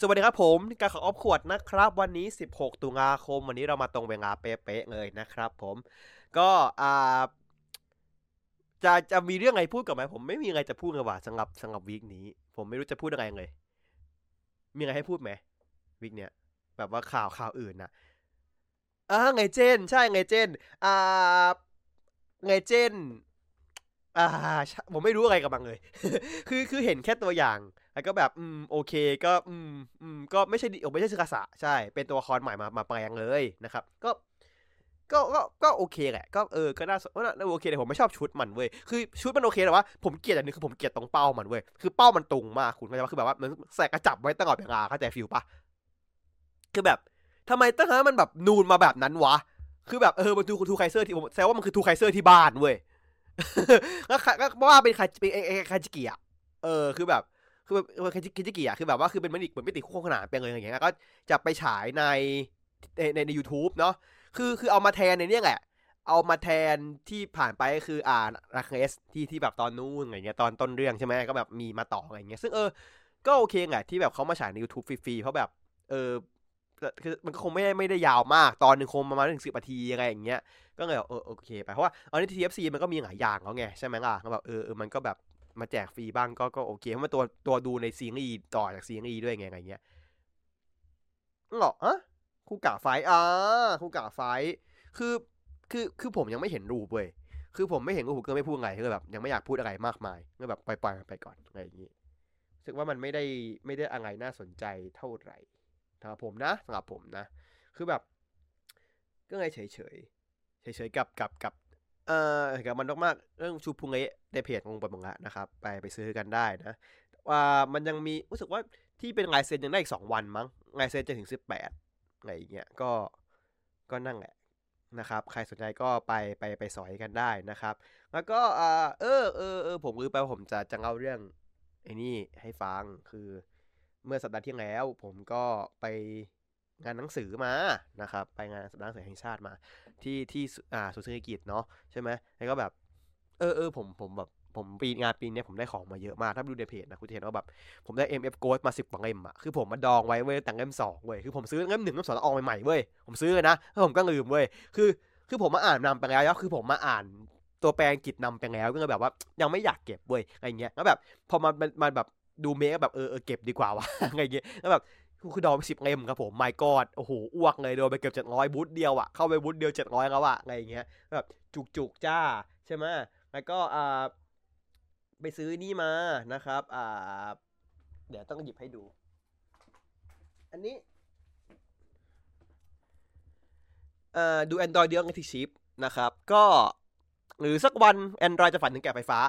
สวัสดีครับผมการของออฟขวดนะครับ วันนี้ 16 ตุลาคม วันนี้เรามาตรงเวลาเป๊ะๆเลยนะครับ ผมก็อ่าจะจะมีเรื่องอะไรพูดกับไหมผมไม่มีอะไรจะพูดเลยว่ะสำหรับสำหรับวีคนี้ ผมไม่รู้จะพูดอะไรเลย มีอะไรให้พูดไหมวีคเนี้ยแบบว่าข่าวข่าวอื่นนะอ่าไงเจน ใช่ไงเจนอ่าไงเจน อ่าผมไม่รู้อะไรกับมันเลย คือคือเห็นแค่ตัวอย่าง แล้วก็แบบอืมโอเคก็อืมอืมก็ไม่ใช่ดิไม่ใช่ซึคาสะใช่ เป็นตัวละครใหม่มามาแปลงเลยนะครับ ก็ก็ก็ก็โอเคแหละ ก็เออก็น่าสน่าโอเคแต่ผมไม่ชอบชุดมันเว้ยคือชุดมันโอเคแต่ว่าผมเกลียดอันนึงคือผมเกลียดตรงเป้ามันเว้ยคือเป้ามันตรงมากคุณเข้าใจปะคือแบบว่าเหมือนใส่กระจับไว้ตลอดเวลาเข้าใจ feel ปะคือแบบทำไมตั้งแต่มันแบบนูนมาแบบนั้นวะ คือแบบเออมันทูทูไคเซอร์ที่ผมแซวว่ามันคือทูไคเซอร์ที่บ้านเว้ย ก็ก็ว่าเป็นครเป็นไอ้ครจิกิอะเออคือแบบคือแบบคิจิกิอะคือแบบว่าคือเป็นมันอีกเหมือนไม่ติดคู่ขนานเป็นเลยอย่างเงี้ยก็จะไปฉายในในในยูทูบเนาะคือคือเอามาแทนในนี้แหละเอามาแทนที่ผ่านไปคืออ่ารักเอสที่ที่แบบตอนนู้นอะไรเงี้ยตอนต้นเรื่องใช่ไหมก็แบบมีมาต่ออะไรเงี้ยซึ่งเออ ก็โอเคแหละที่แบบเขามาฉายใน YouTube ฟรีๆเพราะแบบ เออคือมันก็คงไม่ได้ไม่ได้ยาวมาก ตอนหนึ่งคงประมาณถึงสิบนาทีอะไรอย่างเงี้ย ก็เลยเออโอเคไปเพราะว่าตอนนี้ TFC มันก็มีหลายอย่างแล้วไงใช่ไหมล่ะก็แบบเออมันก็แบบมาแจกฟรีบ้างก็ก็โอเคเพราะมันตัวตัวดูในซีรีส์ต่อจากซีรีส์ด้วยไงอะไรเงี้ยหรออะคู่กาไฟอ่าคู่กาไฟคือคือคือผมยังไม่เห็นรูปเว้ยคือผมไม่เห็นรูปก็ไม่พูดไงคือแบบยังไม่อยากพูดอะไรมากมายก็แบบปล่อยๆไปก่อนอะไรอย่างงี้รู้สึกว่ามันไม่ได้ไม่ได้อะไรน่าสนใจเท่าไหร่สำหรับผมนะสำหรับผมนะ คือแบบก็เลยเฉย เฉยเฉยเฉยกับกับกับเอ่อกับมันมากๆเรื่องชูพุงเอะในเพจงงไปหมดละนะครับ ไปไปซื้อกันได้นะว่ามันยังมีรู้สึกว่าที่เป็นลายเซ็นยังได้อีกสองวันมั้งลายเซ็นจะถึงสิบแปดอะไรอย่างเงี้ยก็ก็นั่งแหละนะครับ ใครสนใจก็ไปไปไปสอยกันได้นะครับ แล้วก็เออเออเออผมลืมไปผมจะจะเล่าเรื่องไอ้นี่ให้ฟังคือเมื่อสัปดาห์ที่แล้ว ผมก็ไป งานหนังสือมานะครับไปงานสัปดาห์หนังสือแห่งชาติมา ที่ที่อ่าสุสานกิจเนาะใช่ไหมแล้วก็แบบ เออเออผมผมแบบผมปีงานปีนี้ผมได้ของมาเยอะมาก ถ้าดูในเพจนะคุณเห็นว่าแบบ ผมได้ MF Ghost มาสิบกว่าเล่มอะคือผมมาดองไว้เว้ยแต่งเล่มสองเว้ยคือผมซื้อเล่มหนึ่งเล่มสองแล้วออกใหม่ๆเว้ยผมซื้อนะแล้วผมก็ลืมเว้ยคือ คือผมมาอ่านนำไปแล้วแล้วคือผมมาอ่านตัวแปลงกิจนำไปแล้วก็เลยแบบว่ายังไม่อยากเก็บเว้ยอะไรเงี้ยแล้วแบบพอมันมันแบบดูเมคแบบเออเออเก็บดีกว่าวะอะไรเงี้ยแล้วแบบ คือดองไปสิบเล่มครับผมไม่กอดโอ้โหอ้วกเลยโดนไปเกือบเจ็ดร้อยบูธเดียวอะเข้าไปบูธเดียวเจ็ดร้อยแล้วอะอะไรเงี้ยแบบจุกจุกจ้าใช่ไหมแล้วก็อ่าไปซื้อนี่มานะครับอ่าเดี๋ยวต้องหยิบให้ดู อันนี้อ่าดู Android เดียวกันที่ชิปนะครับ ก็หรือสักวัน Android จะฝันถึงแกะไฟฟ้า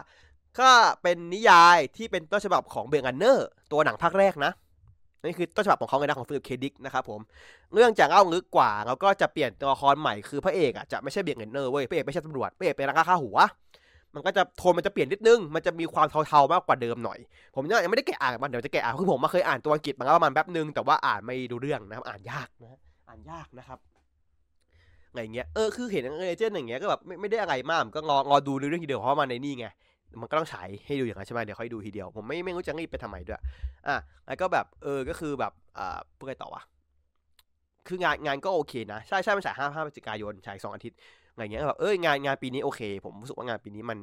ก็เป็นนิยายที่เป็นต้นฉบับของ Blade Runner ตัวหนังภาคแรกนะ นี่คือต้นฉบับของเขาเลยนะของ Philip K. Dick นะครับผม เรื่องจะเล่าลึกกว่าแล้วก็จะเปลี่ยนตัวละครใหม่คือพระเอกอะจะไม่ใช่ Blade Runner เว้ยพระเอกไม่ใช่ตำรวจพระเอกเป็นนักฆ่าหัว มันก็จะโทนมันจะเปลี่ยนนิดนึง มันจะมีความเทาๆมากกว่าเดิมหน่อย ผมยังไม่ได้แกะอ่านมันเดี๋ยวจะแกะอ่านคือผมมาเคยอ่านตัวอังกฤษมาแล้วประมาณแป๊บนึงแต่ว่าอ่านไม่รู้เรื่องนะครับอ่านยากนะอ่านยากนะครับอะไรเงี้ยเออคือเห็นเอเจนต์อย่างเงี้ยก็แบบไม่ไม่ได้อะไรมากก็รอรอดูเรื่องทีเดียวเพราะมันในนี่ไง มันก็ต้องฉายให้ดูอย่างนั้นใช่ไหมเดี๋ยวค่อยดูทีเดียว ผมไม่ไม่รู้จะรีบไปทำไมด้วยอะแล้วก็แบบเออก็คือแบบอ่าพูดไงต่อวะคืองานงานก็โอเคนะใช่ใช่มันฉายห้าห้าพฤศจิกายนฉายสองอาทิตย์อะไรเงี้ยแบบเอ้ยงานงานปีนี้โอเค ผมรู้สึกว่างานปีนี้มัน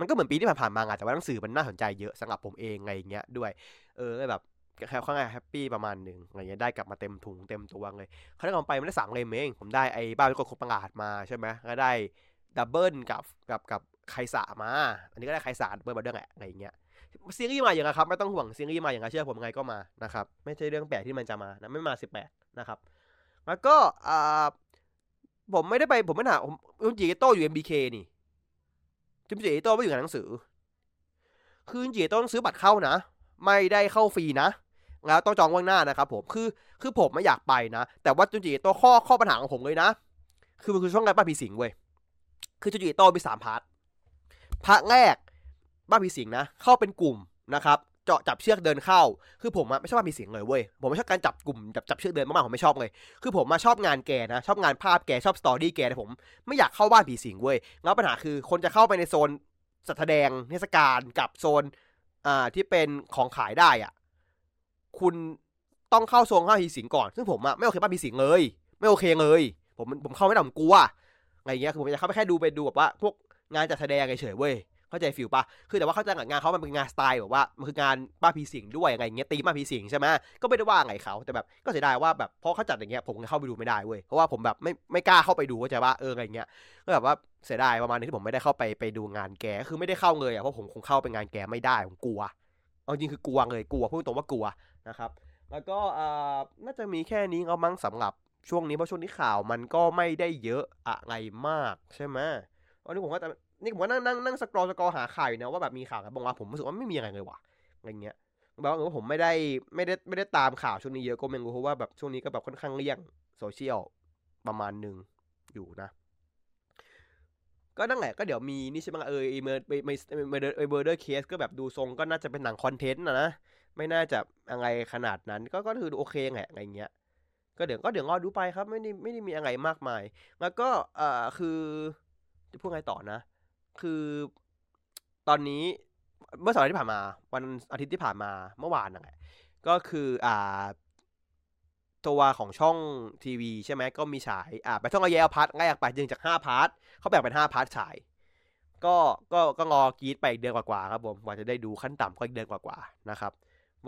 มันก็เหมือนปีที่ผ่านๆมาแต่ว่าหนังสือมันน่าสนใจเยอะสำหรับผมเองอะไงเงี้ยด้วย เออแบบแค่ข้างในแฮปปี้ประมาณหนึ่งอะไรเงี้ยได้กลับมาเต็มถุงเต็มตัวเลยเขาได้กลับไปมันได้สามเลมเองผมได้ไอ้บ้านเป็นคนประหลาดมาใช่ไหมก็ได้ดับเบิลกับกับกับ ไคสามา อันนี้ก็ได้ไครสาเบิลมาด้วยแหละอะไรเงี้ยซีรีส์มาอย่างไรครับไม่ต้องห่วงซีรีส์มาอย่างไรเชื่อผมไงก็มานะครับไม่ใช่เรื่องแปลกที่มันจะมานะไม่มาสิบแปดนะครับ แล้วก็อ่าผมไม่ได้ไปผมไม่หาผมคุณจีโต้อยู่ MBK นี่จุนจิอิโต้ไม่อยู่ในหนังสือ คือจุนจิอิโต้ต้องซื้อบัตรเข้านะ ไม่ได้เข้าฟรีนะแล้วต้องจองล่วงหน้านะครับผมคือคือผมไม่อยากไปนะ แต่ว่าจุนจิโต้ข้อข้อปัญหาของผมเลยนะ คือมันคือช่วงงานบ้าผีสิงเว้ยคือจุนจิโต้มีสาม part part แรกบ้านผีสิงนะ เข้าเป็นกลุ่มนะครับเจาะจับเชือกเดินเข้า คือผมไม่ชอบบ้านผีสิงเลยเว้ย ผมไม่ชอบการจับกลุ่มจับจับเชือกเดินมากๆ ผมไม่ชอบเลย คือผมมาชอบงานแกนะ ชอบงานภาพแก ชอบ story แกแต่ผมไม่อยากเข้าบ้านผีสิงเว้ยแล้วปัญหาคือคนจะเข้าไปในโซนสัตว์แสดงเทศกาลกับโซนอ่าที่เป็นของขายได้อะ คุณต้องเข้าโซนเข้าผีสิงก่อน ซึ่งผมอะไม่โอเคบ้านผีสิงเลย ไม่โอเคเลย ผมผมเข้าไม่ได้ผมกลัว อะไรเงี้ย คือผมจะเข้าไปแค่ดูไปดูแบบว่าพวก งานจัดแสดงเฉยเว้ยเข้าใจฟิลปะคือแต่ว่าเข้าใจกับงานเขามันเป็นงานสไตล์แบบว่ามันคืองานบ้าผีสิงด้วยอะไรเงี้ยตีบ้าผีสิงใช่ไหมก็ไม่ได้ว่าไงเขาแต่แบบก็เสียดายว่าแบบพอเขาจัดอย่างเงี้ยผมเข้าไปดูไม่ได้เว้ยเพราะว่าผมแบบไม่ไม่กล้าเข้าไปดูเข้าใจว่าเอออะไรเงี้ยก็แบบว่าเสียดายประมาณนี้ที่ผมไม่ได้เข้าไปไปดูงานแกคือไม่ได้เข้าเลยอะเพราะผมคงเข้าไปงานแกไม่ได้ผมกลัวเอาจริงคือกลัวเลยกลัวพูดตรงว่ากลัวนะครับแล้วก็อ่าน่าจะมีแค่นี้เอามั้งสำหรับช่วงนี้เพราะช่วงนี้ข่าวมันก็ไม่ได้เยอะอะไรมากใช่ไหมอันนี้ผมก็จะ นี่ผมก็นั่งนั่งนั่งสกรอสกรอหาข่าวอยู่นะว่าแบบมีข่าวอะไรบ้างวะผมรู้สึกว่าไม่มีอะไรเลยว่ะอะไรเงี้ยแบบว่าผมไม่ได้ไม่ได้ไม่ได้ตามข่าวช่วงนี้เยอะก็ไม่รู้เพราะว่าแบบช่วงนี้ก็แบบค่อนข้างเลี่ยงโซเชียลประมาณหนึ่งอยู่นะ ก็นั่นแหละก็เดี๋ยวมีนี่ใช่ไหมเออไอเมอร์ไอเมอร์เอร์ murder case ก็แบบดูทรงก็น่าจะเป็นหนัง content นะนะไม่น่าจะอะไรขนาดนั้น ก็ก็คือโอเคแหละอะไรเงี้ยก็เดี๋ยวก็เดี๋ยวรอดูไปครับ ไม่ได้ไม่ได้มีอะไรมากมาย แล้วก็เอ่อคือจะพูดไงต่อนะ คือตอนนี้เมื่อสัปดาห์ที่ผ่านมา วันอาทิตย์ที่ผ่านมาเมื่อวานนั่นแหละก็คืออ่าตัวของช่องทีวีใช่ไหมก็มีฉายอ่าไปช่องระยะ part แรกไปจึงจากห้า part เขาแบ่งเป็นห้า part ฉาย ก็ก็ก็งอกรีดไปอีกเดือนกว่าๆครับผมกว่าจะได้ดูขั้นต่ำก็อีกเดือนกว่าๆนะครับ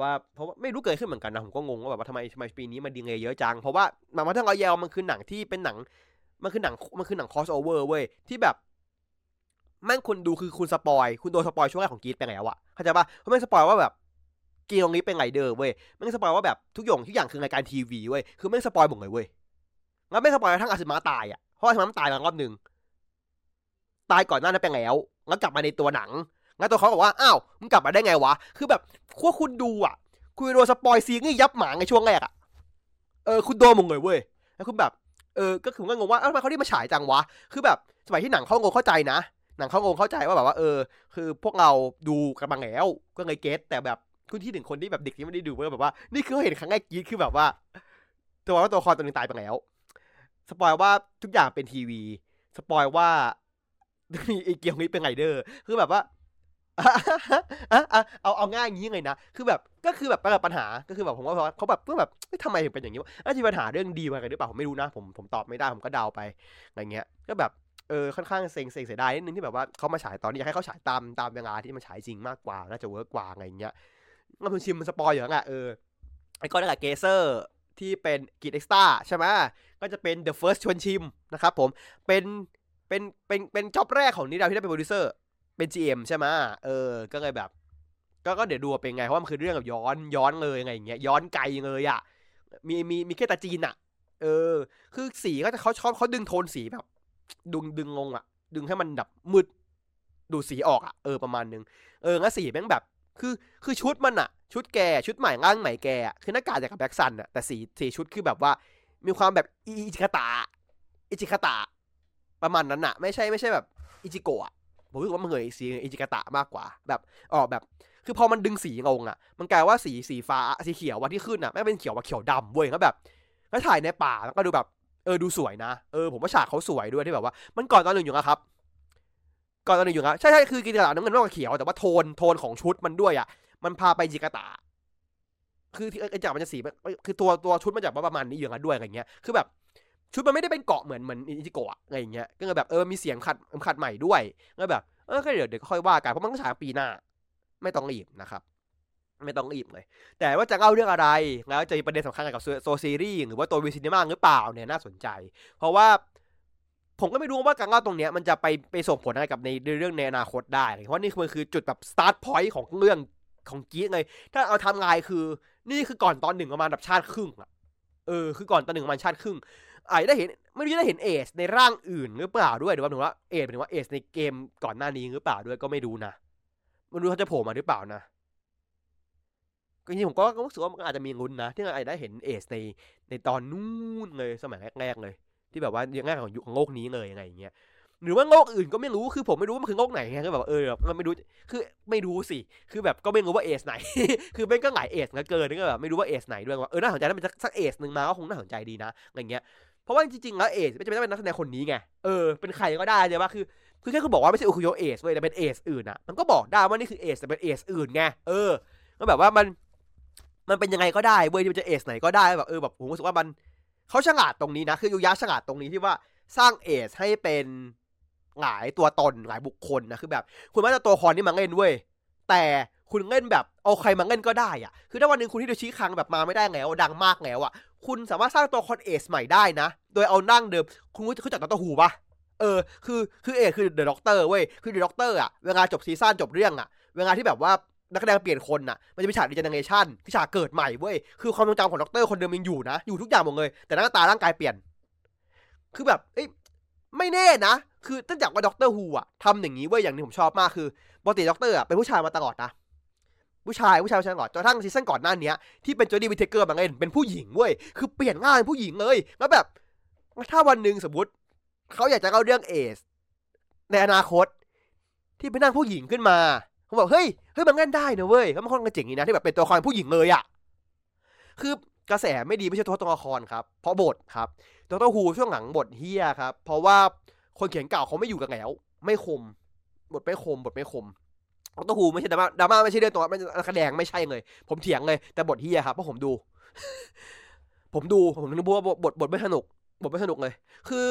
ว่าเพราะว่าไม่รู้เกิดขึ้นเหมือนกันนะผมก็งงว่าแบบว่าทำไมทำไมปีนี้มัน delay เยอะจัง เพราะว่าหนังมาทั้งรอยยมันคือหนังที่เป็นหนัง มันคือหนังมันคือหนัง crossover เว้ยที่แบบ แม่งคุณดูคือคุณสปอย คุณโดนสปอยช่วงแรกของกีดไปแล้วอะเข้าใจปะเพราะแม่งสปอยว่าแบบกีตรงนี้เป็นไงเดอร์เว้ยแม่งสปอยว่าแบบทุกอย่างทุกอย่างคือรายการทีวีเว้ยคือแม่งสปอยหมดเลยเว้ยแล้วแม่งสปอยทั้งอาซิมาตายอะเพราะอาซิมาตายมารอบหนึ่งตายก่อนหน้านั้นไปแล้วแล้วกลับมาในตัวหนังแล้วตัวเขาบอกว่าอ้าวมึงกลับมาได้ไงวะคือแบบขั้วคุณดูอะคุณโดนสปอยซีงี้ยับหมาในช่วงแรกอะเออคุณโดนหมึงเลยเว้ยแล้วคุณแบบเออก็คือก็งงว่าเออทำไมเขาที่มาฉายจังวะ คือแบบสมัยที่หนังเข้างงเข้าใจนะ หนังเข้างงเข้าใจว่าแบบว่าเออ คือพวกเราดูกันมาแล้ว ก็เลย get แต่แบบคุณที่หนึ่งคนที่แบบเด็กที่ไม่ได้ดูก็แบบว่า นี่คือเห็นครั้งแรกกีดคือแบบว่า ตัวว่าตัวละครตัวนึงตายไปแล้ว spoil ว่าทุกอย่างเป็นทีวี spoil ว่าไอเกียวนี้เป็นไรเดอร์คือแบบว่าเอาเอาง่ายอย่างนี้เลยนะ คือแบบก็คือแบบปัญหา ก็คือแบบผมว่าเขาแบบเพื่อแบบทำไมถึงเป็นอย่างนี้วะน่าจะมีปัญหาเรื่องดีมากันหรือเปล่าผมไม่รู้นะ ผมผมตอบไม่ได้ผมก็เดาไปอะไรเงี้ย ก็แบบ เออค่อนข้างเซ็งเซ็งเสียดายนิดนึงที่แบบว่าเขามาฉายตอนนี้อยากให้เขาฉายตามตามเวลาที่มันฉายจริงมากกว่าน่าจะ work กว่าอะไรเงี้ยมันชิมมัน spoil อย่างเงี้ยเออไอ้ก้อนนั่นแหละเกเซอร์ที่เป็นกีดเอ็กซ์ต้าใช่ไหมก็จะเป็น The First ชวนชิมนะครับผมเป็นเป็นเป็นเป็น job แรกของนิดาวที่ได้เป็นโปรดิวเซอร์เป็น GM ใช่ไหมเออ ก็เลยแบบ ก็ก็เดี๋ยวดูเป็นไง เพราะมันคือเรื่องแบบย้อนย้อนเลยไงอย่างเงี้ยย้อนไกลเลยอะมีมีมีแค่ตาจีนอะ เออ คือสีก็จะเขาชอบเขาดึงโทนสีแบบ ดึงดึงลงอะดึงให้มันแบบมืด ดูสีออกอะเออประมาณนึง เอองั้นสีแม่งแบบ คือคือชุดมันอะชุดแกชุดใหม่ร่างใหม่แกคือหน้ากากจากกับ Black Sun อะแต่สีสีชุดคือแบบว่า มีความแบบอิจิคาตะอิจิคาตะประมาณนั้นอะไม่ใช่ไม่ใช่แบบอิจิโกะผมรู้สึกว่ามันเหมือสีอิจิกาตะมากกว่า แบบออกแบบ คือพอมันดึงสีลงอะ มันกลายว่าสีสีฟ้าสีเขียววันที่ขึ้นอะไม่เป็นเขียวว่าเขียวดำเว้ยแล้วแบบแล้วถ่ายในป่าแล้วก็ดูแบบ เออดูสวยนะเออผมว่าฉากเขาสวยด้วยที่แบบว่า มันก่อนตอนหนึ่งอยู่นะครับ ก่อนตอนหนึ่งอยู่ครับใช่ใช่คือกิจกรรมน้ำเงินนอกเขียวแต่ว่าโทนโทนของชุดมันด้วยอะ มันพาไปจิกาตะคือที่ไอ้จากมันจะสีคือตัวตัวชุดมันจากประมาณนี้อยู่แล้วด้วยอะไรเงี้ยคือแบบชุดมันไม่ได้เป็นเกาะเหมือนเหมือนอิจิโกะอะไรอย่างเงี้ย ก็เลยแบบเออมีเสียงขัดขัดใหม่ด้วยก็แบบเออก็เดี๋ยวเดี๋ยวค่อยว่ากันเพราะมันก็ฉายปีหน้า ไม่ต้องรีบนะครับ ไม่ต้องรีบเลย แต่ว่าจะเล่าเรื่องอะไร แล้วจะมีประเด็นสำคัญกับโซซีรีส์หรือว่าตัว V-Cinema หรือเปล่าเนี่ยน่าสนใจ เพราะว่าผมก็ไม่รู้ว่าการเล่าตรงเนี้ยมันจะไปไปส่งผลอะไรกับในเรื่องในอนาคตได้ เพราะนี่มันคือจุดแบบ start point ของเรื่องของกีทส์เลย ถ้าเอาทำลายคือ นี่คือก่อนตอนหนึ่งประมาณแบบชาติครึ่งอะเออ คือก่อนตอนหนึ่งประมาณชาติครึ่งอาจจะได้เห็นไม่รู้จะได้เห็นเอสในร่างอื่นหรือเปล่าด้วยหรือว่าหนูว่าเอสเป็นว่าเอสในเกมก่อนหน้านี้หรือเปล่าด้วยก็ไม่รู้นะไม่รู้เขาจะโผล่มาหรือเปล่านะ จริงผมก็รู้สึกว่ามันอาจจะมีงุนนะ ที่เราอาจจะได้เห็นเอสในในตอนนู้นเลยสมัยแรกๆเลย ที่แบบว่ายังแรกของยุคของโลกนี้เลยยังไงอย่างเงี้ยหรือว่าโลกอื่นก็ไม่รู้คือผมไม่รู้ว่ามันคือโลกไหนไงก็แบบเออแบบไม่รู้คือไม่รู้สิคือแบบก็ไม่รู้ว่าเอสไหน คือเป็นก็หลายเอสเหลือเกินก็แบบไม่รู้ว่าเอสไหนด้วยว่าเออน่าสนใจถ้าเป็นสักเอสหนึ่งมาก็คงน่าสนใจดีนะอะไรเงี้ยเพราะว่าจริงๆแล้วเอสไม่จำเป็นต้องเป็นนักแสดงคนนี้ไงเออเป็นใครก็ได้เลยว่าคือคือแค่คุณบอกว่าไม่ใช่อุกิโยเอสเว้ยแต่เป็นเอสอื่นอะมันก็บอกได้ว่านี่คือเอสแต่เป็นเอสอื่นไงเออก็แบบว่ามัน มันเป็นยังไงก็ได้เว้ยที่มันจะเอสไหนก็ได้แบบเออแบบผมรู้สึกว่ามันเขาฉลาดตรงนี้นะ คือยูยะฉลาดตรงนี้ที่ว่าสร้างเอสให้เป็นหลายตัวตนหลายบุคคลนะคือแบบ คุณไม่จะตัวละครนี่มาเล่นเว้ยแต่คุณเล่นแบบเอาใครมาเล่นก็ได้อะคือถ้าวันหนึ่งคุณฮิเดโยชิคังแบบมาไม่ได้แล้วดังมากแล้วอะคุณสามารถสร้างตัวละครเอสใหม่ได้นะ โดยเอานั่งเดิม คุณรู้จักด็อกเตอร์ฮูปะเออ คือ คือเอคือ the Doctor เว้ย คือ the Doctor อะเวลาจบซีซั่นจบเรื่องอะเวลาที่แบบว่า นักแสดงเปลี่ยนคนน่ะ มันจะมีฉาก regeneration ที่ฉากเกิดใหม่เว้ย คือความทรงจำของด็อกเตอร์คนเดิมยังอยู่นะ อยู่ทุกอย่างหมดเลย แต่หน้าตาร่างกายเปลี่ยน คือแบบ เอ้ย ไม่แน่นะ คือตั้งแต่ว่าด็อกเตอร์ฮูอะทำอย่างนี้เว้ย อย่างที่ผมชอบมากคือปกติด็อกเตอร์อะเป็นผู้ชายมาตลอดนะ ผู้ชาย ผู้ชายผู้ชายตลอด จนกระทั่งซีซั่นก่อนหน้านี้ที่เป็นโจดี้วิตเทเกอร์บางเล่นเป็นผู้หญิงเว้ย คือเปลี่ยนง่ายเป็นผู้หญิงเลย แล้วแบบ ถ้าวันหนึ่งสมมติเขาอยากจะเล่าเรื่องเอสในอนาคต ที่เป็นนางผู้หญิงขึ้นมาผมบอกเฮ้ย เฮ้ยมันเล่นได้นะเว้ยแล้วมันค่อนข้างเจ๋งนี่นะที่แบบเป็นตัวละครผู้หญิงเลยอะคือกระแสไม่ดีไม่ใช่ตัวละครครับ เพราะบทครับดรฮูช่วงหลังบทเฮียครับ เพราะว่าคนเขียนเก่าเขาไม่อยู่กันแล้ว ไม่คม บทไม่คม บทไม่คมดรฮูไม่ใช่ดราม่าดราม่าไม่ใช่เรื่องตัวม่นักแสดงไม่ใช่เลย ผมเถียงเลย แต่บทเฮียครับเพราะผมดู ผมดูผมนึกว่าบทบทไม่สนุก บทไม่สนุกเลย คือ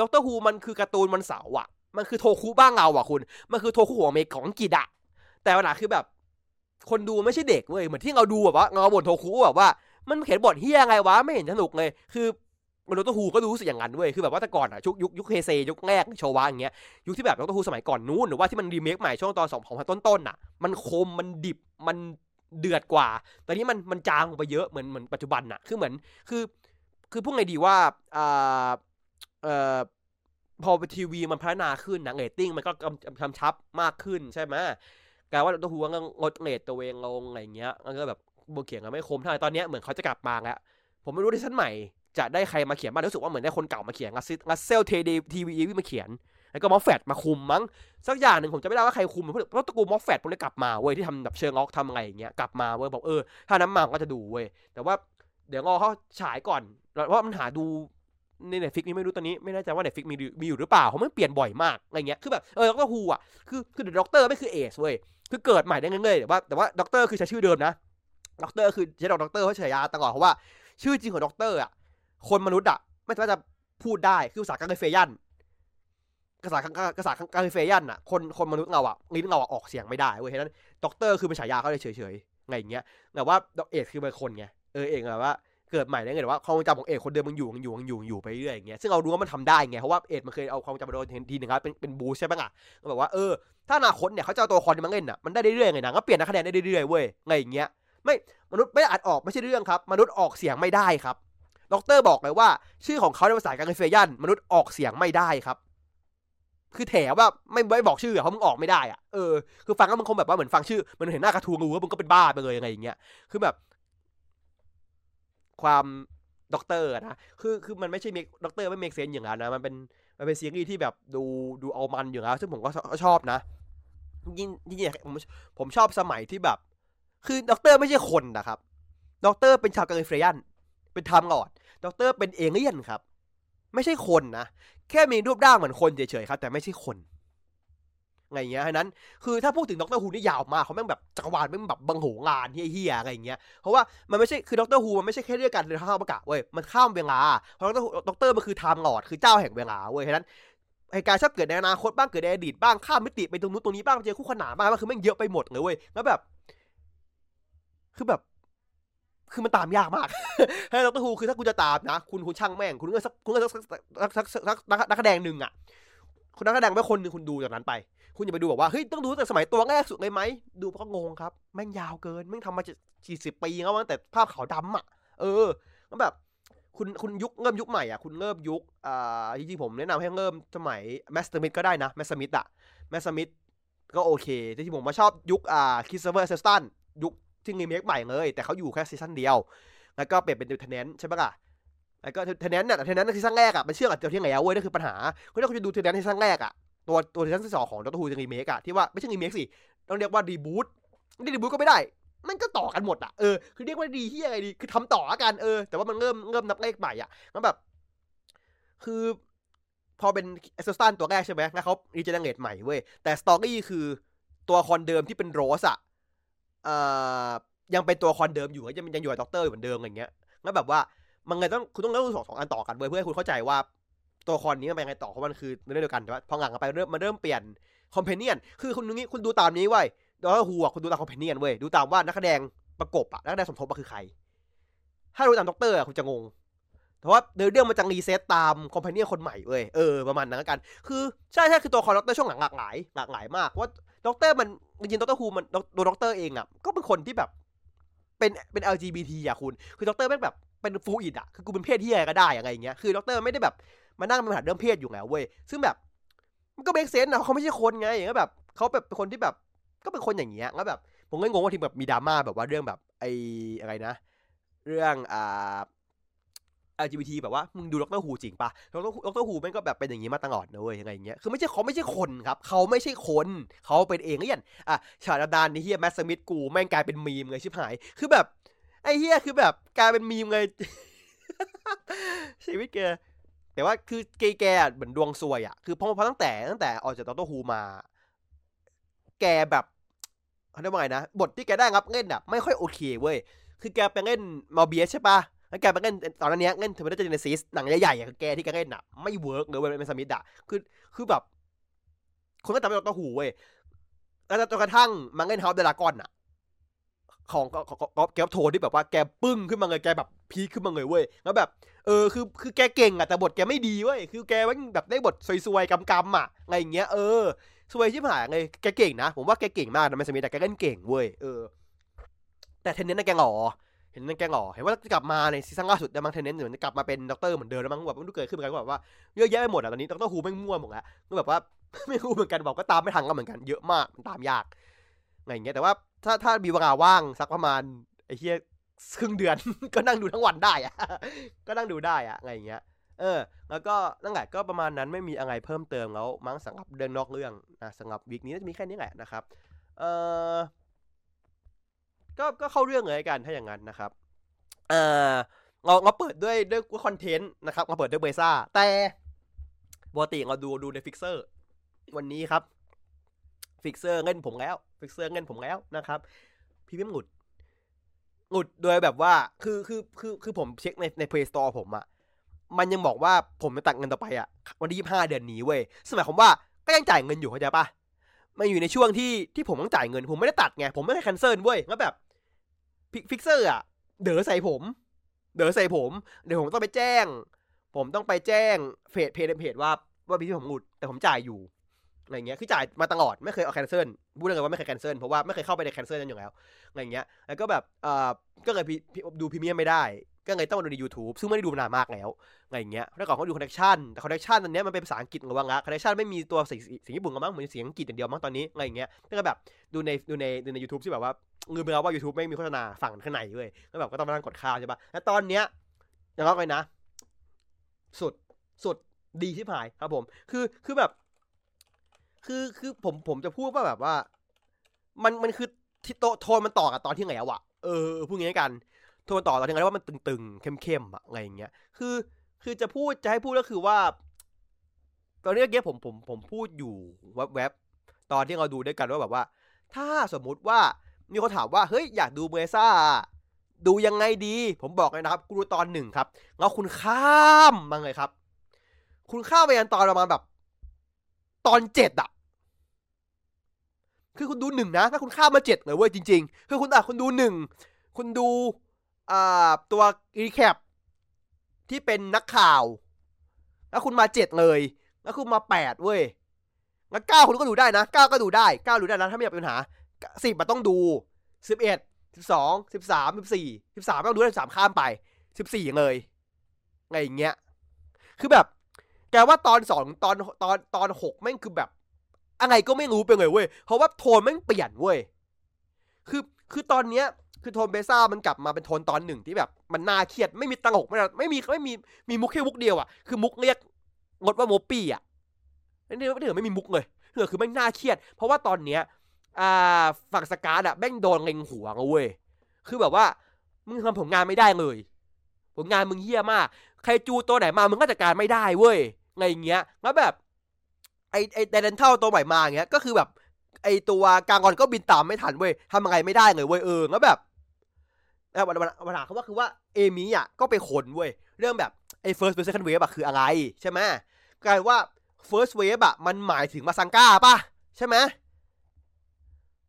ดรฮูมันคือการ์ตูนมันเสาร์อะมันคือโทคุบ้างเราอะคุณ มันคือโทคุหัวเมกของอังกฤษอะ แต่ปัญหาคือแบบ คนดูไม่ใช่เด็กเว้ยเหมือนที่เราดูแบบว่าเราบทโทคุแบบว่ามันเขียนบทเฮียไงวะไม่เห็นสนุกเลย คือมันุษย์ฮูก็รู้สึกอย่างนั้นเว้ย คือแบบว่าแต่ก่อนอะยุคยุคยุคเฮเซยุคแรกโชวะอย่างเงี้ย ยุคที่แบบดรฮูสมัยก่อนนู้นหรือว่าที่มันรีเมคใหม่ช่วงตอนสองของพันต้นๆอะมันคมมันดิบมันเดือดกว่า ตอนนี้มันมันจางไปเยอะเหมือนเหมือนปัจจุบันอะคือเหมือนคือคือพูดไงดีว่าอ่าเอ่อพอทีวีมันพัฒนาขึ้นนะเรตติ้งมันก็กำชับมากขึ้นใช่ไหม กลายว่าตัวหัวก็งดเรตตัวเองลงอะไรเงี้ยมันก็แบบโบเขียนกันไม่คมเท่าไหร่ตอนนี้เหมือนเขาจะกลับมาแล้วผมไม่รู้ที่ชั้นใหม่จะได้ใครมาเขียนบ้างรู้สึกว่าเหมือนได้คนเก่ามาเขียนงัสซิงัสเซลเทเดทีวีมาเขียน แล้วก็มอฟแฟตมาคุมมั้งสักอย่างหนึ่งผมจะไม่ได้ว่าใครคุมเพราะตระกูลมอฟแฟตพวกนี้กลับมาเว้ยที่ทำแบบเชิงล็อกทำอะไรอย่างเงี้ยกลับมาเว้ยบอกเออถ้าน้ำมาก็จะดูเว้ยแต่ว่าเดี๋ยวรอเขาฉายก่อนเพราะมันหาดูใน Netflix นี่ไม่รู้ตอนนี้ไม่แน่ใจว่า Netflix มีมีอยู่หรือเปล่าเขาไม่เปลี่ยนบ่อยมากอะไรเงี้ยคือแบบเออด็อกเตอร์ฮูอะคือคือด็อกเตอร์ไม่คือเอสเว้ย คือเกิดใหม่ได้เฉยๆแต่ว่าแต่ว่าด็อกเตอร์คือใช้ชื่อเดิมนะด็อกเตอร์คือใช้ด็อกเตอร์เพราะฉายาตลอดเพราะว่า ชื่อจริงของด็อกเตอร์อะคนมนุษย์อะไม่สามารถจะพูดได้คือภาษา Gallifreyan ภาษาภาษา Gallifreyan อะคนคนมนุษย์เราอะลิ้นเราอะออกเสียงไม่ได้เว้ยฉะนั้นด็อกเตอร์คือเป็นฉายาเขาเลยเฉยๆไงอย่างเงี้ยแต่ว่าเอสคือเป็นคนไงเออเองแบบว่า เกิดใหม่ได้ไงแต่ว่าความจำของเอกคนเดิมมันอยู่มันอยู่มันอยู่อยู่ไปเรื่อยอย่างเงี้ยซึ่งเรารู้ว่ามันทำได้ไงเพราะว่าเอกมันเคยเอาความจำมาโดนทีหนึ่งครับเป็นเป็นบูใช่ไหมอะก็แบบว่าเออถ้าอนาคตเนี่ยเขาจะเอาตัวคอนมาเล่นอะมันได้เรื่อยๆไงนะก็เปลี่ยนนักคะแนนได้เรื่อยๆเว้ยไงอย่างเงี้ยไม่มนุษย์ไม่อัดออกไม่ใช่เรื่องครับมนุษย์ออกเสียงไม่ได้ครับดรบอกเลยว่า ชื่อของเขาในภาษาการเฟยันมนุษย์ออกเสียงไม่ได้ครับ คือแถว่าไม่ไม่บอกชื่อเขามึงออกไม่ได้อะเออคือฟังแล้วมันคงแบบว่าเหมือนฟังชื่อมันเห็นหน้ากระทู้รู้ว่ามึงก็เป็นบ้าไปเลยยังไงอย่างเงี้ยคือแบบ ความด็อกเตอร์นะ คือคือมันไม่ใช่ make ด็อกเตอร์ไม่ make sense อย่างนั้นนะ มันเป็นมันเป็นซีรีส์ที่แบบดูดูเอามันอยู่แล้วซึ่งผมก็ชอบนะ ยิ่งยิ่งผมผมชอบสมัยที่แบบ คือด็อกเตอร์ไม่ใช่คนนะครับด็อกเตอร์เป็นชาว Gallifreyan เป็น Time Lord ด็อกเตอร์เป็นเอเลี่ยนครับ ไม่ใช่คนนะ แค่มีรูปร่างเหมือนคนเฉยๆครับ แต่ไม่ใช่คน ไงเงี้ยฉะนั้น คือถ้าพูดถึงด็อกเตอร์ฮูนี่ยาวมากเขาแม่งแบบจักรวาลแม่งแบบบังโหงานเฮี้ยๆอะไรเงี้ย เพราะว่ามันไม่ใช่ คือด็อกเตอร์ฮูมันไม่ใช่แค่เรื่องการเดินทางอวกาศเว้ย มันข้ามเวลา เพราะด็อกเตอร์ด็อกเตอร์มันคือ Time Lord คือเจ้าแห่งเวลาเว้ยฉะนั้นเหตุการณ์ชอบเกิดในอนาคตบ้าง เกิดในอดีตบ้าง ข้ามมิติไปตรงนู้นตรงนี้บ้างเจอคู่ขนานบ้างมันคือแม่งเยอะไปหมดเลยเว้ย แล้วแบบ คือแบบคือมันตามยากมากให้ด็อกเตอร์ฮูคือถ้าคุณจะตามนะ คุณคุณช่างแม่ง คุณก็สักคุณก็สักสักสักนักแสดงหนึ่งอะคุณนักแสดงไม่คนหนึ่งคุณดูจากนั้นไป คุณอย่าไปดูบอกว่าเฮ้ยต้องดูแต่สมัยตัวแรกสุดเลยไหมดูเพราะงงครับแม่งยาวเกินแม่งทำมาจะสี่สิบปีแล้วตั้งแต่ภาพขาวดำอะ เออแล้วแบบคุณคุณยุคเริ่มยุคใหม่อะคุณเริ่มยุคอ่าจริงๆผมแนะนำให้เริ่มสมัยแมสเตอร์มิดก็ได้นะแมสเตอร์มิดอะแมสเตอร์มิดก็โอเคจริงผมมาชอบยุคอ่าคริสโตเฟอร์เอคเคิลสตันยุคที่รีเมคใหม่เลย แต่เขาอยู่แค่ซีซั่นเดียว แล้วก็เปลี่ยนเป็นเทนแนนต์ใช่ปะล่ะแล้วก็เทนแนนต์เนี่ยเทนแนนต์ซีซั่นแรกอะมันเชื่อมกับเจ้าที่ไหนเว้ยนั่นคือปัญหาคือถ้าคุณจะดูเทนแนนต์ซีซั่นแรกอะ ตัวตัวซีซั่นที่สองของด็อกเตอร์ฮูจะรีเมคอะที่ว่าไม่ใช่รีเมคสิ ต้องเรียกว่า reboot นี่ reboot ก็ไม่ได้ มันก็ต่อกันหมดอะเออคือเรียกว่าดีที่อะไรดีคือทำต่อกันเออแต่ว่ามันเริ่มเริ่มนับเลขใหม่อะมันแบบ คือพอเป็นเอคเคิลสตันตัวแรกใช่ไหมแล้วเขา regenerate ใหม่เว้ย แต่ story คือตัวละครเดิมที่เป็นโรสอะเอ่อยังเป็นตัวละครเดิมอยู่ยังยังอยู่กับด็อกเตอร์เหมือนเดิมอย่างเงี้ยงั้นแบบว่ามันเลยต้องคุณต้องเล่าสองสองอันต่อกันเว้ยเพื่อให้คุณเข้าใจว่า ตัวละครนี้มันเป็นยังไงต่อเพราะมันคือเรื่องเดียวกันแต่ว่าพอหลังกันไปเริ่มมันเริ่มเปลี่ยน companion คือคุณนี้คุณดูตามนี้เว้ด็อกเตอร์ฮูอะคุณดูตาม companion เว้ยดูตามว่านักแสดงประกบอะนักแสดงสมทบคือใคร ถ้าดูตามด็อกเตอร์อะคุณจะงงแต่ว่าเรื่องมันจะ reset ตาม companion คนใหม่เว้ยเออประมาณนั้นกัน คือใช่ใช่คือตัวละครด็อกเตอร์ช่วงหลังหลากหลายหลากหลายมากว่าด็อกเตอร์มันจริงด็อกเตอร์ฮูมันตัวด็อกเตอร์เองอะก็เป็นคนที่แบบเป็นเป็น LGBT อะคุณ คือด็อกเตอร์แม่งแบบเป็น fluid อะ คือกูเป็นเพศที่อะไรก็ได้อะไรอย่างเงี้ย คือด็อกเตอร์ไม่ได้แบบ มานั่งเป็นปัญหาเรื่องเพศอยู่แล้วเว้ยซึ่งแบบ มันก็ make sense นะเขาไม่ใช่คนไงก็แบบเขาแบบเป็นคนที่แบบ ก็เป็นคนอย่างเงี้ยแล้วแบบผมก็งงว่าทีแบบมีดราม่าแบบว่าเรื่องแบบไออะไรนะ เรื่องอ่า LGBT แบบว่ามึงดู Doctor Who จริงปะ Doctor Doctor Who แม่งก็แบบเป็นอย่างนี้มาตลอดนะเว้ยยังไงอย่างเงี้ยคือไม่ใช่เขาไม่ใช่คนครับ เขาไม่ใช่คนเขาเป็นเองก็อย่างอะฉาดาดานนี่เฮีย Matt Smith กูแม่งกลายเป็นมีมเลยชิบหาย คือแบบไอ้เฮียคือแบบกลายเป็นมีมเลยชีวิตแก แต่ว่าคือเกแกเหมือนดวงซวยอะคือพอพอตั้งแต่ตั้งแต่ออกจาก Doctor Who มา แกแบบเขาเรียกว่าไงนะ บทที่แกได้รับเล่นอะไม่ค่อยโอเคเว้ย คือแกไปเล่น Morbius ใช่ปะแล้วแกไปเล่นตอนนั้นเนี้ยเล่น Terminator Genisys หนังใหญ่ๆอย่างแกที่แกเล่นอะไม่ work เลยเว้ยเป็นสมิธอะคือคือแบบ คนก็จำไม่ได้ตัวหูเว้ยแล้วจนกระทั่งมาเล่น House Dragon อะของก็แกโทที่แบบว่าแกปึ้งขึ้นมาเลยแกแบบ peak ขึ้นมาเลยเว้ยแล้วแบบ เออคือคือแกเก่งอะแต่บทแกไม่ดีเว้ยคือแกแบบได้บทซวยๆกำๆอะไงอย่างเงี้ยเออซวยชิบหายไงแกเก่งนะ ผมว่าแกเก่งมากนะ Matt Smith แต่แกเล่นเก่งเว้ยเออแต่ Tennant แกหล่อเห็นนั่นแกหล่อเห็นว่าจะกลับมาในซีซั่นล่าสุดแต่บางเทนเนนต์เหมือนจะกลับมาเป็นด็อกเตอร์เหมือนเดิมแล้วมั้งแบบมันเกิดขึ้นเหมือนกันแบบว่าเยอะแยะไปหมดอะตอนนี้ Doctor Who แม่งมั่วหมดแล้วก็แบบว่าไม่รู้เหมือนกันบอกก็ตามไม่ทันก็เหมือนกันเยอะมากมันตามยากไงอย่างเงี้ยแต่ว่าถ้าถ้ามีเวลาว่างสักประมาณไอ้เหี้ย ครึ่งเดือน ก็นั่งดูทั้งวันได้อะก็นั่งดูได้อะไงอย่างเงี้ย เออ แล้วก็นั่นแหละก็ประมาณนั้นไม่มีอะไรเพิ่มเติมแล้วมั้งสำหรับเดินนอกเรื่องนะสำหรับ week นี้จะมีแค่นี้แหละนะครับ เออก็ก็เข้าเรื่องเลยกันถ้าอย่างนั้นนะครับเออเราเราเปิดด้วยด้วยคอนเทนต์นะครับเราเปิดด้วย Blazar แต่ปกติเราดูดูใน Flixer วันนี้ครับ Flixer เงินผมแล้ว Flixer เงินผมแล้วนะครับพรีเมียมหลุด หลุดโดยแบบว่าคือคือคือคือผมเช็คในใน Play Store ผมอะมันยังบอกว่าผมจะตัดเงินต่อไปอะวันที่ยี่ห้าเดือนนี้เว้ยสมัยผมว่าก็ยังจ่ายเงินอยู่เข้าใจปะมันอยู่ในช่วงที่ที่ผมต้องจ่ายเงินผมไม่ได้ตัดไงผมไม่ได้ cancel เว้ยแล้วแบบ Flixer อะเด๋อใส่ผม เด๋อใส่ผม เดี๋ยวผมต้องไปแจ้ง ผมต้องไปแจ้งเพจเพจเพจว่าว่าพี่ผมหลุดแต่ผมจ่ายอยู่ อะไรเงี้ยคือจ่ายมาตลอดไม่เคยเอา cancel พูดเลยว่าไม่เคย cancel เพราะว่าไม่เคยเข้าไปใน cancel นั้นอยู่แล้วอะไรเงี้ยแล้วก็แบบเอ่อก็เลยดูพรีเมียมไม่ได้ ก็เลยต้องมาดูใน YouTube ซึ่งไม่ได้ดูนานมากแล้วอะไรเงี้ยแล้วก่อนเขาดู Connection แต่ Connection ตอนนี้มันเป็นภาษาอังกฤษระวังละ Connection ไม่มีตัวเสียงญี่ปุ่นกันมั้งเหมือนเสียงอังกฤษอย่างเดียวมั้งตอนนี้อะไรเงี้ยก็แบบดูในดูในดูในยูทูบที่แบบว่าเงินไปแล้วว่า YouTube ไม่มีโฆษณาฝั่งข้างในเลยแล้วแบบก็ต้องมานั่งกดข้ามใช่ปะแล้วตอนเนี้ยอย่างไรนะ สุดสุดดีที่ผายครับผม คือคือแบบ คือคือผมผมจะพูดว่าแบบว่า มันมันคือที่โตโทนมันต่อกับตอนที่ไงอะวะเออพูดงี้กันโทนต่อตอนที่ไงว่ามันตึงๆเข้มๆอะอะไรอย่างเงี้ย คือ คือจะพูดจะให้พูดก็คือว่า ตอนนี้เมื่อกี้ผมผมผมพูดอยู่แวบๆตอนที่เราดูด้วยกันว่าแบบว่า ถ้าสมมุติว่ามีคนถามว่าเฮ้ยอยากดูเบซ่าดูยังไงดี ผมบอกเลยนะครับกูดูตอนหนึ่งครับแล้วคุณข้ามมาเลยครับ คุณข้ามไปยันตอนประมาณแบบ ตอนเจ็ดอะคือคุณดูหนึ่งนะ ถ้าคุณข้ามมาเจ็ดเลยเว้ยจริง ๆ คือคุณอะคุณดูหนึ่งคุณดูอ่าตัวรีแคปที่เป็นนักข่าว แล้วคุณมาเจ็ดเลย แล้วคุณมาแปดเว้ยแล้วเก้าคุณก็ดูได้นะเก้าก็ดูได้เก้าดูได้นะถ้าไม่อยากมีปัญหาสิบมันต้องดูสิบเอ็ดสิบสองสิบสามสิบสี่สิบสามต้องดูได้สามข้ามไปสิบสี่เลยไงอย่างเงี้ย คือแบบ แกว่าตอนสองตอนตอนตอนหกแม่งคือแบบอะไรก็ไม่รู้ไปเลยเว้ย เพราะว่าโทนแม่งเปลี่ยนเว้ย คือคือตอนเนี้ยคือโทนเบซ่ามันกลับมาเป็นโทนตอนหนึ่งที่แบบ มันน่าเครียดไม่มีตลกไม่ไม่มีไม่มีมีมุกแค่มุกเดียวอะคือมุกเรียกงดว่าโมปี้อะนี่ไม่ถือไม่มีมุกเลยเออคือไม่งน่าเครียด เพราะว่าตอนเนี้ยอ่าฝั่งสกาดอะแม่งโดนเล็งหัวเว้ยคือแบบว่ามึงทำผลงานไม่ได้เลย ผลงานมึงเฮี้ยมาก ใครจูตัวไหนมามึงก็จัดการไม่ได้เว้ย ไงเงี้ยแล้วแบบไอไอเดนเท่าตัวใหม่มาเงี้ยก็คือแบบ ไอตัวกางกอนก็บินตามไม่ทันเว้ยทำอะไรไม่ได้เลยเว้ยเออแล้วแบบอะปัญหาปัญหาเขาว่าคือว่าเอมี่อะก็ไปขนเว้ยเรื่องแบบไอ้ first wave second wave อะคืออะไรใช่ไหมกลายว่า first wave อะมันหมายถึงมาซังก้าป่ะ ใช่ไหม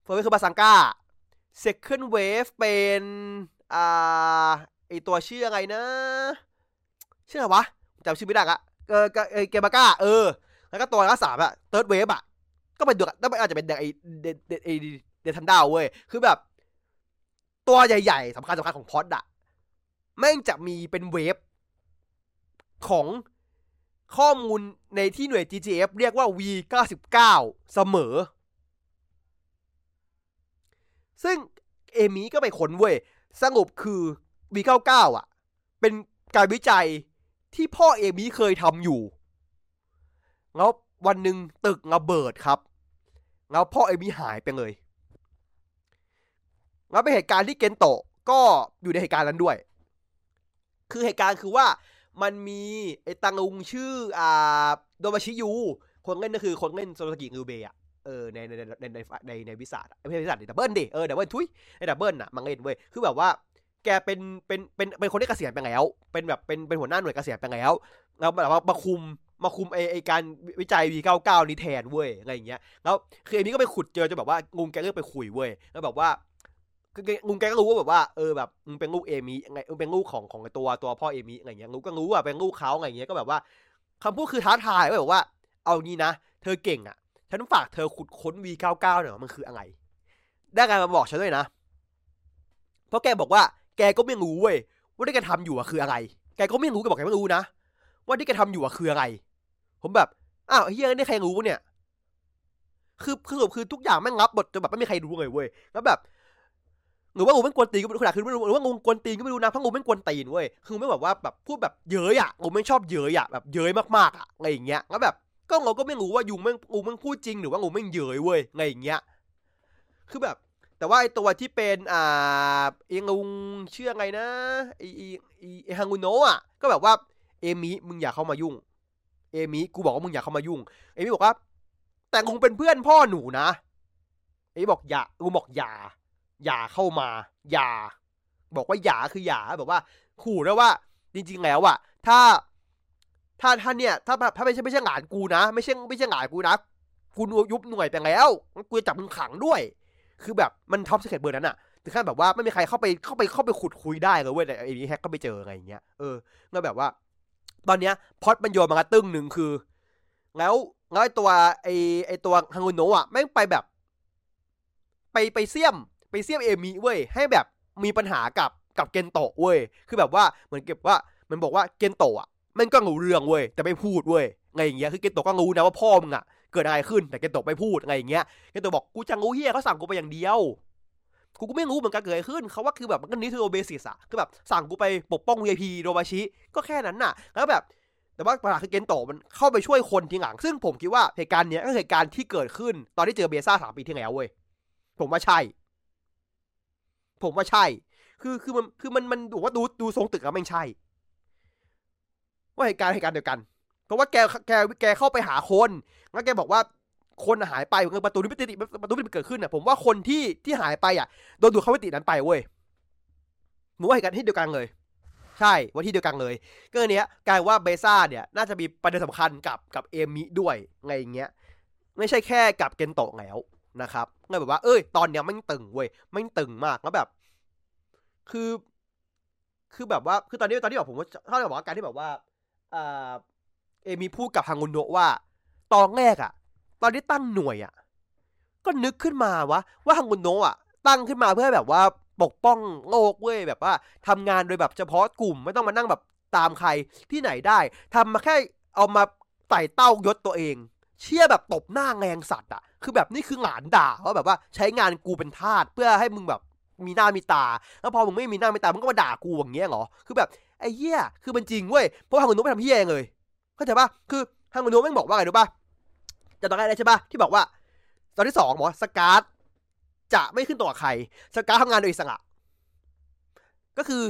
first wave คือมาซังก้า second wave เป็นอ่าไอตัวชื่ออะไรนะ ชื่ออะไรวะจำชื่อไม่ได้ละ เออเอเกมาก้าเออ แล้วก็ตัวละสามอะ third wave อะก็เป็นเดือดอาจจะเป็นเดนไอเดเดเดเดทันดาวเว้ย คือแบบ ตัวใหญ่ๆสำคัญสำคัญของพอดอะแม่งจะมีเป็นเวฟของข้อมูลในที่หน่วย GGF เรียกว่า V99 เสมอ ซึ่งเอมี่ก็ไปค้นเว้ย สรุปคือ V99 อะ เป็นการวิจัย ที่พ่อเอมี่เคยทำอยู่ แล้ววันหนึ่งตึกระเบิดครับ แล้วพ่อเอมี่หายไปเลย แล้วเป็นเหตุการณ์ที่เกนโตะก็อยู่ในเหตุการณ์นั้นด้วย คือเหตุการณ์คือว่ามันมีไอ้ตังลุงชื่ออ่าโดบาชิยู คนเล่นก็คือคนเล่นโซโนซากิริวเบะเออในในในในในในวิสาไม่ใช่วิสา Double ดิเออ Double ทุยไอ้ Double น่ะมันเล่นเว้ยคือแบบว่า แกเป็นเป็นเป็นเป็นคนที่เกษียณไปแล้ว เป็นแบบเป็นเป็นหัวหน้าหน่วยเกษียณไปแล้วแล้วแบบว่ามาคุมมาคุมไอไอการวิจัย V99 นี้แทนเว้ยอะไรอย่างเงี้ยแล้วคืออันนี้ก็ไปขุดเจอจนแบบว่าลุงแกเรียกไปคุยเว้ยแล้วแบบว่าคืองูแกก็รู้ว่าแบบว่าเออแบบมึงเป็นลูกเอมีไงมึงเป็นลูกของของตัวตัวพ่อเอมีอะไรเงี้ยงูก็รู้ว่าเป็นลูกเขาอะไรเงี้ยก็แบบว่าคำพูดคือท้าทายว่าแบบว่า เอางี้นะ เธอเก่งอะฉันฝากเธอขุดค้น V99 หน่อยมันคืออะไรได้การมาบอกฉันด้วยนะเพราะแกบอกว่า แกก็ไม่รู้เว้ยว่าที่แกทำอยู่อะคืออะไร แกก็ไม่รู้แกบอกแกไม่รู้นะ ว่าที่แกทำอยู่อะคืออะไร ผมแบบ อ้าวเฮียนี่ใครรู้เนี่ย คือคือสรุปคือทุกอย่างแม่งรับบทจนแบบไม่มีใครรู้เลยเว้ย แล้วแบบหรือว่างูเป็นกวนตีนก็ไม่รู้ขนาดคือไม่รู้หรือว่างูกวนตีนก็ไม่รู้นะเพราะงูเป็นกวนตีนเว้ย คือไม่แบบว่าแบบพูดแบบเย้ยอะงูไม่ชอบเย้ยอะแบบเย้ยมากๆอะอะไรอย่างเงี้ย แล้วแบบก็เราก็ไม่รู้ว่ายุงแม่งงูแม่งพูดจริงหรือว่างูแม่งเย้ยเว้ยอะไรอย่างเงี้ย คือแบบ แต่ว่าไอตัวที่เป็นอ่าเองลุงเชื่อไงนะไอไอไอฮังุโนะอะก็แบบว่าเอมิมึงอย่าเข้ามายุ่ง เอมิกูบอกว่ามึงอย่าเข้ามายุ่ง เอมิบอกว่า แต่ลุงเป็นเพื่อนพ่อหนูนะ เอมิบอกอย่าลุงบอกอย่า อย่าเข้ามา อย่า บอกว่าอย่าคืออย่าแบบว่าขู่แล้วว่าจริงๆแล้วอะถ้า ถ้าถ้าเนี่ย ถ้าถ้าไม่ใช่ไม่ใช่หลานกูนะ ไม่ใช่ไม่ใช่หลานกูนะกูยุบหน่วยไปแล้วกูจะจับมึงขังด้วย คือแบบมัน top secret เบอร์นั้นอะถึงขั้นแบบว่าไม่มีใครเข้าไปเข้าไปเข้าไปขุดคุ้ยได้เลยเว้ยแต่ไอ้นี้แฮกก็ไปเจออะไรอย่างเงี้ยเออแล้วแบบว่า ตอนเนี้ยพอดมันโยนมากระตึ้งหนึ่งคือ แล้วแล้วไอ้ตัวไอ้ไอ้ตัวฮังุโนะอะแม่งไปแบบ ไปไปเสี่ยมไปเสี่ยมเอมิเว้ยให้แบบมีปัญหากับกับเกนโตะเว้ยคือแบบว่าเหมือนเก็บว่ามันบอกว่าเกนโตะอะมันก็รู้เรื่องเว้ยแต่ไม่พูดเว้ยไงอย่างเงี้ยคือเกนโตะก็รู้นะว่าพ่อมึงอะ เกิดอะไรขึ้นแต่เกนโตะไม่พูดอะไรอย่างเงี้ยเกนโตะบอกกูจะรู้เฮียเขาสั่งกูไปอย่างเดียวกูก็ไม่รู้เหมือนกันเกิดอะไรขึ้นเขาว่าคือแบบมันก็นี้คือโอเบสิสอะคือแบบสั่งกูไปปกป้อง VIP โรบาชิ ก็แค่นั้นน่ะ แล้วแบบ แต่ว่าปัญหาคือเกนโตะมันเข้าไปช่วยคนทีหลัง ซึ่งผมคิดว่าเหตุการณ์เนี้ยก็เหตุการณ์ที่เกิดขึ้น ตอนที่เจอเบซ่าสามปีที่แล้วเว้ย ผมว่าใช่ ผมว่าใช่ คือคือมันคือมันมันดูว่าดูดูทรงตึกแล้วไม่ใช่ ว่าเหตุการณ์เหตุการณ์เดียวกัน เพราะว่าแกแกแกเข้าไปหาคน แล้วแกบอกว่าคนหายไปประตูนี้ไม่ติดประตูนี้เกิดขึ้นอะผมว่าคนที่ที่หายไปอะโดนดูดเข้าไปติดนั้นไปเว้ยหนูว่าเหตุการณ์ที่เดียวกันเลย ใช่ว่าที่เดียวกันเลยก็เนี้ยกลายว่าเบซ่าเนี่ย น่าจะมีประเด็นสำคัญกับกับเอมิด้วยไงอย่างเงี้ย ไม่ใช่แค่กับเกนโตะแล้วนะครับก็แบบว่าเอ้ย ตอนเนี้ยไม่ตึงเว้ยไม่ตึงมากแล้วแบบ คือ คือแบบว่า คือตอนนี้ตอนที่แบบผมว่าถ้าแบบว่าการที่แบบว่าเอมิพูดกับฮังุนโนะว่า ตอนแรกอะตอนที่ตั้งหน่วยอะก็นึกขึ้นมาวะว่าฮังุนโนะอะตั้งขึ้นมาเพื่อแบบว่าปกป้องโลกเว้ยแบบว่าทำงานโดยแบบเฉพาะกลุ่มไม่ต้องมานั่งแบบตามใครที่ไหนได้ทำมาแค่เอามาไต่เต้ายศตัวเอง เชี่ยแบบตบหน้าแงงสัตว์อะคือแบบนี่คือหลานด่าว่าแบบว่าใช้งานกูเป็นทาสเพื่อให้มึงแบบมีหน้ามีตา แล้วพอมึงไม่มีหน้ามีตามึงก็มาด่ากูอย่างเงี้ยเหรอ คือแบบไอ้เหี้ย คือมันจริงเว้ย เพราะฮังกุนโนะไม่ทำเหี้ยเองเลย เข้าใจปะคือฮังกุนโนะแม่งบอกว่าไงรู้ปะ จะตอนแรกเลยใช่ปะที่บอกว่า ตอนที่สองบอกสกาดจะไม่ขึ้นตัวใคร สกาดทำงานโดยอิสระ ก็คือ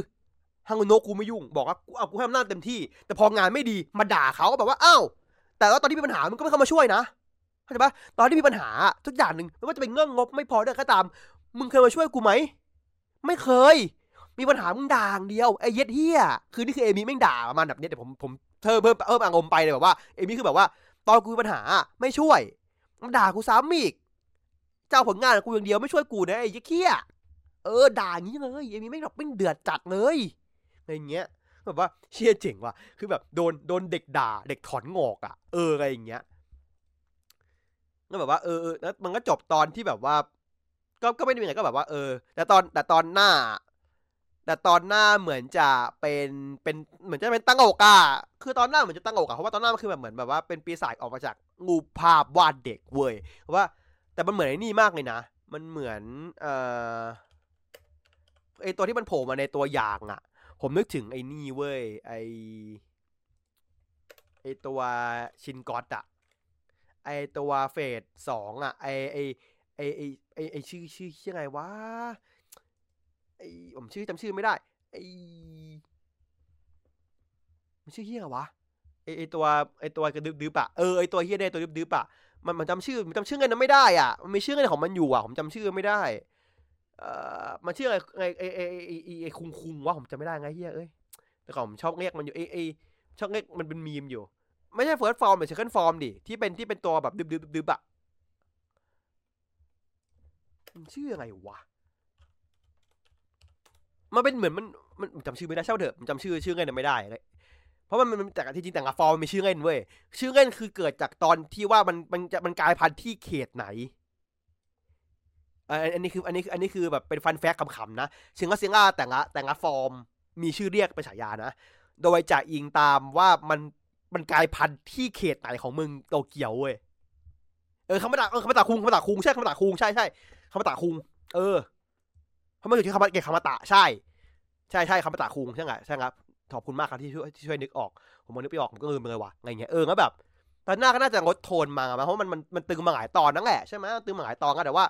ฮังกุนโนะกูไม่ยุ่ง บอกว่ากูเอากูให้อำนาจเต็มที่ แต่พองานไม่ดีมาด่าเขาก็แบบว่าอ้าวแต่ว่าตอนที่มีปัญหามึงก็ไม่เข้ามาช่วยนะเข้าใจปะตอนที่มีปัญหาทุกอย่างหนึ่งไม่ว่าจะเป็นเงื่อนงบไม่พอเรื่องก็ตาม มึงเคยมาช่วยกูไหมไม่เคย มีปัญหามึงด่าอย่างเดียวไอ้เย็ดเฮียคือนี่คือเอมี่แม่งด่าประมาณแบบเนี้ยเดี๋ยวผมผมเธอเพิ่มเพิ่มอารมณ์ไปเลยแบบว่าเอมี่คือแบบว่า ตอนกูมีปัญหาไม่ช่วยมันด่ากูซ้ำอีก เจ้าผลงานกูอย่างเดียวไม่ช่วยกูนะไอ้เหี้ยเคี้ยเออด่าอย่างนี้เลยเอมี่แม่งแบบแม่เดือดจัดเลยอะไรเงี้ยแบบว่าเชี่ยเจ๋งว่ะคือแบบโดนโดนเด็กด่า เด็กถอนงอกอะเอออะไรอย่างเงี้ยก็แบบว่าเออแล้วมันก็จบตอนที่แบบว่า ก็ก็ไม่ได้มีอะไรก็แบบว่าเออ แต่ตอนแต่ตอนหน้า แต่ตอนหน้าเหมือนจะเป็นเป็นเหมือนจะเป็นตั้งอกอะคือตอนหน้าเหมือนจะตั้งอกอะเพราะว่าตอนหน้ามันคือแบบเหมือนแบบว่าเป็นปีศาจออกมาจากงูภาพวาดเด็กเว้ยว่า แต่มันเหมือนไอ้นี่มากเลยนะ มันเหมือนเอ่อไอตัวที่มันโผล่มาในตัวอย่างอะ ผมนึกถึงไอ้นี่เว้ยไอไอตัวชินกอตอะไอตัวเฟสสองอะไอไอไอไอไอชื่อชื่อชื่อไงวะ ไอผมชื่อจำชื่อไม่ได้ ไอมันชื่อเฮียวะไอไอตัวไอตัวกระดึบดึบอะเออไอตัวเฮียได้ตัวดึบดึบอะมันมันจำชื่อมันจำชื่อเงินนั้นไม่ได้อะมันมีชื่อเงินของมันอยู่อะผมจำชื่อไม่ได้เอ่อมันชื่ออะไรไอไอไอไอไอคุงคุงวะผมจำไม่ได้ไงเฮียเอ้ยแต่ก่อนผมชอบเรียกมันอยู่ไอไอชอบเรียกมันเป็นมีมอยู่ ไม่ใช่ first form หรือ second form ดิที่เป็นที่เป็นตัวแบบดึบดึบดึบอะมันชื่ออะไรวะ มันเป็นเหมือนมันมันจำชื่อไม่ได้ช่างเถอะจำชื่อชื่อแม่งไม่ได้เลยเพราะมันมันแต่ที่จริงแต่ละฟอร์มมีชื่อเล่นเว้ยชื่อเล่นคือเกิดจากตอนที่ว่ามันมันจะมันกลายพันธุ์ที่เขตไหนอันนี้คืออันนี้อันนี้คือแบบเป็น fun fact ขำๆนะเชิงว่าเซียง่าแต่ละแต่ละฟอร์มมีชื่อเรียกเป็นฉายานะ โดยจะอิงตามว่ามันมันกลายพันธุ์ที่เขตไหนของมึงโตเกียวเว้ยเออคำว่าตาเออคำว่าตาคุงคำว่าตาคุงใช่คำว่าตาคุงใช่ใช่คำว่าตาคุง เออ เพราะมันอยู่ที่คำว่าเกตคำว่าตาใช่ ใช่ใช่คำว่าตาคุงใช่ไหมใช่ครับขอบคุณมากครับที่ช่วยที่ช่วยนึกออก ผมมันนึกไม่ออกผมก็ลืมไปเลยว่ะไงเงี้ยเออแล้วแบบตอนหน้าก็น่าจะลดโทนมาเพราะมันมันมันตึงมาหลายตอนนั่นแหละใช่ไหมตึงมาหลายตอนก็แต่ว่า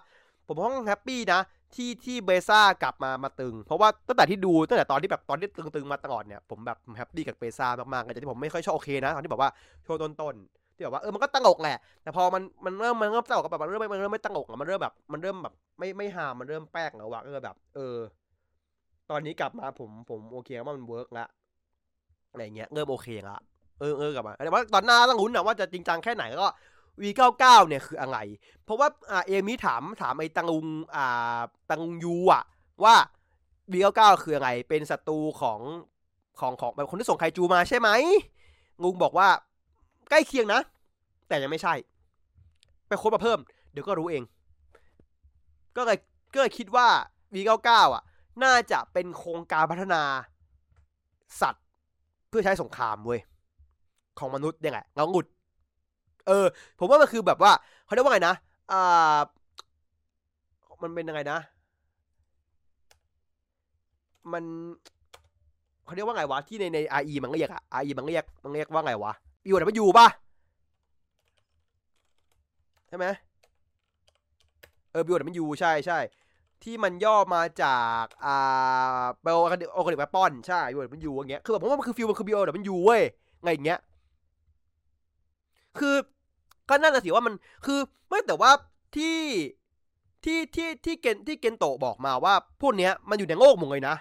ผมค่อนข้าง happy นะที่ที่ Blazar กลับมามาตึง เพราะว่าตั้งแต่ที่ดูตั้งแต่ตอนที่แบบตอนที่ตึงๆมาตลอดเนี่ยผมแบบ happy กับ Blazar มากๆแต่ที่ผมไม่ค่อยชอบโอเคนะตอนที่แบบว่าช่วงต้นๆ ที่แบบว่าเออมันก็ตั้งอกแหละ แต่พอมันมันเริ่มมันเริ่มตั้งอกแบบมันเริ่มมันเริ่มไม่ตั้งอกมันเริ่มแบบมันเริ่มแบบไม่ไม่ฮามันเริ่มแป้กแล้วว่ะเออแบบ เออ ตอนนี้กลับมาผมผมโอเคว่ามัน work ละอะไรเงี้ยเริ่มโอเคละเออเออกลับมาแต่ว่าตอนหน้าต้องลุ้นนะว่าจะจริงจังแค่ไหนก็ V99 เก้าเนี่ยคืออะไร เพราะว่าอ่าเอมี่ถามถามไอ้ตังลุงอ่าตังลุงยูอะว่า V99 คืออะไร เป็นศัตรูของของของแบบคนที่ส่งไคจูมาใช่ไหมลุงบอกว่า ใกล้เคียงนะ แต่ยังไม่ใช่ ไปค้นมาเพิ่ม เดี๋ยวก็รู้เอง ก็เลยก็เลยคิดว่า V99 อะ น่าจะเป็นโครงการพัฒนา สัตว์เพื่อใช้สงครามเว้ย ของมนุษย์ยังไงเงาหงุด เออ ผมว่ามันคือแบบว่าเขาเรียกว่าไงนะอ่ามันเป็นยังไงนะ มันเขาเรียกว่าไงวะ ที่ในในไอมันเรียกอะไอมันเรียกมันเรียกว่าไงวะ อยู่แต่มันอยู่ป่ะใช่ไหมเออบิวแต่มันอยู่ใช่ใช่ที่มันย่อมาจากอ่าเบลโอคาดิกแวปอนใช่บิวแต่มันอยู่อย่างเงี้ยคือแบบผมว่ามันคือฟิลมันคือบิวแต่มันอยู่เว้ยไงอย่างเงี้ย คือก็น่าจะสิว่ามันคือไม่แต่ว่าที่ที่ที่ที่เกนที่เกนโตบอกมาว่าพวกเนี้ยมันอยู่ในโลกหมดเลยนะ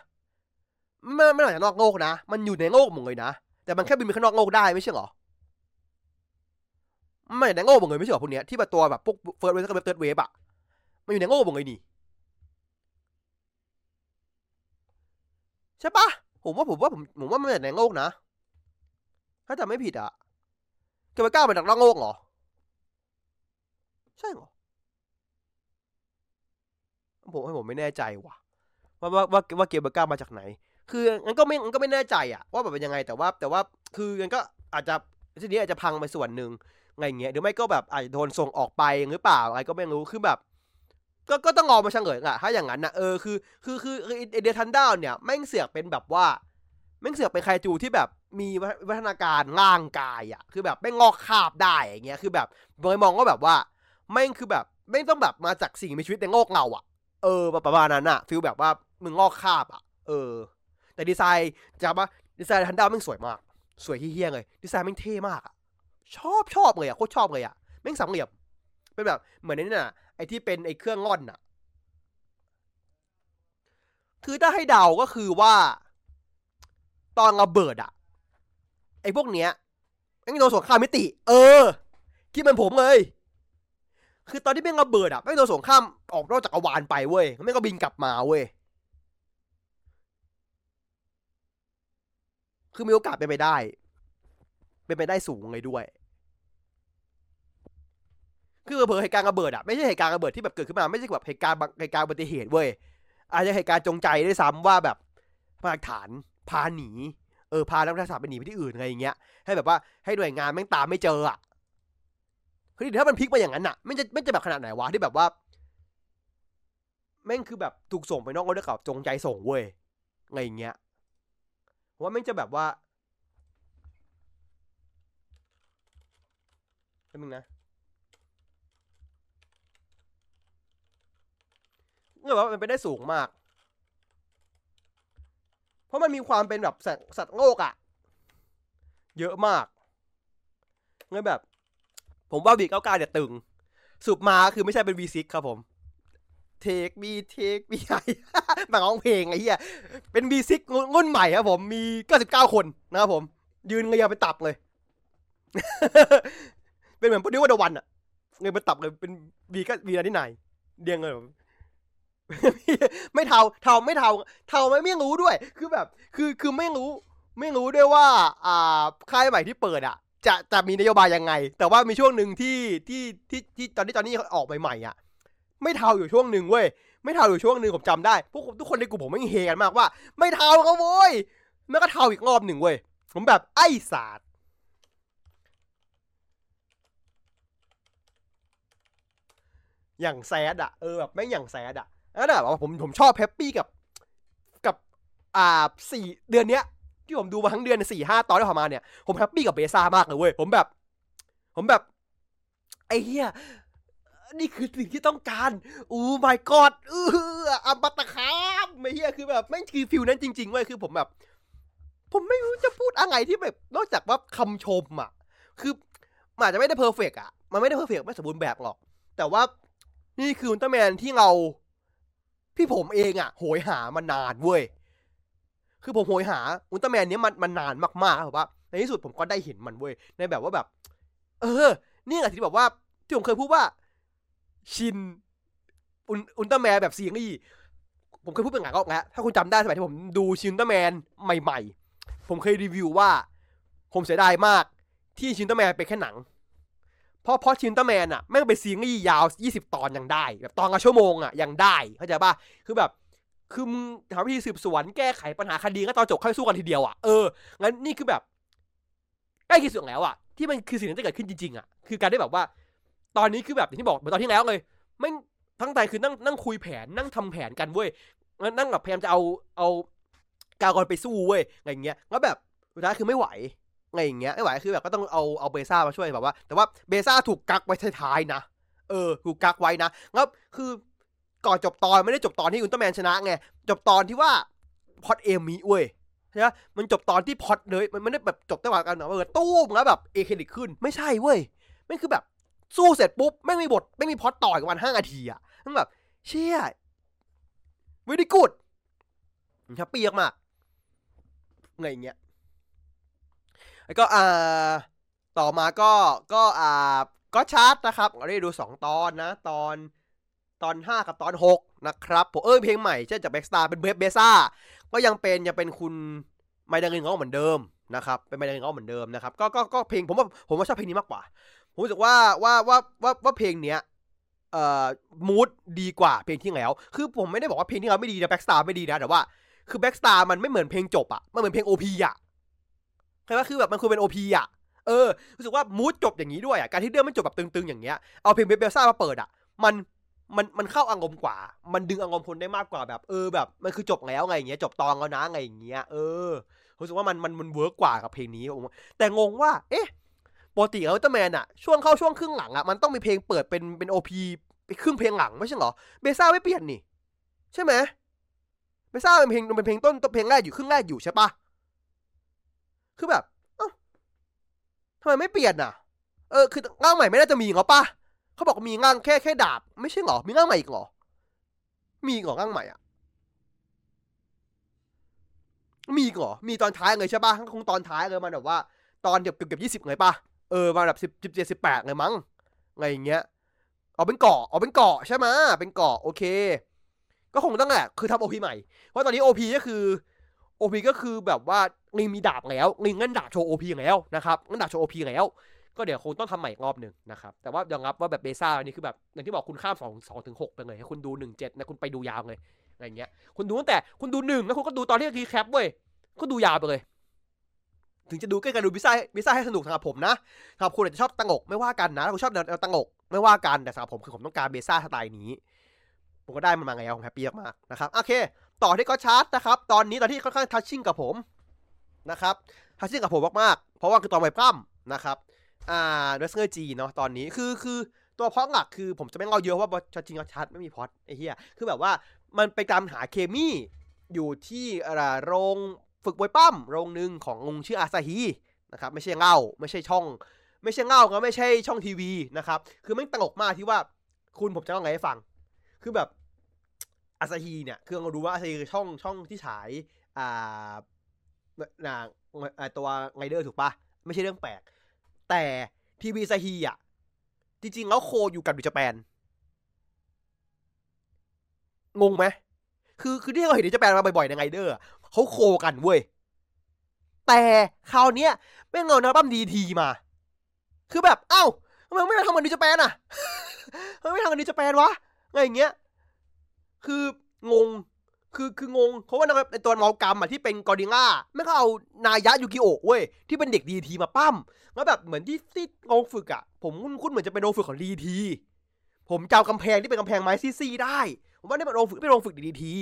ไม่ไม่ได้จากนอกโลกนะ มันอยู่ในโลกหมดเลยนะ แต่มันแค่บินไปข้างนอกโลกได้ไม่ใช่หรอ ไม่ในโง่หมดเลยไม่ใช่หรอพวกเนี้ยที่แบบตัวแบบพวกเฟิร์สเวฟกับเติร์ดเวฟอะมันอยู่ในโง่หมดเลยนี่ใช่ปะผมว่าผมว่าผมผมว่ามันในโลกนะ ถ้าจำไม่ผิดอะเกมก้าเป็นจากนอกโลกเหรอ ใช่เหรอผมให้ผมไม่แน่ใจว่ะว่าว่าว่าว่าเกมเบอร์ก้ามาจากไหน คืองั้นก็ไม่งั้นก็ไม่แน่ใจอะว่าแบบเป็นยังไงแต่ว่าแต่ว่าคืองั้นก็อาจจะทีนี้อาจจะพังไปส่วนหนึ่ง ไงเงี้ยหรือไม่ก็แบบอาจจะโดนส่งออกไปหรือเปล่าอะไรก็ไม่รู้คือแบบ ก็ก็ต้องรอมาเฉลยอะถ้าอย่างนั้นนะเออคือคือคือคือเอเดทันดาวเนี่ยแม่งเสือกเป็นแบบว่าแม่งเสือกเป็นไคจูที่แบบมีวัฒนาการร่างกายอะคือแบบไม่งอกคาบได้อย่างเงี้ยคือแบบโดยมองว่าแบบว่าแม่งคือแบบไม่ต้องแบบมาจากสิ่งมีชีวิตในโลกเราอะเออประมาณนั้นอะฟีลแบบว่ามึงงอกคาบอะเออ แต่ดีไซน์จะว่าดีไซน์ทันดาวแม่งสวยมาก สวยเฮี้ยๆเลยดีไซน์แม่งเท่มากอะ ชอบชอบเลยอะโคตรชอบเลยอะแม่งสามเหลี่ยมเป็นแบบเหมือนนี่น่ะไอที่เป็นไอเครื่องร่อนน่ะคือถ้าให้เดาก็คือว่า ตอนระเบิดอะไอพวกเนี้ยไอ้โดนสงครามมิติ เออคิดเป็นผมเลย คือตอนที่เป็นระเบิดอะไม่โดนสงครามออกนอกจักรวาลไปเว้ยไม่ก็บินกลับมาเว้ยคือมีโอกาสเป็นไปได้ เป็นไปได้สูงเลยด้วย คือเผอเหตุการณ์ระเบิดอะไม่ใช่เหตุการณ์ระเบิดที่แบบเกิดขึ้นมาไม่ใช่แบบเหตุการณ์เหตุการณ์อุบัติเหตุเว้ยอาจจะเหตุการณ์จงใจด้วยซ้ำว่าแบบพาฐานพาหนีเออพานักศึกษาไปหนีไปที่อื่นอะไรอย่างเงี้ยให้แบบว่าให้หน่วยงานแม่งตามไม่เจออะคือถ้ามันพลิกมาอย่างนั้นอะไม่จะไม่จะแบบขนาดไหนวะที่แบบว่าแม่งคือแบบถูกส่งไปนอกรถด้วยกับจงใจส่งเว้ยอะไรอย่างเงี้ยว่าแม่งจะแบบว่าแป๊บนึงนะ เงื่อว่ามันไปได้สูงมาก เพราะมันมีความเป็นแบบสัตว์สัตว์โลกอะเยอะมากเงี้ยแบบ ผมว่าบีเก้าเก้าเนี่ยตึง สุดมาคือไม่ใช่เป็น V6 ครับผมเทคบีเทคบีไอมาร้องเพลงไอ้เหี้ยเป็น V6 รุ่นใหม่ครับผมมี 99 คนนะครับผม ยืนเงียไปตับเลย เป็นเหมือนพอดีว่าเดวันอะเงียไปตับเลยเป็นวีก็วีนาที่ไหนเดียงเลย ไม่เทาเทาไม่เทาเทาไม่ไม่รู้ด้วย คือแบบ คือคือไม่รู้ ไม่รู้ด้วยว่า อ่าค่ายใหม่ที่เปิดอะ จะจะมีนโยบายยังไง แต่ว่ามีช่วงหนึ่งที่ที่ที่ที่ตอนที่ตอนนี้ออกใหม่ๆอะ ไม่เทาอยู่ช่วงหนึ่งเว้ยไม่เทาอยู่ช่วงหนึ่งผมจำได้พวกทุกคนในกลุ่มผมไม่เฮกันมากว่า ไม่เทาเขาโว้ยแม่ก็เทาอีกรอบหนึ่งเว้ยผมแบบไอ้ศาสตร์อย่างแซดอะเออแบบแม่งอย่างแซดอะ นั่นแหละว่าผมผมชอบแฮปปี้กับกับอ่าสี่เดือนเนี้ยที่ผมดูมาทั้งเดือนสี่ห้าตอนที่ผ่านมาเนี่ย ผมแฮปปี้กับเบซ่ามากเลยเว้ยผมแบบ ผมแบบ ไอ้เหี้ยนี่คือสิ่งที่ต้องการ oh my god เอออัมบัตครับไอ้เหี้ยคือแบบแม่งคือ feel นั้นจริงๆเว้ยคือผมแบบ ผมไม่รู้จะพูดอะไรที่แบบ นอกจากว่าคำชมอะ คือมันอาจจะไม่ได้ perfect อะ มันไม่ได้ perfect ไม่สมบูรณ์แบบหรอก แต่ว่านี่คืออุลตร้าแมนที่เรา พี่ผมเองอะโหยหามานานเว้ย คือผมโหยหาอุลตร้าแมนเนี้ยมันมันนานมากๆครับว่าในที่สุดผมก็ได้เห็นมันเว้ย ในแบบว่าแบบ เออ นี่แหละที่แบบว่าที่ผมเคยพูดว่า ชินอุลอุลตร้าแมนแบบซีรีส์ผมเคยพูดเป็นหนังก็แล้วถ้าคุณจำได้สมัยที่ผมดูชินตร้าแมนใหม่ ๆ ผมเคยรีวิวว่า ผมเสียดายมากที่ชินตร้าแมนเป็นแค่หนัง เพราะพราะชินอุลตร้าแมนอะแม่งเป็นซีรีส์ยาว 20 ตอนยังได้ แบบตอนละชั่วโมงอะยังได้เข้าใจป่ะคือแบบคือมึงหาวิธีสืบสวนแก้ไขปัญหาคดีก็ตอนจบค่อยสู้กันทีเดียวอะเอองั้นนี่คือแบบใกล้เคียงสุดแล้วอะที่มันคือสิ่งที่เกิดขึ้นจริงๆอะคือการได้แบบว่า ตอนนี้คือแบบอย่างที่บอกเหมือนตอนที่แล้วเลยไม่ทั้งใจคือนั่งนั่งคุยแผนนั่งทำแผนกันเว้ยนั่งแบบพยายามจะเอาเอากากรไปสู้เว้ยอะไรเงี้ยแล้วแบบสุดท้ายคือไม่ไหว อะไรอย่างเงี้ยไม่ไหวคือแบบก็ต้องเอาเอาเบซ่ามาช่วยแบบว่า แต่ว่าเบซ่าถูกกักไว้ท้ายๆนะเออถูกกักไว้นะแล้วคือก่อนจบตอนไม่ได้จบตอนที่อุลตร้าแมนชนะไงจบตอนที่ว่าพอดเอมีเว้ยใช่ไหมมันจบตอนที่พอดเลยมันไม่ได้แบบจบตั้งแต่กันเออตู้มแล้วแบบเอเครดิตขึ้นไม่ใช่เว้ยไม่คือแบบสู้เสร็จปุ๊บไม่มีบทไม่มีพอดต่ออีกวันห้านาทีอะมันแบบ เชี่ยวิดีกูดแฮปปี้มากไงอย่างเงี้ย แล้วก็อ่าต่อมาก็ก็อ่า Gotchard นะครับเราได้ดูสองตอนนะ ตอนตอนห้ากับตอนหกนะครับผมเออเพลงใหม่เช่นจาก Black Star เป็น Brave Blazar ก็ยังเป็นยังเป็นคุณ MindaRyn เขาเหมือนเดิมนะครับเป็น MindaRyn เขาเหมือนเดิมนะครับก็ก็ก็เพลงผมว่าผมว่าชอบเพลงนี้มากกว่า ผมรู้สึกว่าว่าว่าว่าว่าเพลงเนี้ยเอ่อ mood ดีกว่าเพลงที่แล้ว คือผมไม่ได้บอกว่าเพลงที่เราไม่ดีนะ Black Star ไม่ดีนะแต่ว่าคือ Black Star มันไม่เหมือนเพลงจบอะมันเหมือนเพลง OP อะ ใช่ไหมคือแบบมันควรเป็น OP อะเออรู้สึกว่า mood จบอย่างนี้ด้วยอะการที่เรื่องมันจบแบบตึงๆอย่างเงี้ยเอาเพลง Blazar มาเปิดอะ มันมันมันเข้าอารมณ์กว่า มันดึงอารมณ์คนได้มากกว่าแบบ เออแบบ มันคือจบแล้วไงอย่างเงี้ยจบตอนแล้วนะไงอย่างเงี้ยเออรู้สึกว่ามันมันมัน work กว่ากับเพลงนี้แต่งงว่า เอ๊ะปกติอุลตร้าแมนอะช่วงเข้าช่วงครึ่งหลังอะมันต้องมีเพลงเปิดเป็นเป็น OPครึ่งเพลงหลังไม่ใช่เหรอเบซ่าไม่เปลี่ยนนี่ ใช่ไหมเบซ่าเป็นเพลงเป็นเพลงต้นต้นเพลงแรกอยู่ครึ่งแรกอยู่ใช่ปะ คือแบบเอ้าทำไมไม่เปลี่ยนอะ เออ คือง่างใหม่ไม่น่าจะมีเหรอปะเขาบอกมีง่างแค่แค่ดาบ ไม่ใช่เหรอ มีง่างใหม่อีกเหรอ มีเหรอง่างใหม่อะ มีเหรอ มีตอนท้ายเลยใช่ปะคงตอนท้ายเลยมันแบบว่า ตอนเกือบเกือบยี่สิบเลยปะเออมาแบบสิบสิบเจ็ดสิบแปดเลยมั้งอะไรอย่างเงี้ย เอาเป็นเกาะ เอาเป็นเกาะใช่ไหมเป็นเกาะโอเค ก็คงต้องแหละ คือทำโอพีใหม่ เพราะตอนนี้โอพีก็คือโอพีก็คือแบบว่าลิงมีดาบแล้วลิงงั้นดาบโชว์โอพีแล้วนะครับงั้นดาบโชว์โอพีแล้ว ก็เดี๋ยวคงต้องทำใหม่รอบหนึ่งนะครับ แต่ว่ายอมรับว่าแบบเบซ่าอันนี้คือแบบอย่างที่บอกคุณข้ามสองสองถึงหกไปเลยให้คุณดูหนึ่งเจ็ดนะคุณไปดูยาวเลยอะไรเงี้ย คุณดูตั้งแต่คุณดูหนึ่งแล้วคุณก็ดูตอนที่รีแคปเว้ยก็ดูยาวไปเลย ถึงจะดูใกล้กันดูบิซ่าบิซ่าให้สนุกสำหรับผมนะสำหรับคุณอาจจะชอบตังกไม่ว่ากันนะถ้าคุณชอบแนวตังกไม่ว่ากันแต่สำหรับผมคือผมต้องการเบซ่าสไตล์นี้ผมก็ได้มันมาไงผมแฮปปี้มากนะครับโอเค ต่อที่ก็ชาร์ตนะครับ ตอนนี้ตอนที่ค่อนข้างทัชชิ่งกับผม นะครับทัชชิ่งกับผมมากๆ เพราะว่าคือตอนไวพร่ำนะครับ อ่าเรสเนอร์จีเนาะตอนนี้คือคือตัวพอดหลักคือผมจะไม่เล่าเยอะว่าจริงๆชาร์ตไม่มีพอดไอ้เหี้ยคือแบบว่ามันไปตามหาเคมีอยู่ที่อะไรโรงฝึกบวยปั้มโรงหนึ่งของลุงชื่ออาซาฮีนะครับไม่ใช่เงาไม่ใช่ช่อง ไม่ใช่เงาก็ไม่ใช่ช่องทีวีนะครับคือไม่ตลกมากที่ว่าคุณผมจะเล่าไงให้ฟัง คือแบบอาซาฮีเนี่ยคือเรารู้ว่าอาซาฮีคือช่องช่องที่ฉายอ่า น่ะตัวไงเดอร์ถูกปะไม่ใช่เรื่องแปลก แต่ทีวีซาฮีอะ จริง ๆ แล้วโคอยู่กับดิจแปน งงไหมคือคือที่เราเห็นดิจแปนมาบ่อยๆในไงเดอร์เขาโคกันเว้ย แต่คราวเนี้ยแม่งเอาน้ำปั้มดีทีมา คือแบบ เอ้าทำไมไม่ทำกันดิจแปนอะทำไมไม่ทำกันดิจแปนวะอะไรอย่างเงี้ย คืองง คือคืองงเพราะว่าในตัวเมากรรมอะที่เป็นกอริล่าไม่ก็เอานายะยูกิโอะเว้ยที่เป็นเด็กดีทีมาปั้มแล้วแบบเหมือนที่ที่โรงฝึกอะ ผมคุ้นเหมือนจะเป็นโรงฝึกของดีทีผมจำกำแพงที่เป็นกำแพงไม้ซีๆได้ผมว่านี่เป็นโรงฝึกเป็นโรงฝึกดีที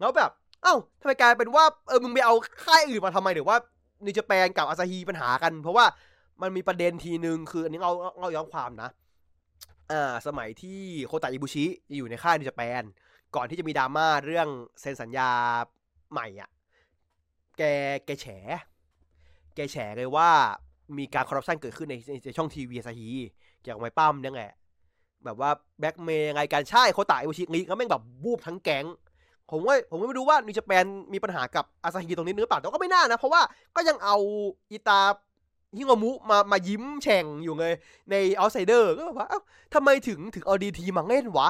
แล้วแบบ เอ้าทำไมกลายเป็นว่าเออมึงไปเอาค่ายอื่นมาทำไมหรือว่านิจแปนกับอาซาฮีปัญหากัน เพราะว่ามันมีประเด็นทีนึงคืออันนี้เราเราย้อนความนะอ่าสมัยที่โคตะอิบุชิอยู่ในค่ายนิจแปน ก่อนที่จะมีดราม่าเรื่องเซ็นสัญญาใหม่อะ แกแกแฉ แกแฉเลยว่ามีการคอร์รัปชันเกิดขึ้นในในช่องทีวีอาซาฮีเกี่ยวกับไม้ปั้มเนี่ยแหละแบบว่าแบ็กเมย์ไงการใช่โคตะอิบุชิลีก็แม่งแบบบูบทั้งแก๊งผมว่าผมก็ไม่รู้ว่านิจแปนมีปัญหากับอาซาฮิตรงนี้หรือเปล่าแต่ก็ไม่น่านะ เพราะว่าก็ยังเอาอิตาฮิโงมุมามายิ้มแฉ่งอยู่เลยในเอาไซเดอร์ก็แบบว่า เอ้าทำไมถึงถึงเอาดีทีมาเล่นวะ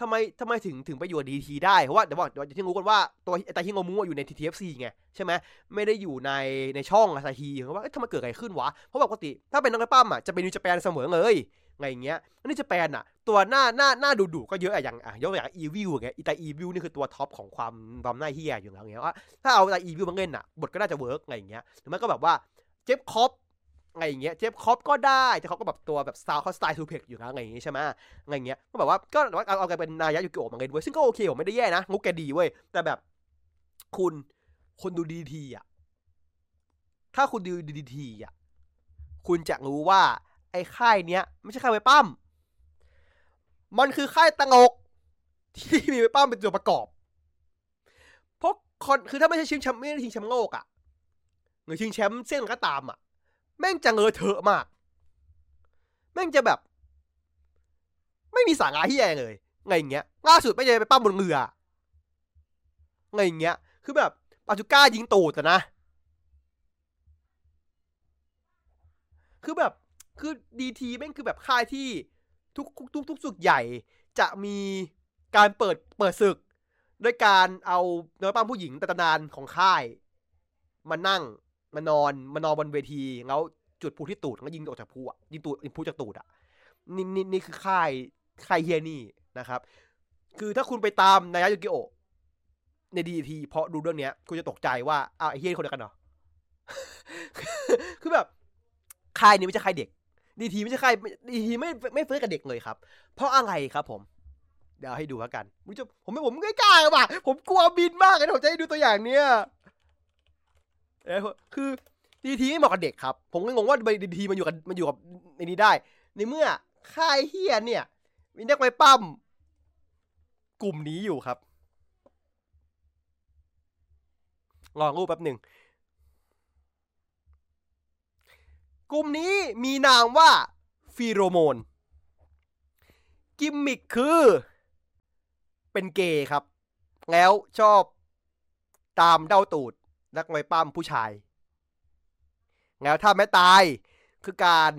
ทำไมทำไมถึงถึงไปอยู่ดีทีได้ เพราะว่าเดี๋ยวบอกเดี๋ยวที่รู้กันว่าตัวไอตาฮิโงมุอยู่ในทีทีเอฟซีไงใช่ไหมไม่ได้อยู่ในในช่องอาซาฮีเพราะว่าทำไมเกิดอะไรขึ้นวะ เพราะปกติถ้าเป็นนักปั้มอะจะเป็นนิวจแปนเสมอเลยไงเงี้ยนี่จะแปนอะ ตัวหน้าหน้าหน้าดุดุก็เยอะอะอย่างอะยกอย่างอีวิวอย่างเงี้ยอีตาอีวิวนี่คือตัวท็อปของความความหน้าเฮียอยู่แล้วเงี้ยว่าถ้าเอาตาอีวิวมาเล่นอะบทก็น่าจะเวิร์กไงเงี้ยหรือไม่ก็แบบว่าเจฟคอป อะไงเงี้ยเจฟคอปก็ได้แต่เขาก็แบบตัวแบบสไตล์เขาสไตล์ทูเพกอยู่แล้วไงอย่างงี้ยใช่ไหมอะไงเงี้ยก็แบบว่าก็เอาเอากันเป็นนายะยูกิโอะมาเล่นเว้ยซึ่งก็โอเคผมไม่ได้แย่นะงุกแกดีเว้ยแต่แบบคุณคนดูดีทีอะถ้าคุณดูดีทีอะคุณจะรู้ว่าไอ้ค่ายเนี้ยไม่ใช่ค่ายไวปั้มมันคือค่ายตะงกที่มีไวปั้มเป็นตัวประกอบเพราะคนคือถ้าไม่ใช่ชิงแชมป์ไม่ได้ชิงแชมป์โลกอะหรือชิงแชมป์เส้นก็ตามอะ แม่งจะเงอเถอะมาก แม่งจะแบบ ไม่มีสาระที่แย่เลยไงอย่างเงี้ยล่าสุดไม่ใช่ไปปั้มบนเรือไงอย่างเงี้ย คือแบบปาจูก้ายิงตูดแต่นะ คือแบบคือดีทีแม่งคือแบบค่ายที่ทุกทุกทุกสุดใหญ่จะมีการเปิดเปิดศึก ด้วยการเอาเนื้อปั้มผู้หญิงแต่ตำนานของค่าย มานั่ง มานอนมานอนบนเวทีแล้วจุดพูที่ตูดแล้วยิงออกจากพูอะยิงตูดยิงพูจากตูดอะนี่นี่นี่คือค่ายค่ายเฮียนี่นะครับ คือถ้าคุณไปตามนายายุกิโอในดีทีเพราะดูเรื่องเนี้ย คุณจะตกใจว่าอ้าวไอ้เฮียคนเดียวกันเหรอคือแบบค่ายนี้ไม่ใช่ค่ายเด็กดีทีไม่ใช่ใครดีทีไม่ไม่เฟื้นกับเด็กเลยครับ เพราะอะไรครับผมเดี๋ยวให้ดูแล้วกันผมจะผมไม่ผมไม่กล้าว่ะผมกลัวบินมากเลยผมจะให้ดูตัวอย่างเนี้ย เออคือดีทีไม่เหมาะกับเด็กครับ ผมก็งงว่าดีทีมันอยู่กับมันอยู่กับในนี้ได้ ในเมื่อค่ายเฮียเนี่ยมีนักไปปั้มกลุ่มนี้อยู่ครับ ลองรูปแป๊บหนึ่งกลุ่มนี้มีนามว่าฟีโรโมน กิมมิคคือ เป็นเกย์ครับ แล้วชอบตามเด้าตูด นักมวยปั้มผู้ชาย แล้วถ้าไม่ตายคือการ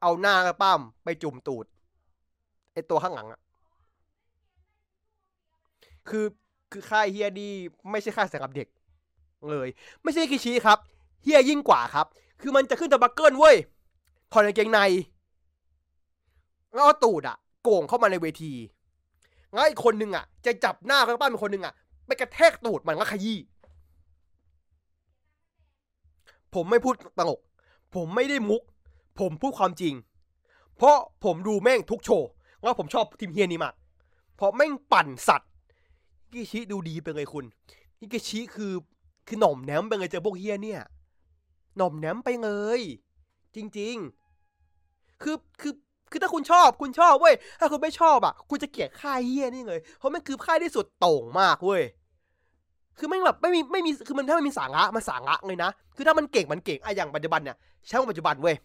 เอาหน้านักปั้มไปจุ่มตูดไอตัวข้างหลังอะคือคือค่ายเฮียดีไม่ใช่ค่ายสำหรับเด็ก เลย ไม่ใช่คิชิครับเฮียยิ่งกว่าครับ คือมันจะขึ้นตะบักเกิลเว้ยถอดกางเกงในแล้วเอาตูดอะโก่งเข้ามาในเวทีแล้วอีกคนนึงอะจะจับหน้าข้างป้านเป็นคนนึงอะไปกระแทกตูดมันแล้วขยี้ ผมไม่พูดตลก ผมไม่ได้มุก ผมพูดความจริง เพราะผมดูแม่งทุกโชว์แล้วผมชอบทีมเฮียนี้มากเพราะแม่งปั่นสัตว์กิชิดูดีไปเลยคุณฮิกิชิคือคือหน่อมแนมไปเลยเจอพวกเฮียเนี่ยหน่อมแนมไปเลย จริง ๆ คือคือคือถ้าคุณชอบคุณชอบเว้ยถ้าคุณไม่ชอบอะ คุณจะเกลียดค่ายเหี้ยนี่เลยเพราะมันคือค่ายที่สุดโต่งมากเว้ย คือแม่งแบบไม่มีไม่มีคือมันถ้ามันมีสาระมันสาระเลยนะ คือถ้ามันเก่งมันเก่งอะอย่างปัจจุบันเนี่ยแชมป์ปัจจุบันเว้ย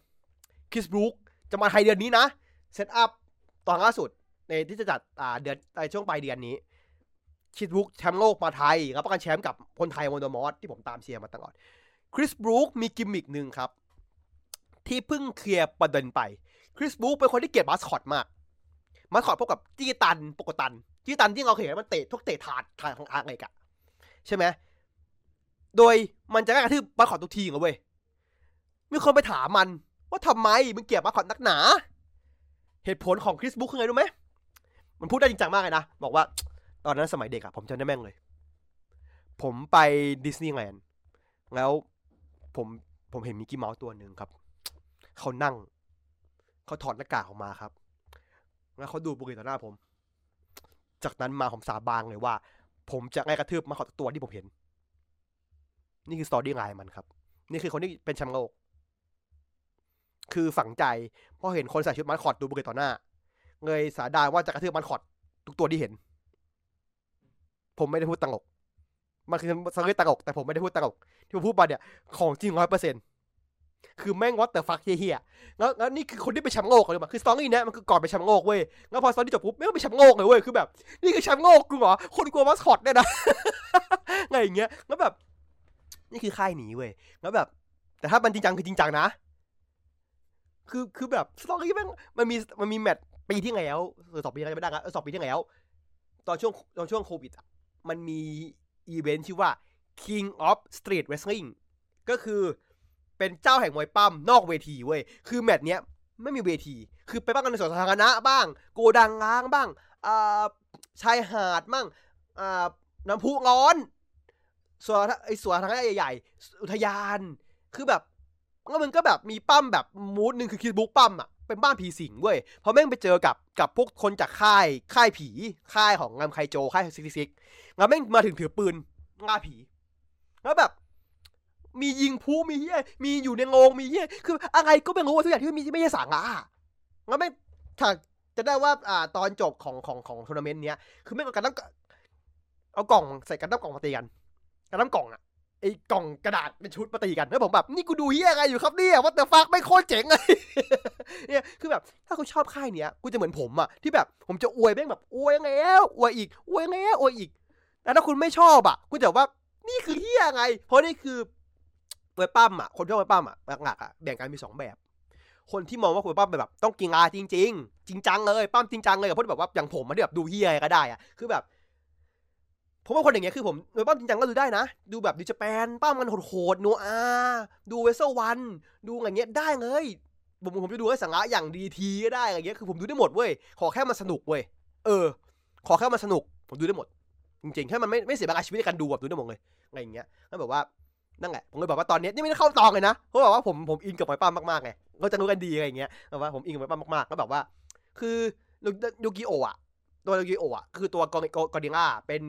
Chris Brookes จะมาไทยเดือนนี้นะ Setup ตอนล่าสุดในที่จะจัดอ่าเดือนในช่วงปลายเดือนนี้ Chris Brookes แชมป์โลกมาไทยรับประกันแชมป์กับคนไทยมอนดมอสที่ผมตามเชียร์มาตลอดคริสบรูคมีกิมมิกหนึ่งครับ ที่เพิ่งเคลียร์ประเด็นไปคริสบรูคเป็นคนที่เกลียดมาสคอตมากมาสคอตพวกกับจี้ตันปกตันจี้ตันที่เราเคยเห็นมันเตะทุกเตะถาดถาดของอาร์กเลยกะ ใช่ไหมโดยมันจะกระทืบมาสคอตทุกทีเลยเว้ยมีคนไปถามมันว่าทำไมมึงเกลียดมาสคอตนักหนา เหตุผลของคริสบุ๊กคือไงรู้ไหมมันพูดได้จริงจังมากเลยนะ บอกว่าตอนนั้นสมัยเด็กอะผมจำได้แม่งเลย ผมไปดิสนีย์แลนด์แล้วผมผมเห็นมิกกี้เมาส์ตัวหนึ่งครับ เขานั่ง เขาถอดหน้ากากออกมาครับ แล้วเขาดูดบุหรี่ต่อหน้าผม จากนั้นมาผมสาบานเลยว่า ผมจะไงกระทืบมาสคอตทุกตัวที่ผมเห็น นี่คือ storyline มันครับ นี่คือคนที่เป็นแชมป์โลก คือฝังใจเพราะเห็นคนใส่ชุดมาสคอตดูดบุหรี่ต่อหน้าเลยสาบานว่าจะกระทืบมาสคอตทุกตัวที่เห็น ผมไม่ได้พูดตลกมันคือ story ตลกแต่ผมไม่ได้พูดตลกที่ผมพูดมาเนี่ย ของจริงร้อยเปอร์เซ็นต์ คือแม่ง what the fuck เหี้ยๆแล้วแล้วนี่คือคนที่ไปแชมป์โลกเลยมาคือ story เนี้ยมันคือก่อนไปแชมป์โลกเว้ยแล้วพอ story จบปุ๊บไม่ต้องไปแชมป์โลกเลยเว้ยคือแบบ นี่คือแชมป์โลกกูเหรอคนกลัวมาสคอตเนี่ยนะไงอย่างเงี้ยแล้วแบบ นี่คือค่ายนี้เว้ยแล้วแบบ แต่ถ้ามันจริงจังคือจริงจังนะ คือคือแบบ story แม่งมันมีมันมีแมตช์ปีที่แล้วเออสองปีแล้วไม่ได้ละสองปีที่แล้ว ตอนช่วงตอนช่วงโควิดอะมันมีอีเวนต์ชื่อว่า King of Street Wrestling ก็คือ เป็นเจ้าแห่งมวยปล้ำนอกเวทีเว้ย คือแมตช์เนี้ยไม่มีเวที คือไปปล้ำกันในสวนสาธารณะบ้าง โกดังร้างบ้างอ่าชายหาดบ้างอ่าน้ำพุร้อนสวนไอสวนสาธารณะใหญ่ๆ อุทยาน คือแบบแล้วมันก็แบบมีปั้มแบบมูดหนึ่งคือคิดบุ๊กปั้มอะ เป็นบ้านผีสิงเว้ย เพราะแม่งไปเจอกับกับพวกคนจากค่ายค่ายผี ค่ายของงามไคโจ ค่ายซิกซิกแล้วแม่งมาถึงถือปืนง่าผี แล้วแบบ มียิงพูมีเฮียมีอยู่ในโรงมีเฮียคืออะไรก็ไม่รู้ว่าทุกอย่างที่มีไม่ใช่สาระแล้วแม่ถ้าจะได้ว่าอ่าตอนจบของของของทัวร์นาเมนต์เนี้ยคือแม่เอากันน้ำเอากล่องใส่กันน้ำกล่องมาตีกันกันน้ำกล่องอะไอ้กล่องกระดาษเป็นชุดมาตีกันแล้วผมแบบนี่กูดูเฮียอะไรอยู่ครับเนี่ยว่าแต่ฟักไม่โคตรเจ๋งเลยเนี่ยคือแบบถ้าคุณชอบค่ายเนี้ยกูจะเหมือนผมอะที่แบบผมจะอวยแม่งแบบอวยแล้วอวยอีกอวยแล้วอวยอีกแต่ถ้าคุณไม่ชอบอะคุณจะว่านี่คือเฮียไง เพราะนี่คือ มวปั้มอะคนชอบมวปั้มอะหลักๆอะแบ่งกันมีสองแบบ คนที่มองว่ามวปั้มเป็นแบบต้องกินอาจริงๆจริงจังเลยปั้มจริงจังเลยเพราะแบบว่าอย่างผมมันแบบดูเฮียก็ได้อะคือแบบผมเป็นคนอย่างเงี้ยคือผมมวปั้มจริงจังก็ดูได้นะ ดูแบบดูจแปนปั้มมันโหดๆโนอาดูเวสเซอร์วัน ดูอย่างเงี้ยได้เลยผมผมจะดูให้สังระอย่างดีทีก็ได้อะไรเงี้ยคือผมดูได้หมดเว้ยขอแค่มันสนุกเว้ยเออ ขอแค่มันสนุก ผมดูได้หมด จริงๆแค่มันไม่ไม่เสียเวลาชีวิตในการดูแบบดูได้หมดเลยอะไรอย่างเงี้ยแล้วแบบว่า นั่นแหละผมเลยบอกว่าตอนนี้นี่ไม่ได้เข้าตองเลยนะเพราะแบบว่าผมผมอินกับหมวยปั้มมากๆไงเราจะรู้กันดีอะไรอย่างเงี้ยแบบว่าผมอินกับหมวยปั้มมากๆแล้วแบบว่า คือยูกิโออะตัวยูกิโออะคือตัวกอดิล่าเป็น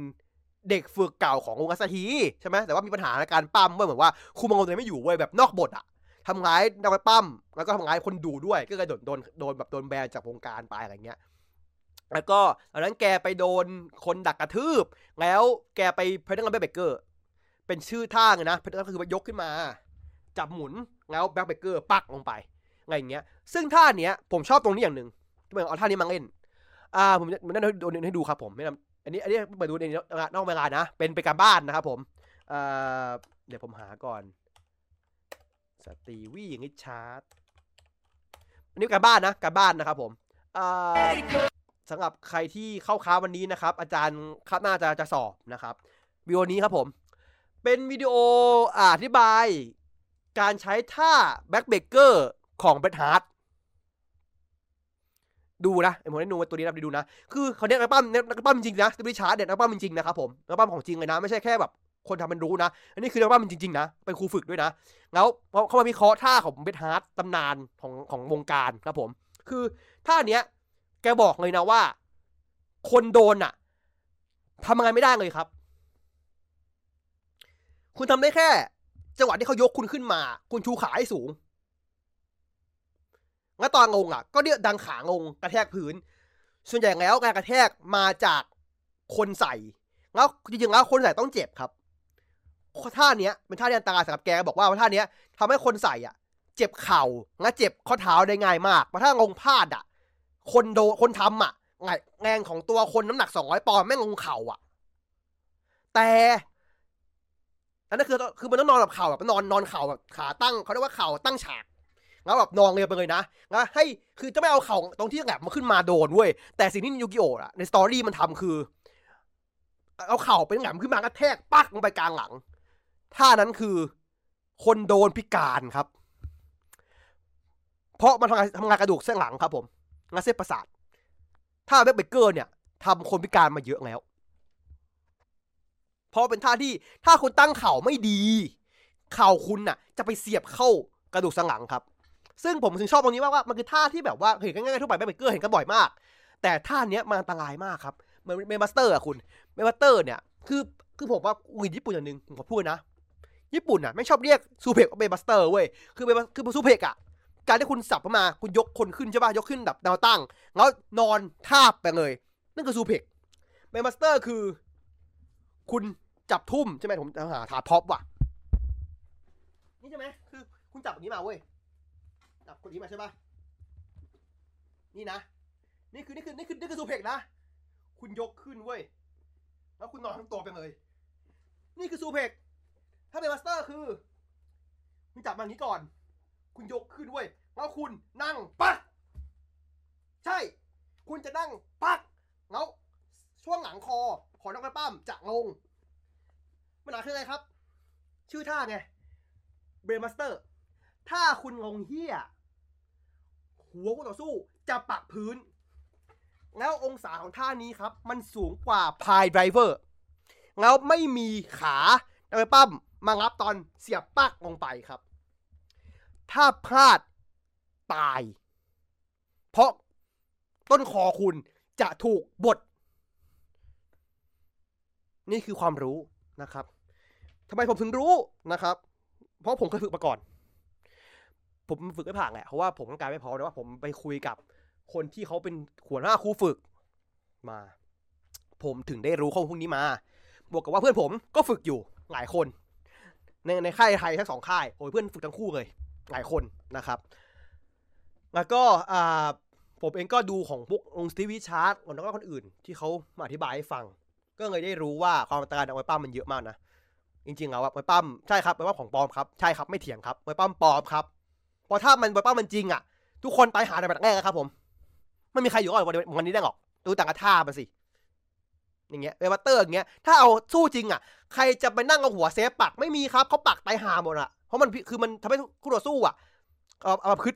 เด็กฝึกเก่าขององค์อาซาฮีใช่ไหมแต่ว่ามีปัญหาในการปล้ำเว้ยเหมือนว่าคุมองตัวเองไม่อยู่เว้ยแบบนอกบทอะทำร้ายนักมวยปล้ำแล้วก็ทำร้ายคนดูด้วย ก็เลยโดนโดนโดนแบบโดนแบนจากวงการไปอะไรเงี้ยแล้วก็ตอนนั้นแกไปโดนคนดักกระทืบ แล้วแกไป pendulum backbreaker เป็นชื่อท่าไงนะ pendulum ก็คือว่ายกขึ้นมา จับหมุนแล้วแบ็คเบเกอร์ปักลงไปอะไรอย่างเงี้ย ซึ่งท่าเนี้ยผมชอบตรงนี้อย่างหนึ่งที่มันเอาท่านี้มาเล่น อ่าผมมันนั่นโดนให้ดูครับผมไม่นำอันนี้อันนี้เปิดดูในนอกเวลานะ เป็นไปการบ้านนะครับผมอ่าเดี๋ยวผมหาก่อนสตีวี่อย่างนี้ชาร์ตอันนี้การบ้านนะการบ้านนะครับผมอ่าสำหรับใครที่เข้าค้าวันนี้นะครับ อาจารย์คาดหน้าจะจะสอบนะครับวิดีโอนี้ครับผม เป็นวิดีโออธิบาย การใช้ท่า backbreaker ของ Bret Hart ดูนะไอ้ผมได้ดูตัวนี้นะไปดูนะ คือเขาเนี้ยนักปล้ำนักปล้ำจริงนะสตีชาร์ดเด็ดนักปล้ำจริงนะครับผมนักปล้ำของจริงเลยนะไม่ใช่แค่แบบ คนทำมันรู้นะอันนี้คือนักปล้ำจริงๆนะเป็นครูฝึกด้วยนะ แล้วเขามาวิเคราะห์ท่าของ Bret Hart ตำนานของของวงการครับผม คือท่าเนี้ยแกบอกเลยนะว่า คนโดนอะทำงไงไม่ได้เลยครับ คุณทำได้แค่ จังหวะที่เขายกคุณขึ้นมา คุณชูขาให้สูงแล้วตอนงงอะ ก็เนี่ยดังขางงกระแทกพื้น ส่วนใหญ่แล้วการกระแทกมาจากคนใส่แล้วจริงๆแล้วคนใส่ต้องเจ็บครับท่าเนี้ยเป็นท่าที่อันตรายสำหรับแกบอกว่าท่าเนี้ยทำให้คนใส่อะ เจ็บเข่าและเจ็บข้อเท้าได้ง่ายมากเพราะถ้างงพลาดอะ คนโดคนทำอะไงแรงของตัวคนน้ำหนักสองร้อยปอนด์แม่งงเข่าอะ แต่ อันนั้นคือคือมันต้องนอนแบบเข่าแบบนอนนอนเข่าแบบขาตั้งเขาเรียกว่าเข่าตั้งฉากแล้วแบบนอนเลยไปเลยนะนะให้คือจะไม่เอาเข่าตรงที่แหลมมาขึ้นมาโดนเว้ยแต่สิ่งที่ยูกิโอะในสตอรี่มันทำคือ เอาเข่าเป็นแหลมขึ้นมากระแทกปักลงไปกลางหลังท่านั้นคือคนโดนพิการครับ เพราะมันทำงานทำงานกระดูกเส้นหลังครับผมงานเส้นประสาทท่า backbreaker เนี่ยทำคนพิการมาเยอะแล้ว เพราะเป็นท่าที่ถ้าคุณตั้งเข่าไม่ดี เข่าคุณน่ะ จะไปเสียบเข้ากระดูกสันหลังครับ ซึ่งผมถึงชอบตรงนี้ว่าว่ามันคือท่าที่แบบว่าเห็นง่ายๆทั่วไป backbreaker เห็นกันบ่อยมาก แต่ท่าเนี้ยมันอันตรายมากครับเหมือน brainbuster อะคุณ brainbuster เนี่ยคือคือผมว่าอุยญี่ปุ่นอย่างหนึ่งผมขอพูดนะญี่ปุ่นอะไม่ชอบเรียก suplex ว่า brainbuster เว้ย คือเมคือ suplex อะ การที่คุณสับเข้ามา คุณยกคนขึ้นใช่ป่ะ ยกขึ้นแบบแนวตั้ง แล้วนอนทาบไปเลย นั่นคือ suplex brainbuster คือ คุณ จับทุ่มใช่ไหมผมหาถาท็อปว่ะ นี่ใช่ไหมคือ คุณจับอย่างนี้มาเว้ย จับคนนี้มาใช่ปะนี่นะ นี่คือนี่คือนี่คือนี่คือ suplex นะ คุณยกขึ้นเว้ย แล้วคุณนอนทั้งตัวไปเลย นี่คือซูเพก ถ้าเป็นมาสเตอร์คือ คุณจับมาอย่างนี้ก่อน คุณยกขึ้นเว้ย แล้วคุณนั่งปัก ใช่ คุณจะนั่งปักแล้วช่วงหลังคอ ของน้องกระปั้มจะลง มันหนาคืออะไรครับ ชื่อท่าไงเบรมัสเตอร์ถ้าคุณลงเฮียหัวคู่ต่อสู้จะปักพื้น แล้วองศาของท่านี้ครับ มันสูงกว่าพายไดรเวอร์แล้วไม่มีขาน้องกระปั้มมารับตอนเสียบปักลงไปครับ ถ้าพลาดตาย เพราะต้นคอคุณจะถูกบด นี่คือความรู้นะครับ ทำไมผมถึงรู้นะครับ เพราะผมเคยฝึกมาก่อน ผมฝึกไม่ผ่านแหละเพราะว่าผมต้องการไม่พอแต่ว่าผมไปคุยกับคนที่เขาเป็นหัวหน้าครูฝึกมา ผมถึงได้รู้ข้อมูลพวกนี้มา บวกกับว่าเพื่อนผมก็ฝึกอยู่หลายคน ในในค่ายไทยทั้งสองค่ายโอ้ยเพื่อนฝึกทั้งคู่เลย หลายคนนะครับ แล้วก็อ่าผมเองก็ดูของพวกองสตีวีชาร์ตแล้วก็คนอื่น ที่เขามาอธิบายให้ฟัง ก็เลยได้รู้ว่าความอันตรายของไม้ปั้มมันเยอะมากนะ จริงๆแล้วไม้ปั้มใช่ครับไม้ปั้มของปลอมครับใช่ครับไม่เถียงครับไม้ปั้มปลอมครับเพราะถ้ามันไม้ปั้มมันจริงอะ ทุกคนตายหาในแบบแรกครับผมไม่มีใครอยู่ก่อนวันนี้ได้หรอกดูต่างกับท่ามันสิอย่างเงี้ยเวบัตเตอร์อย่างเงี้ยถ้าเอาสู้จริงอะ ใครจะไปนั่งเอาหัวเซฟปักไม่มีครับเขาปักตายหาหมดอะเพราะมันคือมันทำให้คู่ต่อสู้อะเอาเอามาพึด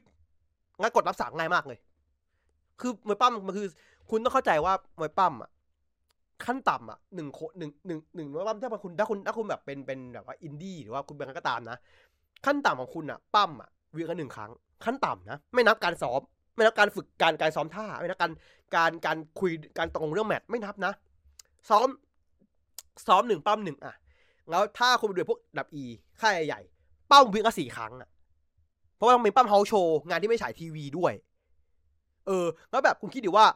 งั้นกดรับสั่งง่ายมากเลย คือมวยปั้มมันคือ คุณต้องเข้าใจว่ามวยปั้มอะ ขั้นต่ำอะหนึ่งโคหนึ่งหนึ่งหนึ่งวยปั้มถ้าคุณถ้าคุณถ้าคุณแบบเป็นเป็นแบบว่าอินดี้หรือว่าคุณเป็นอะไรก็ตามนะ ขั้นต่ำของคุณอะปั้มอะวีกันหนึ่งครั้ง ขั้นต่ำนะ ไม่นับการซ้อม ไม่นับการฝึกการการซ้อมท่า ไม่นับการการการคุยการตรงเรื่องแมตช์ไม่นับนะ ซ้อม ซ้อมหนึ่งปั้มหนึ่งอะแล้วถ้าคุณไปดูพวกดับอีค่ายใหญ่เป้าวิ่งก็สี่ครั้งอะ เพราะว่ามันเป็นปั้มเฮาโชว์งานที่ไม่ฉายทีวีด้วย เออ แล้วแบบคุณคิดดิว่า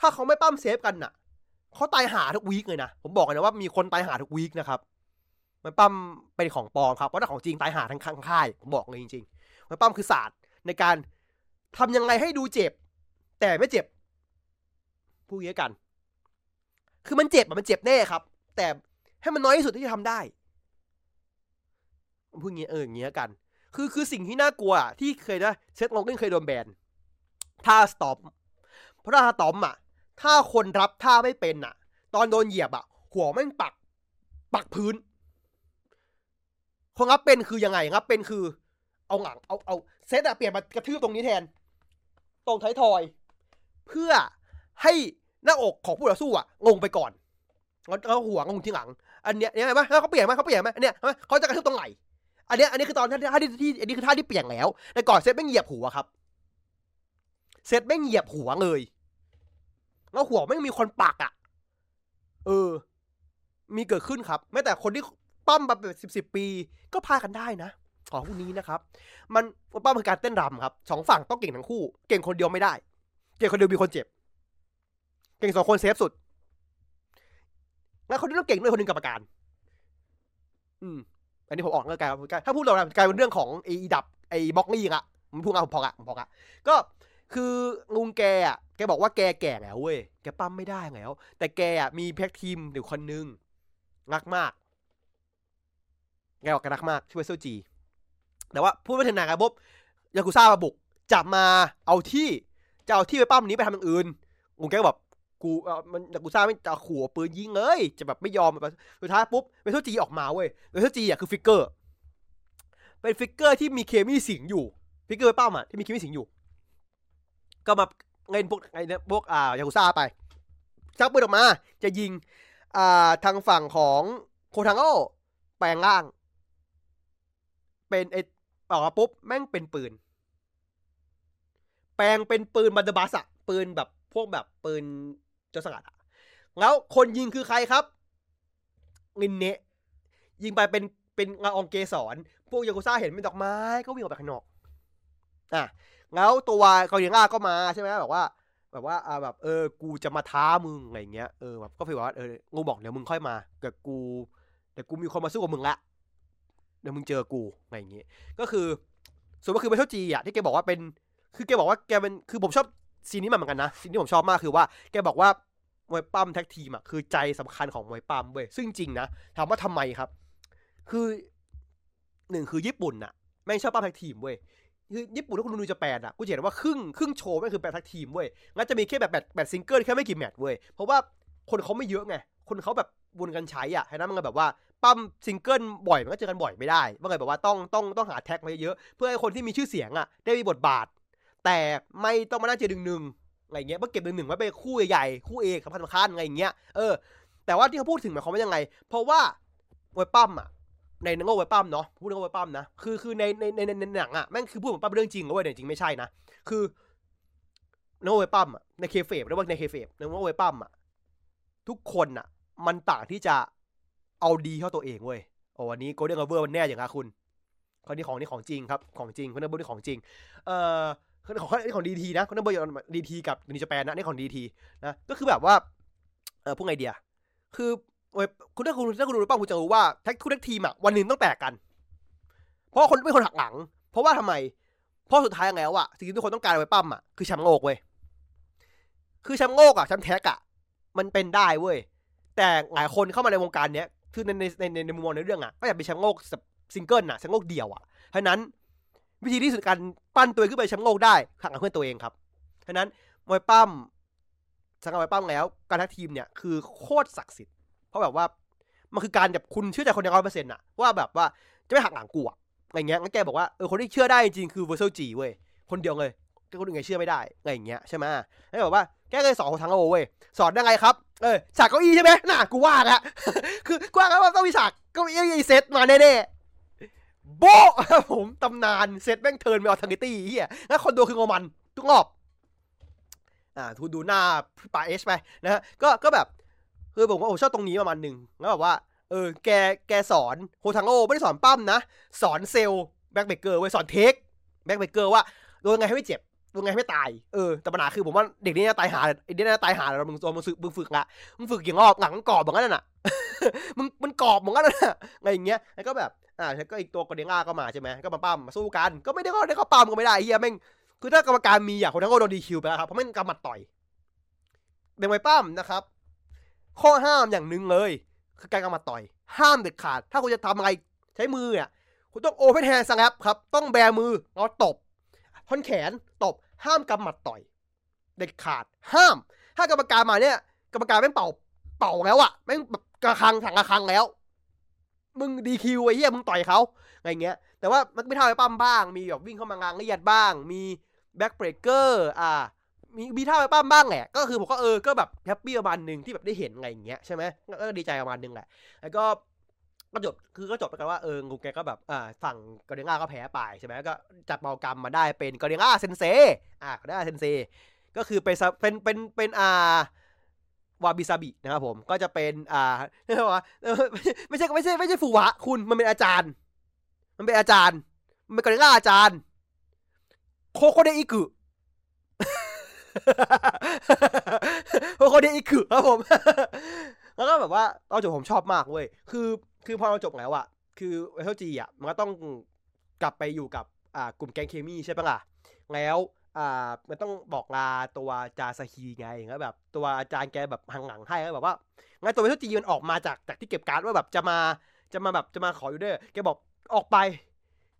ถ้าเขาไม่ปั้มเซฟกันน่ะ เขาตายหาทุกวีคเลยนะ ผมบอกเลยนะว่ามีคนตายหาทุกวีคนะครับ มันปั้มเป็นของปลอมครับเพราะถ้าของจริงตายหาทั้งข้างค่ายผมบอกเลยจริงๆมันปั้มคือศาสตร์ในการทำยังไงให้ดูเจ็บ แต่ไม่เจ็บพูดงี้กัน คือมันเจ็บมันเจ็บแน่ครับ แต่ให้มันน้อยที่สุดที่จะทำได้พูดงี้เอออย่างเงี้ยกัน คือคือสิ่งที่น่ากลัวอะที่เคยนะเซตลองเล่นเคยโดนแบนท่าสตอปเพราะท่าสตอปอะ ถ้าคนรับท่าไม่เป็นอะตอนโดนเหยียบอะหัวแม่งปัก ปักพื้น คนรับเป็นคือยังไงรับ เป็นคือ เอาหลังเอาเอาเซตอะเปลี่ยนมากระทืบตรงนี้แทน ตรงท้ายทอย เพื่อให้หน้าอกของผู้ต่อสู้อะงงไปก่อนแล้วหัวงงที่หลัง อันเนี้ยเนี่ยเห็นไหมแล้วเขาเปลี่ยนไหมเขาเปลี่ยนไหมอันเนี้ยเขาจะกระทืบตรงไหลอันเนี้ยอันนี้คือตอนท่าที่ที่อันนี้คือท่าที่เปลี่ยนแล้ว แต่ก่อนเซตแม่เหยียบหัวครับ เซตแม่เหยียบหัวเลย แล้วหัวไม่มีคนปักอะ เออ มีเกิดขึ้นครับ แม้แต่คนที่ปั้มมาเป็นสิบสิบปี ก็พากันได้นะของพวกนี้นะครับ มันปั้มคือการเต้นรำครับสองฝั่งต้องเก่งทั้งคู่ เก่งคนเดียวไม่ได้ เก่งคนเดียวมีคนเจ็บ เก่งสองคนเซฟสุดแล้วคนที่ต้องเก่งด้วยคนหนึ่งกรรมการ อืม อันนี้ผมออกเรื่องการถ้าพูดเรากลายเป็นเรื่องของไอ้ดับไอ้บ็อกนี่อะมันพูดเอาผมพอกอะผมพอกอะก็ คือลุงแกอะแกบอกว่าแกแก่แล้วเว้ยแกปั้มไม่ได้แล้ว แต่แกอะมีแพ็กทีมอยู่คนนึงรักมากแกบอกแกรักมากชื่อว่าเซจี แต่ว่าพูดไม่ถึงไหนครับปุ๊บยากุซ่ามาบุกจับมาเอาที่จะเอาที่ไปปั้มนี้ไปทำอย่างอื่นลุงแกก็แบบกูเออมันยากุซ่าไม่จะขู่ปืนยิงเลยจะแบบไม่ยอมสุดท้ายปุ๊บเวทจีออกมาเว้ยเวทจีอะคือฟิกเกอร์ เป็นฟิกเกอร์ที่มีเคมีสิงอยู่ ฟิกเกอร์เป้าอะที่มีเคมีสิงอยู่ ก็มาเงินพวกไอ้นี่พวกอ่ายากุซ่าไปชักปืนออกมา จะยิงอ่าทางฝั่งของโคทังโอแปลงร่าง เป็นไอ้ออกมาปุ๊บแม่งเป็นปืน แปลงเป็นปืนบันดาบัสอะปืนแบบพวกแบบปืนเจ้าสงัดอะแล้วคนยิงคือใครครับงินเนะยิงไปเป็นเป็นงาอองเกสรพวกยากุซ่าเห็นเป็นดอกไม้ ก็วิ่งออกไปข้างนอกอะ แล้วตัวเกาหลีง่าก็มาใช่ไหมแบบว่า แบบว่าอ่าแบบเออกูจะมาท้ามึงอะไรเงี้ยเออแบบก็ฟีลว่าเอองูบอกเดี๋ยวมึงค่อยมาเกิดกูเดี๋ยวกูมีคนมาสู้กับมึงละเดี๋ยวมึงเจอกูอะไรอย่างเงี้ยก็คือส่วนก็คือเมทัลจีอะที่แกบอกว่าเป็นคือแกบอกว่าแกเป็นคือผมชอบซีนนี้มากเหมือนกันนะซีนที่ผมชอบมากคือว่าแกบอกว่ามวยปล้ำ tag team อะคือใจสำคัญของมวยปล้ำเว้ยซึ่งจริงนะถามว่าทำไมครับ คือหนึ่งคือญี่ปุ่นอะแม่งชอบปล้ำ tag team เว้ย คือญี่ปุ่นถ้าคุณดูจะแปดอะกูเห็นว่าครึ่งครึ่งโชว์แม่งคือแบบ tag team เว้ยงั้นจะมีแค่แบบแบบแบตซิงเกิลแค่ไม่กี่แมตช์เว้ยเพราะว่าคนเขาไม่เยอะไงคนเขาแบบวนกันใช้อะฉะนั้นมันก็แบบว่าปั้มซิงเกิลบ่อยมันก็เจอกันบ่อยไม่ได้มันก็เลยแบบว่าต้องต้องต้องหาแท็กมาเยอะเพื่อให้คนที่มีชื่อเสียงอะได้มีบทบาท แต่ไม่ต้องมานั่งเจอดึงหนึ่งอะไรเงี้ยเพื่อเก็บหนึ่งหนึ่งไว้เป็นคู่ใหญ่คู่เอกสำคัญสำคัญอะไรเงี้ยเออแต่ว่าที่เขาพูดถึงหมายความว่ายังไง เพราะว่ามวยปั้มอะ ในนังโง่มวยปั้มเนาะพูดถึงมวยปั้มนะคือคือในในในในหนังอะแม่งคือพูดเหมือนปั้มเรื่องจริงเว้ยแต่จริงไม่ใช่นะคือนังโง่มวยปั้มอะในเคเฟบเรียกว่าในเคเฟบนังโง่มวยปั้มอะทุกคนอะ มันต่างที่จะเอาดีเข้าตัวเองเว้ยโอ้วันนี้โกลเด้นเวอร์มันแน่อย่างนะคุณคนนี้ของนี่ของจริงครับของจริงคนนี้บนี่ของจริงเอ่อคนของนี่ของดีทีนะคนนั้นเบอร์ดีทีกับนิจแปนนะนี่ของดีทีนะก็คือแบบว่าเออพวกไอเดีย คือ คุณถ้าคุณถ้าคุณดูป้าคุณจะรู้ว่าแท็กคุณแท็กทีมอะวันหนึ่งต้องแตกกัน เพราะคนเป็นคนหักหลัง เพราะว่าทำไม เพราะสุดท้ายแล้วอะสิ่งที่ทุกคนต้องการมวยปล้ำอะคือแชมป์โลกเว้ยคือแชมป์โลกอะแชมป์ tag อะมันเป็นได้เว้ยแต่หลายคนเข้ามาในวงการเนี้ยคือในในในในมุมมองในเรื่องอะก็อยากเป็นแชมป์โลกซิงเกิลอะแชมป์โลกเดียวอะเพราะนั้นวิธีที่สุดการปั้นตัวขึ้นไปแชมป์โลกได้ขังกับเพื่อนตัวเองครับฉะนั้นมวยปล้ำสังกัดมวยปล้ำแล้วการ tag team เนี่ยคือโคตรศักดิ์สิทธิ์ เพราะแบบว่ามันคือการแบบคุณเชื่อใจคนในร้อยเปอร์เซ็นต์อะว่าแบบว่าจะไม่หักหลังกูอะอะไรเงี้ยงั้นแกบอกว่าเออคนที่เชื่อได้จริงคือเวอร์ซจีเว้ยคนเดียวเลยก็คนอื่นไงเชื่อไม่ได้อะไรอย่างเงี้ยใช่ไหมแล้วบอกว่าแกเคยสอนทั้งโอเว้ยสอนได้ไงครับเออฉากเก้าอี้ใช่ไหมน่ะกูว่าละคือกว่าแล้วว่าต้องมีฉากเก้าอี้เซตมาแน่ๆโบผมตำนานเซตแม่งเทิร์นไปออทางกิตี้เฮียแล้วคนดูคือโงมันทุกรอบอ่าทุดูหน้าปาเอชไปนะฮะก็ก็แบบ คือผมว่าผมชอบตรงนี้ประมาณหนึ่งแล้วแบบว่าเออแกแกสอนโฮทังโอไม่ได้สอนปั้มนะ สอนเซลแบ็กเบเกอร์ไว้สอนเทคแบ็กเบเกอร์ว่าโดนไงให้ไม่เจ็บโดนไงให้ไม่ตายเออแต่ปัญหาคือผมว่าเด็กนี้น่าตายหาเด็กนี้น่าตายหาแล้วมึงตัวมึงฝึกมึงฝึกละมึงฝึกอย่างรอบหลังกรอบเหมือนกันน่ะมึงมันกรอบเหมือนกันน่ะอะไรอย่างเงี้ยแล้วก็แบบอ่าแล้วก็อีกตัวกอเดง่าก็มาใช่ไหมก็มาปั้มมาสู้กันก็ไม่ได้ก็ได้เขาปั้มก็ไม่ได้เฮียแม่งคือถ้ากรรมการมีอะโฮทาโร่โดน DQ ไปแล้วครับเพราะไม่กำหมัดต่อยเป็นมวยปล้ำนะครับ ข้อห้ามอย่างหนึ่งเลย คือการกำหมัดต่อย ห้ามเด็ดขาด ถ้าคุณจะทำอะไรใช้มืออะคุณต้อง open hand slap ครับ ต้องแบมือแล้วตบท่อนแขนตบห้ามกำหมัดต่อย เด็ดขาดห้าม ถ้ากรรมการมาเนี่ย กรรมการแม่งเป่าเป่าแล้วอะแม่งแบบกระคังถังกระคังแล้ว มึง DQ ไอ้เหี้ยมึงต่อยเขาอะไรเงี้ย แต่ว่ามันไม่เท่าไอ้ปั้มบ้าง มีแบบวิ่งเข้ามางานละเอียดบ้าง มีแบ็กเบรกเกอร์อ่า มีมีท่าไปั้มบ้างแหละ ก็คือผมก็เออ ก็แบบแฮปปี้ประมาณหนึ่งที่แบบได้เห็นไงอย่างเงี้ยใช่ไหมก็ดีใจประมาณหนึ่งแหละ แล้วก็ก็จบ คือก็จบไปกันว่าเออ งูแกก็แบบอ่าฝั่งกอเดง่าก็แพ้ไปใช่ไหมก็จัดเบากรรมมาได้เป็นกอเดง่าเซนเซ อ่ากอเดง่าเซนเซ ก็คือเป็นเป็นเป็นเป็นอ่าวาบิซาบินะครับผม ก็จะเป็นอ่าเรียกว่าไม่ใช่ไม่ใช่ไม่ใช่ฟูวะ คุณ มันเป็นอาจารย์ มันเป็นอาจารย์ มันเป็นกอเดง่าอาจารย์ โคโคเดอิกุ โคโคเดอิกุครับผม แล้วก็แบบว่าตอนจบผมชอบมากเว้ย คือ คือพอเราจบแล้วอะคือเอเทจีอะมันก็ต้องกลับไปอยู่กับอ่ากลุ่มแก๊งเคมีใช่ปะล่ะ แล้วอ่ามันต้องบอกลาตัวจาซาฮีไงแล้วแบบ ตัวอาจารย์แกแบบหังหลังให้แล้วแบบว่างั้นตัวเอเทจีมันออกมาจากจากที่เก็บการ์ดว่าแบบจะมาจะมาแบบจะมาขออยู่ด้วยแกบอกออกไป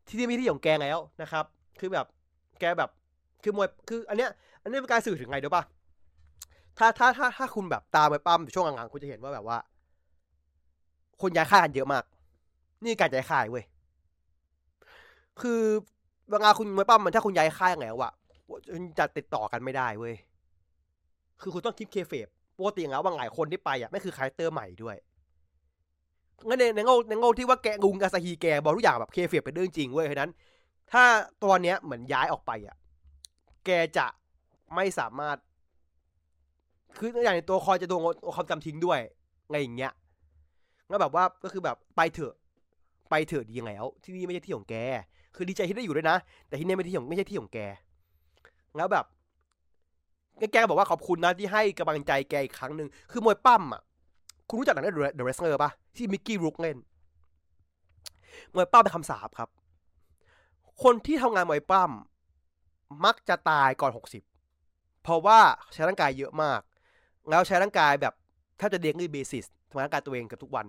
ที่นี่มีที่ของแกแล้วนะครับ คือแบบแกแบบคือมวยคืออันเนี้ย อันนี้เป็นการสื่อถึงไงเดี๋ยวปะถ้าถ้าถ้าถ้าคุณแบบตามไปปั้มช่วงหลังๆคุณจะเห็นว่าแบบว่า คนย้ายค่ายกันเยอะมาก นี่การย้ายค่ายเว้ยคือเวลาคุณมวยปั้มมันถ้าคุณย้ายค่ายแล้วอะจะติดต่อกันไม่ได้เว้ยคือคุณต้องคิดเคเฟบปกติแล้วบางหลายคนที่ไปอะไม่คือคาแรคเตอร์ใหม่ด้วยงั้นในในโง่ในโง่ที่ว่าแกลุงกาซาฮีแกบอกทุกอย่างแบบเคเฟบเป็นเรื่องจริงเว้ยเพราะนั้น ถ้าตัวเนี้ยเหมือนย้ายออกไปอะ แกจะ ไม่สามารถ คืออย่างในตัวคอยจะโดนความจำทิ้งด้วยไงอย่างเงี้ยแล้วแบบว่าก็คือแบบไปเถอะ ไปเถอะดีแล้ว ที่นี่ไม่ใช่ที่ของแก คือดีใจที่ได้อยู่ด้วยนะ แต่ที่นี่ไม่ใช่ที่ของไม่ใช่ที่ของแก แล้วแบบแกก็บอกว่าขอบคุณนะที่ให้กำลังใจแกอีกครั้งหนึ่งคือมวยปั้มอะ คุณรู้จักหนังเรื่อง The Wrestler ปะที่มิกกี้รุกเล่น มวยปั้มเป็นคำสาปครับ คนที่ทำงานมวยปั้มมักจะตายก่อนหกสิบ เพราะว่าใช้ร่างกายเยอะมาก แล้วใช้ร่างกายแบบแทบจะเด็กด้วยเบสิสทำงานร่างกายตัวเองกับทุกวัน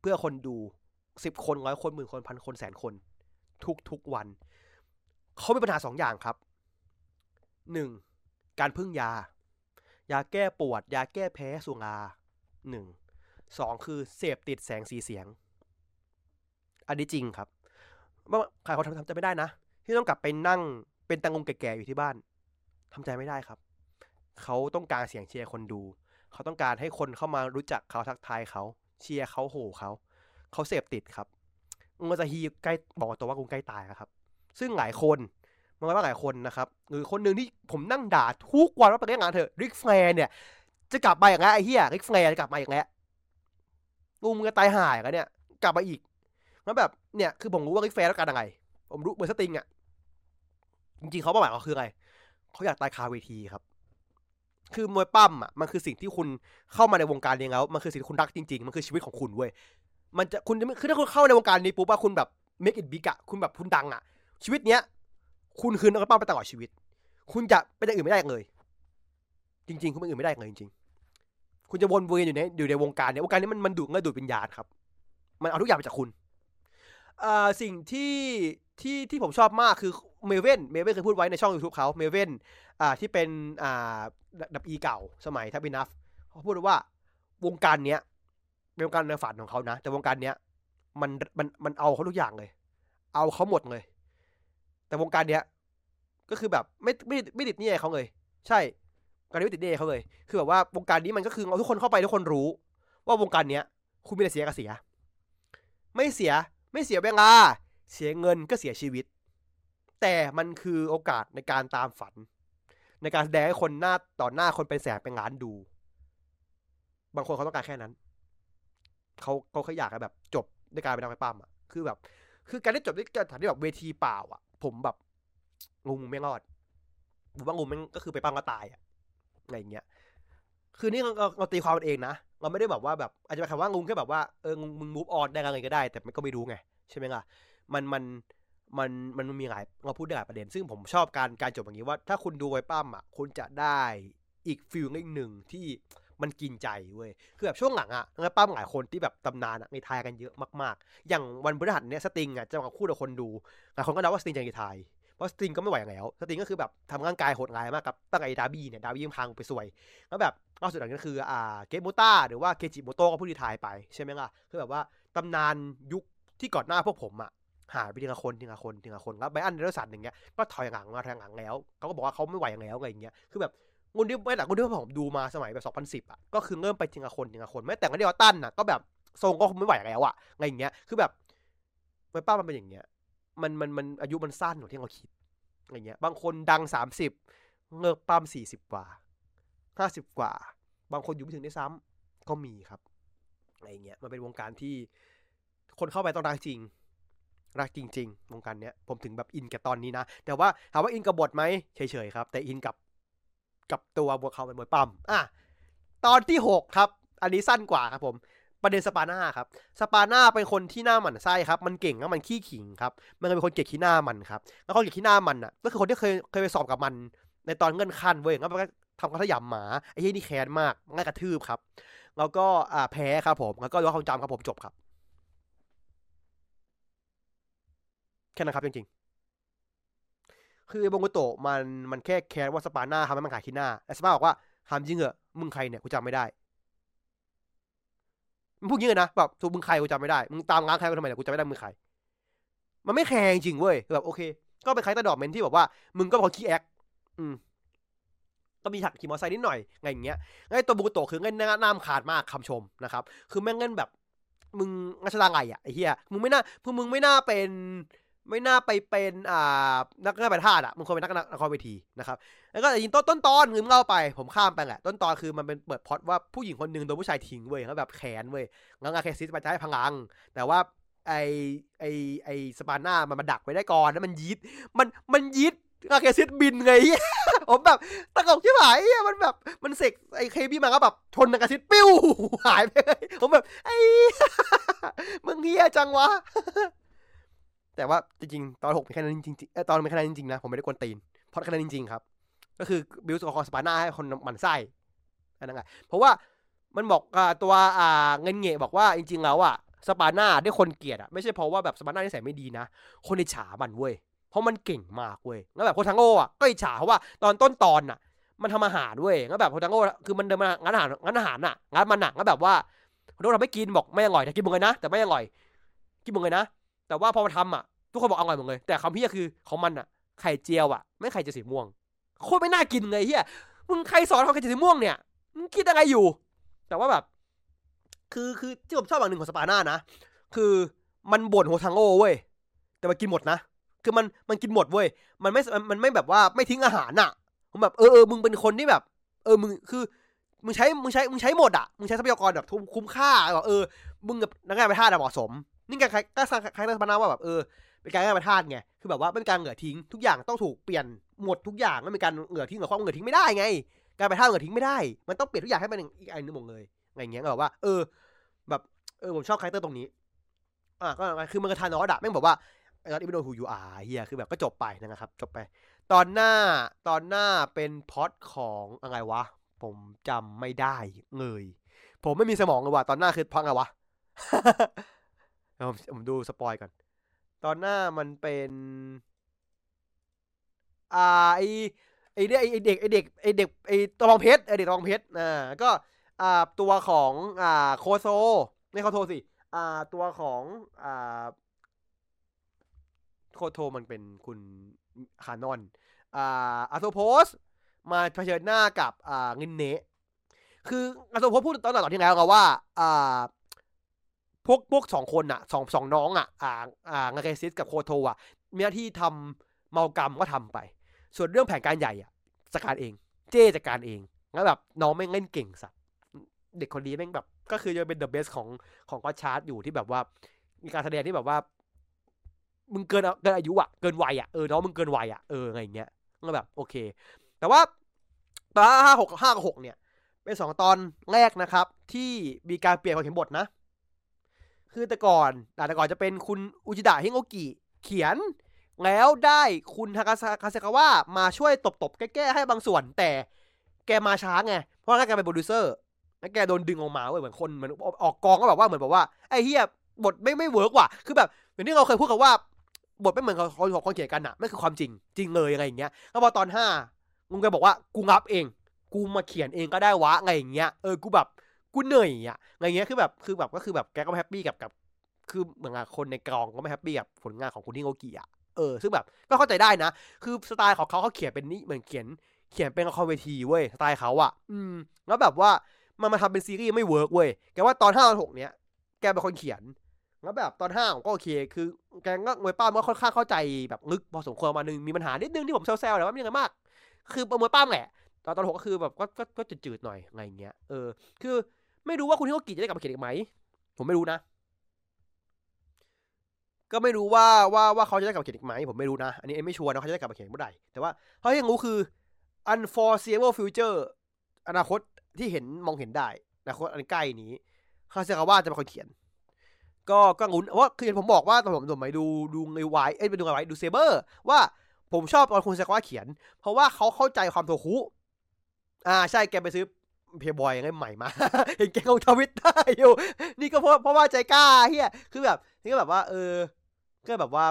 เพื่อคนดูสิบคนร้อยคนหมื่นคนพันคนแสนคน ทุกทุกวัน เขามีปัญหาสองอย่างครับหนึ่งการพึ่งยา ยาแก้ปวด ยาแก้แพ้สุราหนึ่งสองคือเสพติดแสงสีเสียง อันนี้จริงครับว่าใครเขาทำทำใจไม่ได้นะ ที่ต้องกลับไปนั่งเป็นตังงงแก่ๆอยู่ที่บ้าน ทำใจไม่ได้ครับ เขาต้องการเสียงเชียร์คนดู เขาต้องการให้คนเข้ามารู้จักเขาทักทายเขา เชียร์เขาโห่เขาเขาเสพติดครับมันจะฮีใกล้บอกตัวว่ากูใกล้ตายครับ ซึ่งหลายคนมันว่าหลายคนนะครับหรือคนหนึ่งที่ผมนั่งด่าทุกวันว่าไปเล่นงานเถอะ Ric Flair เนี่ย จะกลับมาอย่างไรไอ้เหี้ย Ric Flair จะกลับมาอย่างไรกูมึงจะตายห่ากันเนี่ย กลับมาอีกแล้วแบบเนี่ยคือผมรู้ว่า Ric Flair ต้องการยังไงผมรู้เบอร์สติงอะจริงๆเขาเป้าหมายเขาคืออะไร เขาอยากตายคาเวทีครับ คือมวยปั้มอะมันคือสิ่งที่คุณเข้ามาในวงการนี้แล้วมันคือสิ่งที่คุณรักจริงๆ มันคือชีวิตของคุณเว้ยมันจะคุณจะคือถ้าคุณเข้าในวงการนี้ปุ๊บว่าคุณแบบ make it big อะคุณแบบคุณดังอะชีวิตเนี้ย คุณคือนักปั้มไปตลอดชีวิต คุณจะเป็นอย่างอื่นไม่ได้เลย จริง ๆ คุณเป็นอื่นไม่ได้เลยจริง ๆ คุณจะวนเวียนอยู่ในอยู่ในวงการเนี้ยวงการนี้มันมันดูดเงินดูดวิญญาณครับ มันเอาทุกอย่างไปจากคุณ อ่าสิ่งที่ที่ที่ผมชอบมากคือเมเว่นเมเว่นเคยพูดไว้ในช่อง YouTube เขาเมเว่นอ่าที่เป็นอ่าดับอีเก่าสมัยทับบินัฟเขาพูดว่าวงการเนี้ยเป็นวงการในฝันของเขานะ แต่วงการเนี้ยมันมันมันเอาเขาทุกอย่างเลย เอาเขาหมดเลย แต่วงการเนี้ยก็คือแบบไม่ไม่ไม่ติดนี่เขาเลย ใช่การนี้ไม่ติดนี่เขาเลย คือแบบว่าวงการนี้มันก็คือเอาทุกคนเข้าไปทุกคนรู้ ว่าวงการเนี้ยคุณมีแต่เสียกับเสีย ไม่เสีย ไม่เสียเวลา เสียเงินก็เสียชีวิต แต่มันคือโอกาสในการตามฝัน ในการแสดงให้คนหน้าต่อหน้าคนเป็นแสนเป็นล้านดู บางคนเขาต้องการแค่นั้นเขาเขาแค่อยากแบบจบด้วยการเป็นนักไปปั้มอะคือแบบ คือการได้จบด้วยการที่แบบเวทีเปล่า อะ ผมแบบงูไม่รอดผมว่างูมันก็คือไปปั้มก็ตายอะอะไรอย่างเงี้ย คือนี่เราเราตีความเองนะ เราไม่ได้แบบว่าแบบอาจจะหมายความว่างูแค่แบบว่าเออมึงมูฟออนได้อะไรก็ได้ แต่มันก็ไม่รู้ไงใช่ไหมล่ะมันมันมันมันมีหลายเราพูดได้หลายประเด็น ซึ่งผมชอบการการจบอย่างนี้ว่า ถ้าคุณดูไวปั้มอะคุณจะได้อีกฟิลหนึ่งที่มันกินใจเว้ย คือแบบช่วงหลังอะนักปั้มหลายคนที่แบบตำนานอะในไทยกันเยอะมากๆ อย่างวันพฤหัสเนี้ยสติงอะจะมาคู่กับคนดูหลายคนก็เดาว่าสติงจะในไทย เพราะสติงก็ไม่ไหวแล้ว สติงก็คือแบบทำร่างกายโหดร้ายมากกับ ตั้งไอ้ดาบี้เนี่ย ดาบี้ยังพังไปสวย แล้วแบบล่าสุดหลังนั้คืออ่าเกมโมต้าหรือว่าเกจิโมโต้ก็พูดที่ไทยไปใช่ไหมล่ะ คือแบบว่าตำนานยุคที่ก่อนหน้าพวกผมอะหายไปทีละคนทีละคนทีละคนแล้วไบอันเดอร์สันอย่างเงี้ยก็ถอยหลังมาถอยหลังแล้วเขาก็บอกว่าเขาไม่ไหวแล้วอะไรอย่างเงี้ยคือแบบคนที่ไม่หลักคนที่ผมดูมาสมัยแบบ2010อะก็คือเริ่มไปทีละคนทีละคนแม้แต่ก็เดียวตันอะก็แบบทรงก็ไม่ไหวแล้วอะอะไรอย่างเงี้ยคือแบบไวป้ามันเป็นอย่างเงี้ย มันมันมันอายุมันสั้นกว่าที่เราคิดอะไรเงี้ย บางคนดัง30เงือกปั้ม40กว่า50กว่า บางคนอยู่ไม่ถึงได้ซ้ำก็มีครับอะไรเงี้ยมันเป็นวงการที่คนเข้าไปต้องรักจริง รักจริง ๆ วงการเนี้ยผมถึงแบบอินกับตอนนี้นะ แต่ว่าถามว่าอินกับบทไหมเฉยๆครับ แต่อินกับกับตัวบัวเขาเป็นมวยปั้มอะตอนที่หกครับ อันนี้สั้นกว่าครับผม ประเด็นสปาน่าครับ สปาน่าเป็นคนที่น่าหมั่นไส้ครับ มันเก่งแล้วมันขี้ขิงครับ มันเป็นคนเกลียดขี้หน้ามันครับ แล้วคนเกลียดขี้หน้ามันอะ ก็คือคนที่เคยเคยไปสอบกับมัน ในตอนเงื่อนขั้นเว้ยแล้วมันก็ทำกระทยำหมา ไอ้ยี่นี่แค้นมากง่ายกระทืบครับ แล้วก็อ่าแพ้ครับผม แล้วก็รู้ความจำครับผมจบครับ แค่นั้นครับจริงๆ คือบงกุโตะมันมันแค่แค้นว่าสปาน่าทำให้มันขายขี้หน้าแต่สปาบอกว่าทำจริงเหรอมึงใครเนี่ยกูจำไม่ได้ มึงพูดงี้เลยนะแบบถูกมึงใครกูจำไม่ได้มึงตามง้างใครกูทำไมเนี่ยกูจำไม่ได้มึงใคร มันไม่แคร์จริงเว้ยแบบโอเค ก็เป็นใครตดอกเมนที่แบบว่า มึงก็พอขี้แอคอืมก็มีถักขี่มอเตอร์ไซค์นิดหน่อยไงอย่างเงี้ยไอ้ตัวบูโตคือเงินน้ำขาดมากคำชมนะครับ คือแม่งเงินแบบ มึงงัชดาไงอะไอ้เหี้ยมึงไม่น่าพวกมึงไม่น่าเป็น ไม่น่าไปเป็นอ่านักนักประทาดอะมึงควรเป็นนักนักคอเวทีนะครับแล้วก็ยินต้นต้นตอนมึงเล่าไป ผมข้ามไปแหละต้นตอนคือมันเป็นเปิดพอดว่าผู้หญิงคนหนึ่งโดนผู้ชายทิ้งเว้ยแล้วแบบแขนเว้ยงั้นอาเคซิสมันจะให้พลัง แต่ว่าไอไอไอสปาน่ามันมาดักไว้ได้ก่อนแล้วมันยีดมันมันยีดอาเคซิสบินไงผมแบบตะกอกที่หายมันแบบมันเสกไอเคบี้มาก็แบบชนอาเคซิสปิ้วหายไปเลยผมแบบไอมึงเฮียจังวะ แต่ว่าจริงๆ ตอนหกเป็นแค่นั้นจริงๆตอนเป็นแค่นั้นจริงๆนะ ผมไม่ได้กวนตีน เพราะแค่นั้นจริงๆ ครับ ก็คือบิวส์ของสปาน่าให้คนมันไส้อันนั้นไงเพราะว่ามันบอกอตัวเงินเงะบอกว่าจริงๆ แล้วอะสปาน่าได้คนเกลียดอะไม่ใช่เพราะว่าแบบสปาน่าที่ใส่ไม่ดีนะ คนในฉามันเว้ยเพราะมันเก่งมากเว้ยแล้วแบบโคทังโง่อะก็อิจฉาเพราะว่าตอนต้นตอนอะ มันทำอาหารเว้ยแล้วแบบโคทังโง่คือมันเดินมางานอาหารงานอาหารอะงานมันหนักแล้วแบบว่าโคทังโง่ทำให้กินบอกไม่อร่อยแต่กินมึงเลยนะแต่ไม่อร่อย กินมึงเลยนะแต่ว่าพอมาทำอะ ทุกคนบอกอร่อยหมดเลย แต่คำพี่คือของมันอะไข่เจียวอะไม่ไข่เจียวสีม่วง โคตรไม่น่ากินเลยเฮียมึงใครสอนทำไข่เจียวสีม่วงเนี่ยมึงคิดอะไรอยู่ แต่ว่าแบบ คือคือที่ผมชอบอย่างหนึ่งของสปาน่านะคือมันบ่นโฮทังโอเว้ยแต่มันกินหมดนะคือมันมันกินหมดเว้ยมันไม่มันไม่แบบว่าไม่ทิ้งอาหารน่ะผมแบบเออเออมึงเป็นคนที่แบบ เออมึงคือมึงใช้มึงใช้มึงใช้หมดอะมึงใช้ทรัพยากรแบบคุ้มค่าแบบเออมึงกับนักงานไปท่าเหมาะสม นี่การก็สร้างคล้ายๆสปาน่าว่าแบบเออ เป็นการแก้ปัญหาไง คือแบบว่าเป็นการเหงื่อทิ้งทุกอย่างต้องถูกเปลี่ยนหมดทุกอย่างไม่มีการเหงื่อทิ้งหรือความเหงื่อทิ้งไม่ได้ไง การไปท่าเหงื่อทิ้งไม่ได้ มันต้องเปลี่ยนทุกอย่างให้เป็นอีกอันนึงหมดเลยอะไรเงี้ยแบบว่า เออ แบบเออผมชอบคาแรคเตอร์ตรงนี้อะก็คือมันกระทานอสอะแม่งบอกว่าไอ้นอตอีเวนโดฮูยูอาเฮียคือแบบก็จบไปนะครับจบไป ตอนหน้าตอนหน้าเป็นพอดของอะไรวะ ผมจำไม่ได้เงยผมไม่มีสมองเลยว่ะตอนหน้าคือพังอะไรวะผมผมดูสปอยก่อน ตอนหน้ามันเป็น อ่าไอไอเด็กไอเด็กไอเด็กไอเด็กไอตองเพชรไอเด็กตองเพชรอ่าก็อ่าตัวของอ่าโคโซไม่เขาโทรสิอ่าตัวของอ่าโคโทมันเป็นคุณคานอนอ่าอาโซโพสมาเผชิญหน้ากับอ่าเงินเนะคืออาโซโพสพูดตอนหลังตอนที่แล้วกันว่าอ่า วกพวกสองคนอะสองสองน้องอะอ่าอ่างาเกซิสกับโคโทอะมีหน้าที่ทำเมากรรมก็ทำไป ส่วนเรื่องแผนการใหญ่อะจัดการเอง เจ๊จัดการเองแล้วแบบน้องแม่งเล่นเก่งสัตเด็กคนนี้แม่งแบบ ก็คือจะเป็น the best ของของ Gotchard อยู่ที่แบบว่า มีการแสดงที่แบบว่า มึงเกินเกินอายุอะเกินวัยอะเออน้องมึงเกินวัยอะเอออะไรอย่างเงี้ยก็แบบ โอเค แต่ว่าตอนห้าหกห้ากับหกเนี่ย เป็นสองตอนแรกนะครับ ที่มีการเปลี่ยนความเขียนบทนะ คือแต่ก่อนแต่ก่อนจะเป็นคุณอุจิดะฮิโรกิเขียน แล้วได้คุณทากาคาเซกาวะมาช่วยตบๆ แก้ๆให้บางส่วน แต่แกมาช้าไง เพราะว่าแกเป็นโปรดิวเซอร์แล้วแกโดนดึงออกมาเว้ยเหมือนคนเหมือนออกกองก็แบบว่าเหมือนแบบว่าไอ้เฮียบทไม่ไม่เวิร์กว่ะคือแบบอย่างที่เราเคยพูดกันว่า บทไม่เหมือนของของคนเขียนกันอะไม่คือความจริง จริงเลยอะไรอย่างเงี้ยแล้วพอตอนห้ามึงแกบอกว่ากูงับเอง กูมาเขียนเองก็ได้วะอะไรอย่างเงี้ยเออกูแบบ กูเหนื่อยอะอะไรเงี้ยคือแบบคือแบบก็คือแบบแกก็ happy กับกับคือเหมือนคนในกองก็ไม่ happy กับผลงานของคุณฮิโรกิอะเออซึ่งแบบก็เข้าใจได้นะ คือสไตล์ของเขาเขาเขียนเป็นนี่เหมือนเขียนเขียนเป็นละครเวทีเว้ยสไตล์เขาอะอืม แล้วแบบว่ามันมาทำเป็นซีรีส์ไม่เวิร์กเว้ยแกว่าตอนห้าตอนหกเนี้ยแกเป็นคนเขียนแล้วแบบตอนห้าก็โอเค คือแกก็มวยปล้ำก็ค่อนข้างเข้าใจแบบลึกพอสมควรมาหนึ่งมีปัญหานิดนึงที่ผมแซวๆแต่ว่าไม่ยังไงมาก คือมวยปล้ำแหละตอนตอนหกก็คือแบบก็ก็ก็จืดๆหน่อยอะไรเงี้ยเออ คือ ไม่รู้ว่าคุณที่เขากีจะได้กลับมาเขียนอีกไหม ผมไม่รู้นะ ก็ไม่รู้ว่าว่าว่าเขาจะได้กลับมาเขียนอีกไหม ผมไม่รู้นะ อันนี้ไม่ชัวร์นะเขาจะได้กลับมาเขียนเมื่อไหร่ แต่ว่าเขาที่รู้คือ unforeseeable future อนาคตที่เห็นมองเห็นได้อนาคตอันใกล้นี้คาเซกาว่าจะเป็นคนเขียน ก็ก็งุนว่าคือผมบอกว่าตอนผมสมัยดูดูไอไวเอ้ยไปดูไอไวดูเซเบอร์ ว่าผมชอบตอนคุณเซกาว่าเขียน เพราะว่าเขาเข้าใจความโทคุอ่าใช่แกไปซื้อ เพย์บอยยังไงใหม่มา เห็นแกลงทวิตได้อยู่ นี่ก็เพราะเพราะว่าใจกล้าเฮียคือแบบ นี่ก็แบบว่า เออ ก็แบบว่า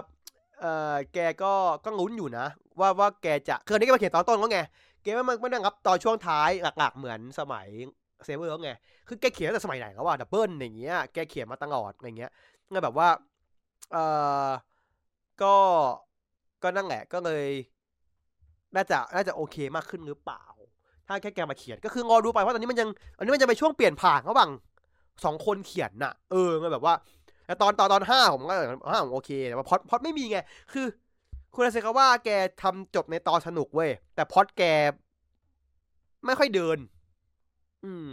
เออแกก็ก็งุ้นอยู่นะ ว่าว่าแกจะคือนี้ก็มาเขียนตอนต้นก็ไงแกไม่ไม่ได้รับตอนช่วงท้ายหลักๆ เหมือนสมัยเซเวอร์แล้วไง คือแกเขียนแต่สมัยไหนแล้วว่าดับเบิลอย่างเงี้ย แกเขียนมาตลอดอย่างเงี้ยงั้นแบบว่า เออก็ก็นั่นแหละก็เลยน่าจะน่าจะโอเคมากขึ้นหรือเปล่า ถ้าแค่แกมาเขียนก็คือรอดูไปเพราะตอนนี้มันยังอันนี้มันจะไปช่วงเปลี่ยนผ่านระหว่างสองคนเขียนน่ะ เออแบบว่าแต่ตอนตอนตอนห้าผมก็ห้าผมโอเคแต่ว่าพอดพอดไม่มีไง คือ คุณอาเซกาว่าแกทำจบในตอนสนุกเว้ย แต่พอดแก ไม่ค่อยเดิน อืม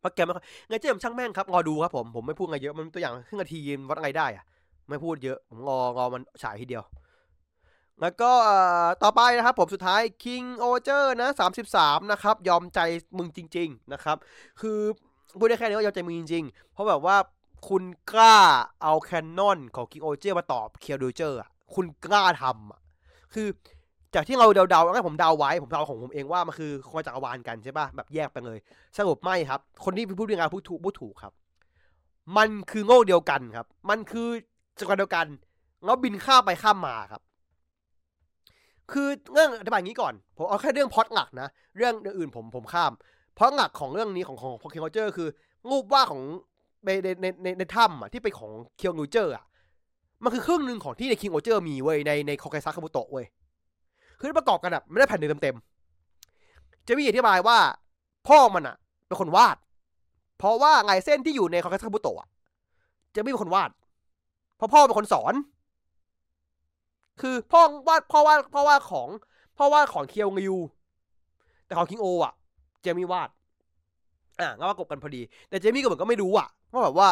เพราะแกไม่ค่อยไงเจ๊มช่างแม่งครับรอดูครับผม ผมไม่พูดไงเยอะ มันตัวอย่างครึ่งนาทีวัดอะไรได้อะไม่พูดเยอะ ผมรอรอมันฉายทีเดียว แล้วก็ต่อไปนะครับผมสุดท้าย King o g e r นะ 33 นะครับ ยอมใจมึงจริง ๆ นะครับ คือพูดได้แค่นี้ว่ายอมใจมึงจริง ๆ เพราะแบบว่าคุณกล้าเอาแคนนอนของ King o g e r มาตอบเคียวดูเจอร์คุณกล้าทำอะคือจากที่เราเดาๆแล้วผมเดาไว้ ผมเดาของผมเองว่ามันคือคนจักรวาลกันใช่ป่ะ แบบแยกไปเลย สรุปไม่ครับ คนที่พูดเรื่องงานพูดถูกพูดถูกครับ มันคือโง่เดียวกันครับ มันคือจักรวาลเดียวกัน แล้วบินข้าไปข้ามมาครับ คือเรื่องอธิบายอย่างนี้ก่อน ผมเอาแค่เรื่องพอดหลักนะ เรื่องอื่นผมผมข้ามเพราะหลักของเรื่องนี้ของของพอคิงเจอร์คือรูปว่าของในในในในในถ้ำอะที่เป็นของเคียวนูเจอร์อะมันคือครึ่งหนึ่งของที่ในคิงโอเจอร์มีเว้ยในในคอไกซาคาบุโตะเว้ยคือประกอบกันอะไม่ได้แผ่นหนึ่งเต็มๆจะมีอธิบายว่าพ่อมันอะเป็นคนวาด เพราะว่าไงเส้นที่อยู่ในคอไกซาคาบุโตะจะไม่เป็นคนวาดเพราะพ่อเป็นคนสอน คือพ่อวาดพ่อวาดพ่อวาดของพ่อวาดของเคียวงิว แต่ของคิงโออะ เจมี่วาด อะงั้นว่ากบกันพอดี แต่เจมี่ก็เหมือนก็ไม่รู้อะว่าแบบว่า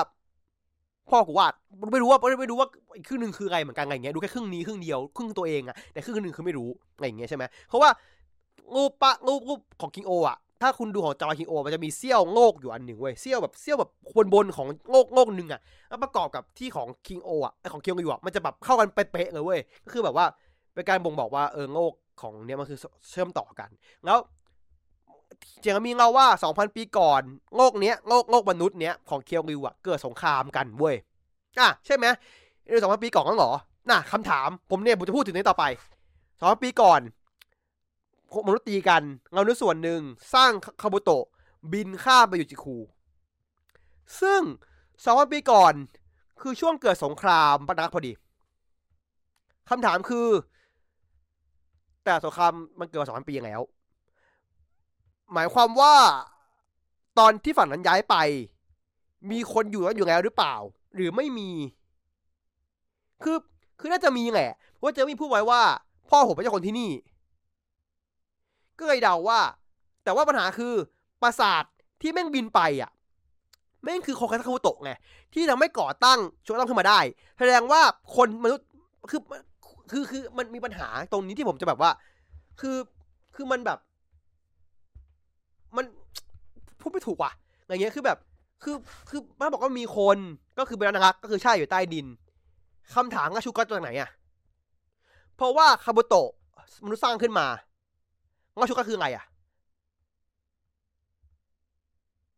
พ่อกูวาดไม่รู้ว่าไม่รู้ว่าอีกครึ่งหนึ่งคืออะไรเหมือนกันอะไรเงี้ยดูแค่ครึ่งนี้ครึ่งเดียวครึ่งตัวเองอะแต่ครึ่งหนึ่งคือไม่รู้อะไรอย่างเงี้ยใช่ไหมเพราะว่างูปปะงูงูปของคิงโออะ ถ้าคุณดูของจอคิงโอ มันจะมีเซี่ยวโงกอยู่อันหนึ่งเว้ยเซี่ยวแบบเซี่ยวแบบบนบนของโงกโงกหนึ่งอะแล้วประกอบกับที่ของคิงโออะไอของคิงโออยู่อะมันจะแบบเข้ากันเป๊ะเลยเว้ยก็คือแบบว่าเป็นการบ่งบอกว่าเออโงกของเนี้ยมันคือเชื่อมต่อกัน แล้วเจียงมีเล่าว่า 2,000 ปีก่อนโลกเนี้ยโลกโลกมนุษย์เนี้ยของเคียวริวอะเกิดสงครามกันเว้ยอะใช่ไหมในสองพันปีก่อนกันเหรอ น่ะคำถามผมเนี่ยผมจะพูดถึงนี้ต่อไปสองพันปีก่อน มนุษย์ตีกันเงานื้อส่วนหนึ่งสร้างคาบุโตะบินข้ามไปอยู่จิคู ซึ่งสองพันปีก่อนคือช่วงเกิดสงครามปะนักพอดีคำถามคือ แต่สงครามมันเกิดสองพันปีแล้ว หมายความว่าตอนที่ฝั่งนั้นย้ายไป มีคนอยู่แล้วอยู่แล้วหรือเปล่า หรือไม่มี คือคือน่าจะมีแหละเพราะมีพูดไว้ว่า พ่อผมเป็นเจ้าคนที่นี่ ก็เลยเดาว่า แต่ว่าปัญหาคือปราสาทที่แม่งบินไปอะแม่งคือโคคาซาคุโตะไงที่ทำให้ก่อตั้งช่วงตั้งขึ้นมาได้ แสดงว่าคนมนุษย์คือคือคือมันมีปัญหาตรงนี้ที่ผมจะแบบว่า คือคือมันแบบ มันพูดไม่ถูกว่ะอะไรเงี้ยคือแบบ คือคือมาบอกว่ามีคนก็คือเป็นนักก็คือใช่อยู่ใต้ดินคำถามก็ชูกัสจากไหนอะเพราะว่าคาบุโตะมนุษย์สร้างขึ้นมา ง้ชูกัสคือไงอะ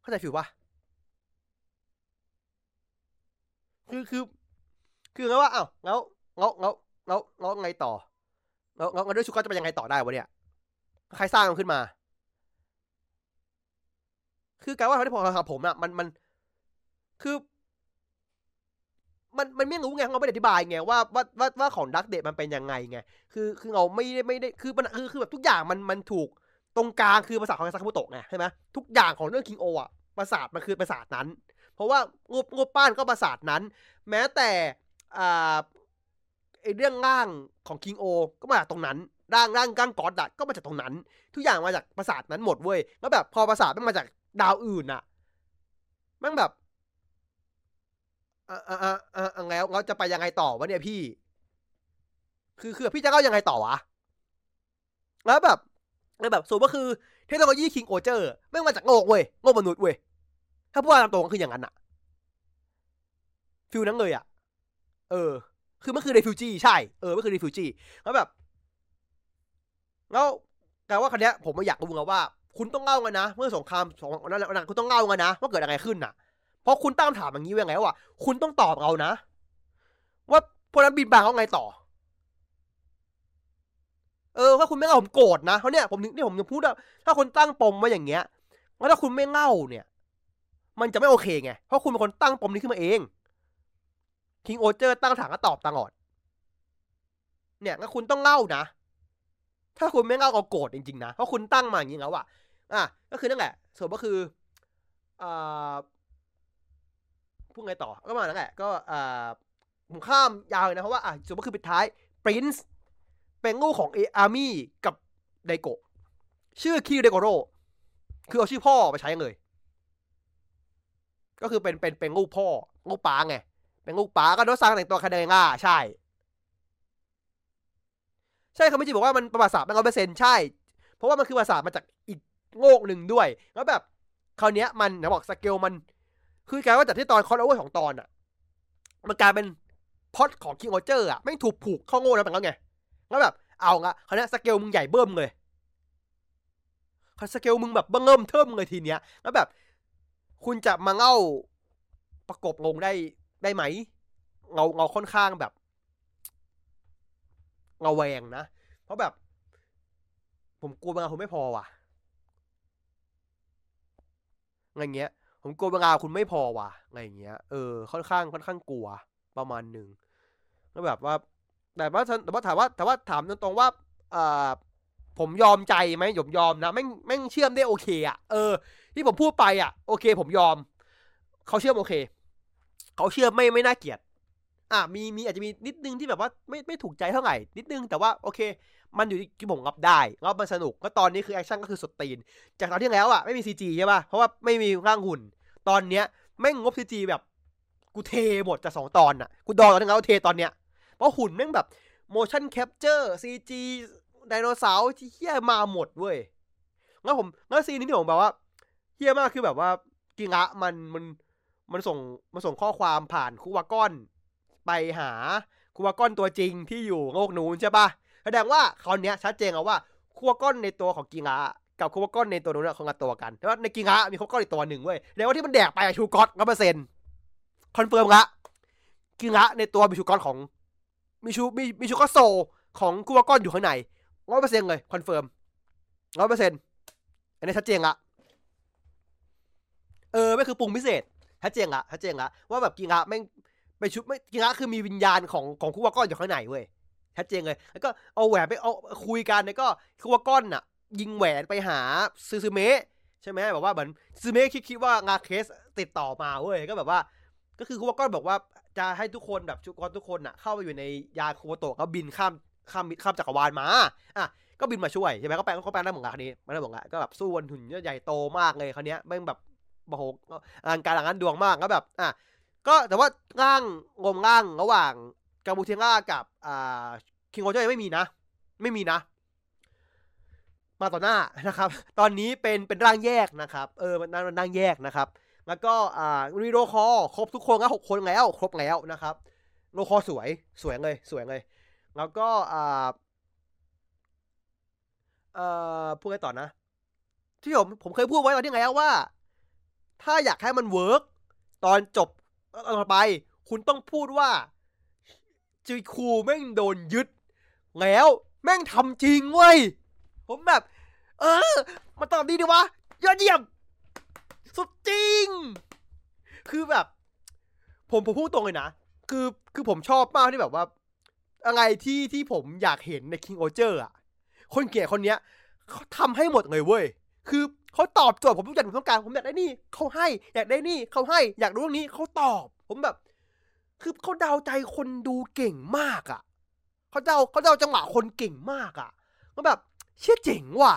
เข้าใจฟิลปะคือคือ คือไงว่าอ้าวแล้วแล้วแล้วแล้วแล้วไงต่อแล้วแล้วด้วยชูการ์จะเป็นยังไงต่อได้วะเนี่ย ใครสร้างมันขึ้นมา คือการว่าที่ผมครับผมอะมันมัน คือ มันมันไม่รู้ไงเราไม่ได้อธิบายไงว่าว่าว่าว่าของดักเดทมันเป็นยังไงไงคือคือเราไม่ได้ไม่ได้คือมันคือคือแบบทุกอย่างมันมันถูกตรงกลางคือภาษาของซาคุโตะไงใช่ไหมทุกอย่างของเรื่องคิงโออะประสามันคือประสานั้น เพราะว่างบงบป้านก็ประสานั้น แม้แต่อ่าไอเรื่องร่างของคิงโอก็มาจากตรงนั้นร่างร่างก้างกอดอะก็มาจากตรงนั้น ทุกอย่างมาจากประสาทนั้นหมดเว้ยแล้วแบบพอประสาทมันมาจากดาวอื่นอะม่งแบบ อ่าอ่าอ่าอ่าแล้วเราจะไปยังไงต่อวะเนี่ยพี่ คือคือพี่จะเล่ายังไงต่อวะแล้วแบบแล้วแบบสูตรก็คือเทคโนโลยีคิงโอเจอร์ไม่มาจากโลกเว้ยโลกมนุษย์เว้ยถ้าพูดตามตรงก็คืออย่างนั้นอะ feel นั้นเลยอะเออ คือมันคือ refugee ใช่เออมันคือ refugee แล้วแบบแล้วแต่ว่าคันนี้ผมไม่อยากรู้ไงว่า คุณต้องเล่าไงนะ เมื่อสงครามสองนั้นคุณต้องเล่าไงนะ ว่าเกิดอะไรขึ้นน่ะ เพราะคุณตั้งถามอย่างนี้ว่าไงว่าคุณต้องตอบเรานะ ว่าพวกนั้นบินบางเขาไงต่อ เออถ้าคุณไม่เล่าผมโกรธนะเพราะเนี่ยผมนี่ผมจะพูดว่าถ้าคนตั้งปมมาอย่างเงี้ยแล้วถ้าคุณไม่เล่าเนี่ย มันจะไม่โอเคไงเพราะคุณเป็นคนตั้งปมนี้ขึ้นมาเองคิงโอเจอร์ตั้งถามก็ตอบตลอด เนี่ยงั้นคุณต้องเล่านะ ถ้าคุณไม่เล่าก็โกรธจริงๆนะ เพราะคุณตั้งมาอย่างนี้แล้วอะอะ ก็คือนั่นแหละส่วนก็คืออ่า พูดไงต่อ ก็มานั่นแหละ ก็อ่าผมข้ามยาวเลยนะ เพราะว่าอะส่วนก็คือปิดท้ายปรินซ์เป็นลูกของเออาร์มี่กับไดโกะชื่อคิวไดโกโรคือเอาชื่อพ่อไปใช้เลย ก็คือเป็นเป็นเป็นลูกพ่อลูกป้าไง เป็นลูกป้าก็โดนสร้างแต่งตัวคาเดง่าใช่ ใช่เขาไม่จริงบอกว่ามันประวัติศาสตร์มันร้อยเปอร์เซ็นต์ใช่ เพราะว่ามันคือประวัติศาสตร์มาจากอีกโลกหนึ่งด้วย แล้วแบบคราวนี้มันนะบอกสเกลมัน คือกลายว่าจากที่ตอนคอนโอเวอร์ของตอนอะ มันกลายเป็นพอดของคิงโอเจอร์อะไม่ถูกผูกข้าโง่แล้วเป็นแล้วไงแล้วแบบ เอาละคราวนี้สเกลมึงใหญ่เบิ่มเลยสเกลมึงแบบเบิ่มเทิมเลยทีเนี้ย แล้วแบบ คุณจะมาเง่าประกบงงได้ได้ไหมเงาเงาค่อนข้างแบบเงาแวงนะ เพราะแบบ ผมกลัวบางงานไม่พอว่ะอะไรเงี้ย ผมกลัวบางงาคุณไม่พอว่ะอะไรเงี้ยเออค่อนข้างค่อนข้างกลัวประมาณหนึ่งแล้วแบบว่า แต่ว่าแต่ว่าถามว่าแต่ว่าถามตรงๆว่าอ่าผมยอมใจไหมผมยอมนะแม่งแม่งเชื่อมได้โอเคอะเออ ที่ผมพูดไปอะโอเค ผมยอมเขาเชื่อมโอเคเขาเชื่อมไม่ไม่น่าเกลียด อะมีมีอาจจะมีนิดนึงที่แบบว่าไม่ไม่ถูกใจเท่าไหร่นิดนึงแต่ว่าโอเค มันอยู่ที่ผมรับได้รับมันสนุกก็ตอนนี้คือแอคชั่นก็คือสดตีน จากตอนที่แล้วอะไม่มี CG ใช่ป่ะเพราะว่าไม่มีร่างหุ่น ตอนเนี้ยแม่งงบ CG แบบ กูเทหมดจากสองตอนอะ กูดองตอนที่แล้วเทตอนเนี้ย เพราะหุ่นแม่งแบบ motion capture CG ไดโนเสาร์ที่เหี้ยมาหมดเว้ยแล้วผมแล้ว scene นี้ที่ผมแบบว่าเหี้ยมากคือแบบว่ากิงะมันมันมันส่งมันส่งข้อความผ่านคูวาก้อน ไปหาคูวาก้อนตัวจริงที่อยู่โลกนู้นใช่ปะแสดงว่าคราวนี้ยชัดเจนแล้วว่าคูวาก้อนในตัวของกิงะ กับคูวาก้อนในตัวนู้นคนละตัวกันแต่ว่าในกิงะมีคูวาก้อนอีกตัวหนึ่งเว้ยแล้วว่าที่มันแดกไปอะชูก้อนร้อยเปอร์เซ็นต์ confirm ละกิงะในตัวมีชูก้อนของมีชูมีมีชูกอโซของคูวาก้อนอยู่ข้างในร้อยเปอร์เซ็นต์เลย confirm ร้อยเปอร์เซ็นต์อันนี้ชัดเจนละเออไม่คือปรุงพิเศษชัดเจนละชัดเจนละว่าแบบกิงะแม่ไปชุบไม่กิงะคือมีวิญญาณของของคูวาก้อนอยู่ข้างในเว้ยชัดเจนเลย แล้วก็เอาแหวนไปเอาคุยกันแล้วก็คูวาก้อนน่ะ ยิงแหวนไปหาซูซูเมะใช่ไหมแบบว่าเหมือนซูซูเมะคิดคิดว่างาเคสติดต่อมาเว้ยก็แบบว่า ก็คือคูวาก้อนบอกว่าจะให้ทุกคนแบบชุกอนทุกคนน่ะเข้าไปอยู่ในยาคูวโตะก็บินข้ามข้ามข้ามจักรวาลมาอะก็บินมาช่วยใช่ไหมก็แปลงก็แปลงได้เหมือนกันคันนี้ไม่ได้เหมือนกันก็แบบสู้วันหุ่นใหญ่โตมากเลยคันนี้ยแม่งแบบโอ้โหอลังการหลังนั้นดวงมากก็แบบอะก็แต่ว่าร่างงมร่างระหว่างกาบูเทง่ากับอ่าคิงโอเจอร์ไม่มีนะ ไม่มีนะ มาต่อหน้านะครับ ตอนนี้เป็นเป็นร่างแยกนะครับ เออมันร่างแยกนะครับ แล้วก็อ่ารีโรคอครบทุกคนก็หกคนแล้วครบแล้วนะครับโรคอสวยสวยเลยสวยเลย แล้วก็อ่าเอ่อพูดกันต่อนะ ที่ผมผมเคยพูดไว้ตอนที่ไงว่า ถ้าอยากให้มันเวิร์กตอนจบตอนต่อไป คุณต้องพูดว่าจีคูแม่งโดนยึด แล้วแม่งทำจริงเว้ยผมแบบ เออ มาตอบดีดีวะ ยอดเยี่ยม สุดจริง คือแบบ ผมผมพูดตรงเลยนะ คือคือผมชอบมากที่แบบว่า อะไรที่ที่ผมอยากเห็นใน King o g e r อะ คนเกลียดคนเนี้ยเขาทำให้หมดเลยเว้ย คือเขาตอบโจทย์ผมทุกอย่างผมต้องการ ผมอยากได้นี่เขาให้ อยากได้นี่เขาให้ อยากรู้เรื่องนี้เขาตอบ ผมแบบ คือเขาเดาใจคนดูเก่งมากอะเขาเดาเขาเดาจังหวะคนเก่งมากอะก็แบบ เชี่ยเจ๋งว่ะ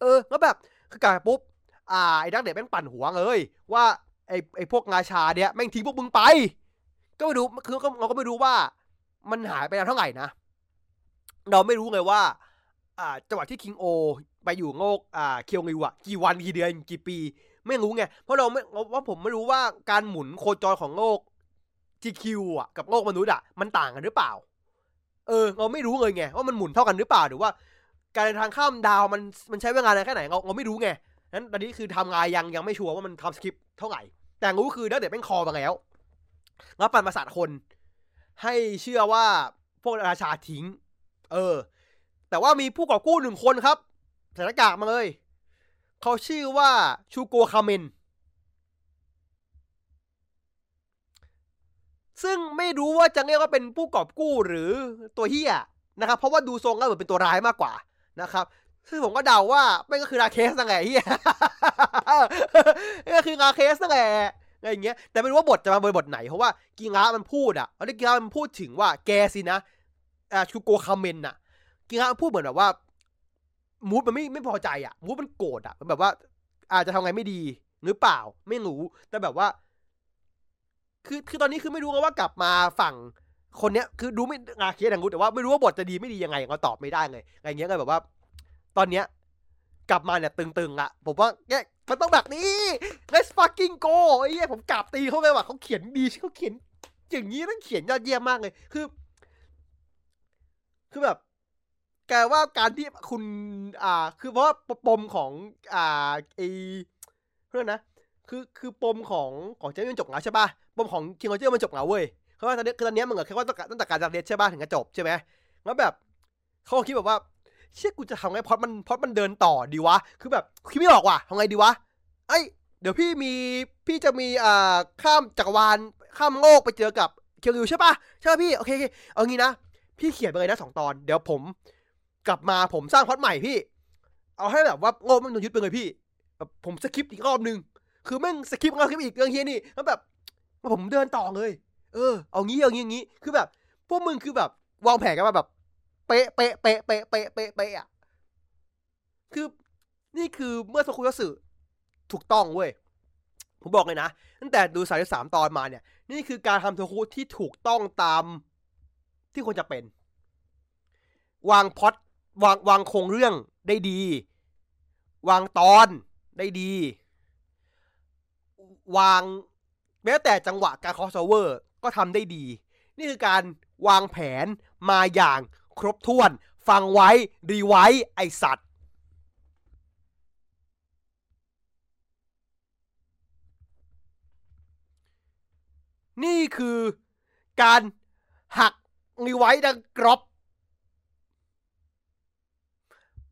เออแล้วแบบคือกลายปุ๊บ อ่าไอ้ดักเด็กแม่งปั่นหัวเลยว่าไอ้ไอ้พวกราชาเนี่ยแม่งทิ้งพวกมึงไป ก็ไม่รู้คือเราก็ไม่รู้ว่า มันหายไปนานเท่าไหร่นะ เราไม่รู้เลยว่า อ่าจังหวะที่คิงโอ ไปอยู่โงกอ่าเคียวงิวอะกี่วันกี่เดือนกี่ปี ไม่รู้ไงเพราะเราไม่ว่าผมไม่รู้ว่าการหมุนโคจรของโลกทีคิวอะกับโลกมนุษย์อะมันต่างกันหรือเปล่า เออ เราไม่รู้เลยไงว่ามันหมุนเท่ากันหรือเปล่าหรือว่า การเดินทางข้ามดาวมันมันใช้เวลานานแค่ไหนเราเราไม่รู้ไงนั้นตอนนี้คือทำงานยังยังไม่ชัวร์ว่ามันทำสคริปต์เท่าไหร่ แต่รู้คือนักเด็กแม่งคอมาแล้ว แล้วปั่นประสาทคน ให้เชื่อว่าพวกราชาทิ้ง เออ แต่ว่ามีผู้ก่อกู้หนึ่งคนครับใส่หน้ากากมาเลย เขาชื่อว่าชูโกคาเมน ซึ่งไม่รู้ว่าจะเรียกว่าเป็นผู้กอบกู้หรือตัวเฮียนะครับ เพราะว่าดูทรงแล้วเหมือนเป็นตัวร้ายมากกว่า นะครับ ซึ่งผมก็เดาว่าไม่ก็คือราเคสนั่นแหละเฮียก็คือราเคสนั่นแหละอะไรอย่างเงี้ย แต่ไม่รู้ว่าบทจะมาบทไหน เพราะว่ากิงะมันพูดอะอันนี้กิงะมันพูดถึงว่าแกสินะอ่าชูโกคาเมนอะกิงะมันพูดเหมือนแบบว่ามูดมันไม่ไม่พอใจอะมูดมันโกรธอะมันแบบว่า อาจจะทำไงไม่ดีหรือเปล่าไม่รู้แต่แบบว่า คือคือตอนนี้คือไม่รู้ว่ากลับมาฝั่ง คนเนี้ยคือดูไม่อาเคสอย่างรู้แต่ว่าไม่รู้ว่าบทจะดีไม่ดียังไงเราตอบไม่ได้เลยอะไรเงี้ยก็แบบว่า ตอนเนี้ยกลับมาเนี่ยตึงๆอะผมว่าเนี่ยมันต้องแบบนี้ let's fucking go ไอ้เหี้ยผมกลับตีเขาไปว่ะเขาเขียนดีเขาเขียนอย่างนี้ต้องเขียนยอดเยี่ยมมากเลย คือ คือแบบแกว่าการที่คุณ อ่า คือเพราะว่าปมของ อ่าไอเพื่อนนะ คือ คือปมของของเจมันจบแล้วใช่ป่ะ ปมของคิงโอเจอร์มันจบแล้วเว้ย เพราว่าตอนนี้คือตอนนี้มึงแค่ว่าตั้งแต่การจากเดใช่ป่ะถึงจะจบใช่ไหมแล้วแบบเขาคิดแบบว่าเชื่อกูจะทำไงพอดมันพอดมันเดินต่อดีวะ คือแบบคิดไม่ออกว่ะทำไงดีวะไอเดี๋ยวพี่มีพี่จะมีอ่าข้ามจักรวาลข้ามโลกไปเจอกับเคียวริวใช่ป่ะใช่ป่ะพี่โอเคเอางี้นะพี่เขียนไปเลยนะสองตอน เดี๋ยวผมกลับมาผมสร้างพอดใหม่พี่ เอาให้แบบว่าโง่มันโดนยึดไปเลยพี่แบบผมสคริปต์อีกรอบนึง คือแม่งสคริปต์แล้วสคริปต์อีกเรื่องเฮียนี่แล้วแบบผมเดินต่อเลย เออเอางี้เอางี้อย่างงี้ คือแบบ พวกมึงคือแบบ วางแผนกันมาแบบ เป๊ะเป๊ะเป๊ะเป๊ะเป๊ะเป๊ะเป๊ะอะคือนี่คือเมื่อสกุลสื่อถูกต้องเว้ยผมบอกเลยนะ ตั้งแต่ดูสายสามตอนมาเนี่ย นี่คือการทำโทคุที่ถูกต้องตามที่ควรจะเป็น วางพอดวางวางโครงเรื่องได้ดี วางตอนได้ดี วางแม้แต่จังหวะการคอสเวอร์ ก็ทำได้ดี นี่คือการวางแผนมาอย่างครบถ้วน ฟังไว้ดีไว้ไอสัตว์ นี่คือการหักรีไว้ดังกรอบ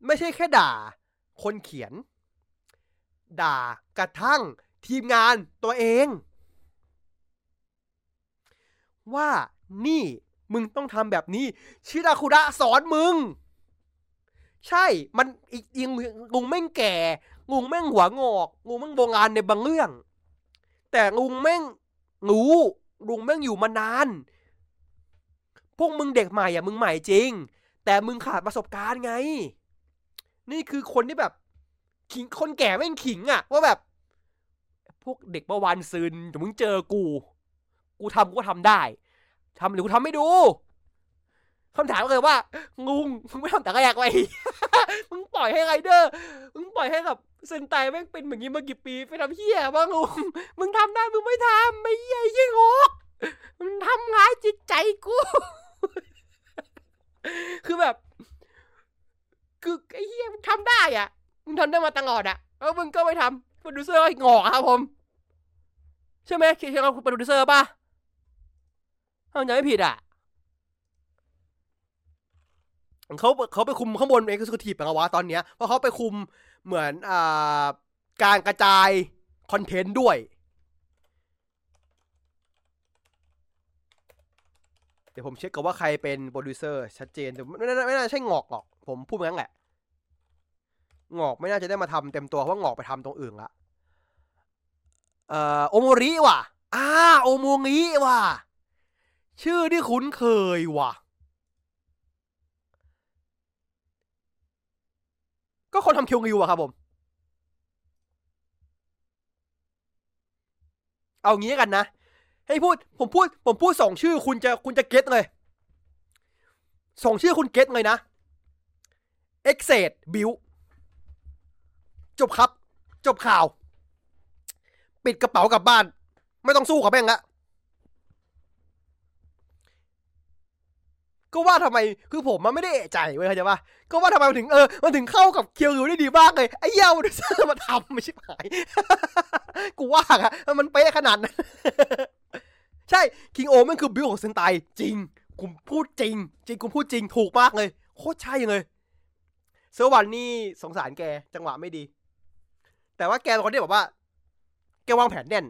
ไม่ใช่แค่ด่าคนเขียน ด่ากระทั่งทีมงานตัวเอง ว่านี่มึงต้องทำแบบนี้ ชิราคุระสอนมึง ใช่ มันอีกยิงงุงแม่งแก่งุงแม่งหัวงอกงุงแม่งโบราณในบางเรื่อง แต่งุงแม่งงูลุงแม่งอยู่มานาน พวกมึงเด็กใหม่อะมึงใหม่จริง แต่มึงขาดประสบการณ์ไง นี่คือคนที่แบบ ขิงคนแก่แม่งขิงอะว่าแบบ พวกเด็กเมื่อวานซืนแต่มึงเจอกู กูทำกูก็ทำได้ทำหรือกูทำไม่ดูคำถามก็เลยว่างุงมึงไม่ทำแต่แรกไว้มึงปล่อยให้ไรเดอร์มึงปล่อยให้กับเซนไตแม่งเป็นแบบนี้มากี่ปีไปทำเฮี้ยบ้างงุงมึงทำได้มึงไม่ทำไม่เฮี้ยยิ่งหก็มึงทำร้ายจิตใจกู คือแบบ คือไอ้เฮี้ยมึงทำได้อะมึงทำได้มาตลอดอะแล้วมึงก็ไม่ทำโปรดิวเซอร์ก็งอกครับผม ใช่ไหมคียร์เป็นโปรดิวเซอร์ป่ะ ถ้าจำไม่ผิดอะเขาเขาไปคุมข้างบน executive อะวะตอนเนี้ยเพราะเขาไปคุมเหมือนอ่าการกระจายคอนเทนต์ด้วยเดี๋ยวผมเช็คก่อนว่าใครเป็นโปรดิวเซอร์ชัดเจนแต่ไม่น่าไม่น่าใช่งอกหรอก ผมพูดงั้นแหละ งอกไม่น่าจะได้มาทำเต็มตัวเพราะงอกไปทำตรงอื่นละเอ่อโอโมริว่ะอ่าโอโมริว่ะ ชื่อที่คุ้นเคยว่ะ ก็คนทำคิวงิวอะครับผม เอางี้กันนะ ให้พูด ผมพูด ผมพูดสองชื่อคุณจะคุณจะ get เลยสองชื่อคุณ get เลยนะ Ex-Aid Build จบครับ จบข่าว ปิดกระเป๋ากลับบ้าน ไม่ต้องสู้กับแม่งละ ก็ว่าทำไมคือผมมันไม่ได้เอะใจเว้ยเข้าใจปะก็ว่าทำไมมันถึงเออมันถึงเข้ากับเคียวอยู่ได้ดีมากเลยไอ้เหี้ยามันซื้อมาทำไม่ใช่หาย กูว่าอะมันเป๊ะขนาดนั้นใช่คิงโอมันคือบิวของเซนไตจริงกูพูดจริง จริงกูพูดจริงถูกมากเลย โคตรใช่เลยเซอร์วันนี่สงสารแกจังหวะไม่ดี แต่ว่าแกเป็นคนที่แบบว่า แกวางแผนแน่น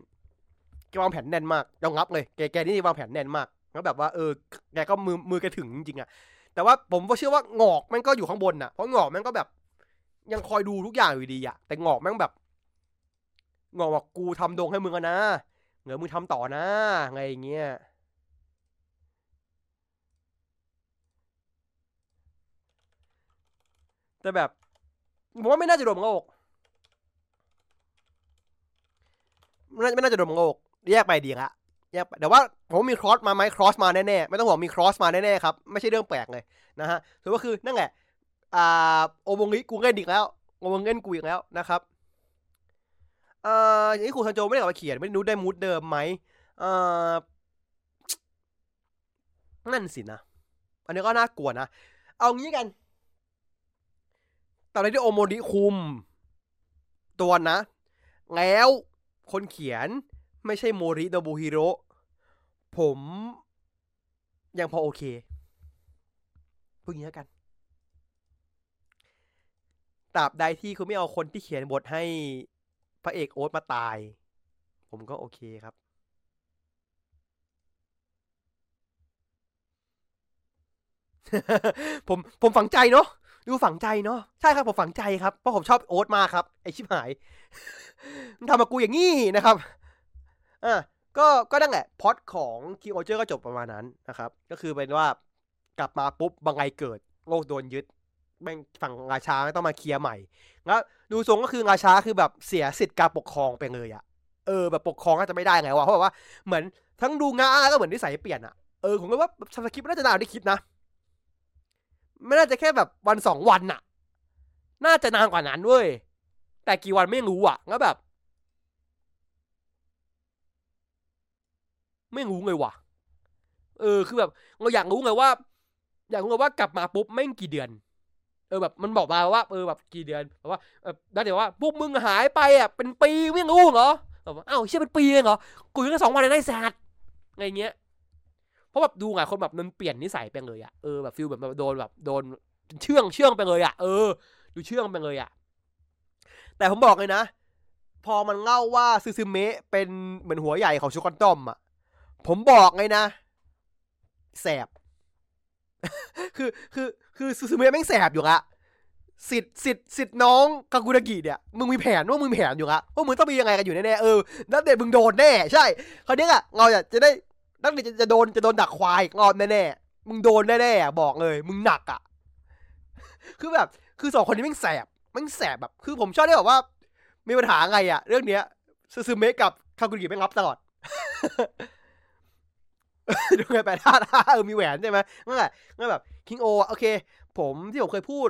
แกวางแผนแน่นมากยอมรับเลยแกแกนี่วางแผนแน่นมาก แล้วแบบว่าเออแกก็มือมือแกถึงจริงๆอะแต่ว่าผมก็เชื่อว่าหงอกม่งก็อยู่ข้างบนน่ะเพราะหงอกม่งก็แบบ ยังคอยดูทุกอย่างอยู่ดีอะแต่หงอกม่งแบบหงอกบอกกูทำดงให้มึงนะเหงือมึงทำต่อนะไงอย่างเงี้ยแต่แบบผมว่าไม่น่าจะโดนมังอกไม่น่าไม่น่าจะโดนมังอกแยกไปดีละ แยกแต่ว่าผมมีครอสมาไหมครอสมาแน่ๆ ไม่ต้องห่วงมีครอสมาแน่ๆครับ ไม่ใช่เรื่องแปลกเลยนะฮะถือว่าคือนั่นแหละอ่าโอมงิกูเล่นอีกแล้วโอมงเล่นกูอีกแล้วนะครับเอ่ออย่างนี้ครูซันโจไม่ได้กลับมาเขียนไม่รู้ได้มูดเดิมไหมเอ่อนั่นสินะ อันนี้ก็น่ากลัวนะ เอางี้กันตอนที่โอโมริคุม ตัวนะ แล้วคนเขียน ไม่ใช่โมริโนบุฮิโร่ผมยังพอโอเคพูดอย่างนี้แล้วกันตราบใดที่คุณไม่เอาคนที่เขียนบทให้พระเอกโอ๊ตมาตาย ผมก็โอเคครับ ผมผมฝังใจเนาะดูฝังใจเนาะใช่ครับผมฝังใจครับเพราะผมชอบโอ๊ตมากครับ ไอชิบหายมันทำมากูอย่างงี้นะครับ อะก็ก็นั่นแหละพอดของคิงโอเจอร์ก็จบประมาณนั้นนะครับ ก็คือเป็นว่ากลับมาปุ๊บบางไงเกิดโลกโดนยึดแม่งฝั่งราชาต้องมาเคลียร์ใหม่แล้วดูทรงก็คือราชาคือแบบเสียสิทธิ์การปกครองไปเลยอะเออแบบปกครองก็จะไม่ได้ไงวะเพราะว่าเหมือนทั้งดูงาก็เหมือนนิสัยเปลี่ยนอะเออผมก็ว่าสคริปต์น่าจะนานได้คิดนะไม่น่าจะแค่แบบวันสองวันน่ะน่าจะนานกว่านั้นเว้ยแต่กี่วันไม่รู้อะแล้วแบบ ไม่รู้เลยว่ะ เออ คือแบบเราอยากรู้ไงว่า อยากรู้ไงว่ากลับมาปุ๊บแม่งกี่เดือน เออแบบมันบอกมาว่าเออแบบกี่เดือนแบบว่าเออแล้วเดี๋ยวว่าพวกมึงหายไปอะเป็นปีไม่รู้เหรอแบบอ้าวเชื่อเป็นปีเองเหรอกูอยู่แค่สองวันเองได้แซดไงเงี้ยเพราะแบบดูไงคนแบบมันเปลี่ยนนิสัยไปเลยอะเออแบบ feel แบบโดนแบบโดนเชื่องเชื่องไปเลยอะเออดูเชื่องไปเลยอะ แต่ผมบอกเลยนะ พอมันเล่าว่าซูซูเมะเป็นเหมือนหัวใหญ่ของชูก็อดดัมอะ ผมบอกเลยนะ แสบ คือคือคือซูซูเมะแม่งแสบอยู่ละสิทธิ์สิทธิ์สิทธิ์น้องคากุระกิเนี่ยมึงมีแผนว่ามึงมีแผนอยู่ละว่ามึงต้องมียังไงกันอยู่แน่ๆเออนั่นเด็มึงโดนแน่ใช่คราวนี้อะเราจะได้นักเรียนจะโดนจะโดนดักควายอีกรอบแน่ๆมึงโดนแน่ๆอ่บอกเลย มึงหนักอะ คือแบบ คือสองคนนี้แม่งแสบแม่งแสบแบบ คือผมชอบได้แบบว่า มีปัญหาไงอะ เรื่องเนี้ยซูซูเมะกับคากุกิแม่งรับตลอด ดูไงแปดท่าเออมีแหวนใช่ไหมนั่นแหละนั่นแบบคิงโอโอเค ผมที่ผมเคยพูด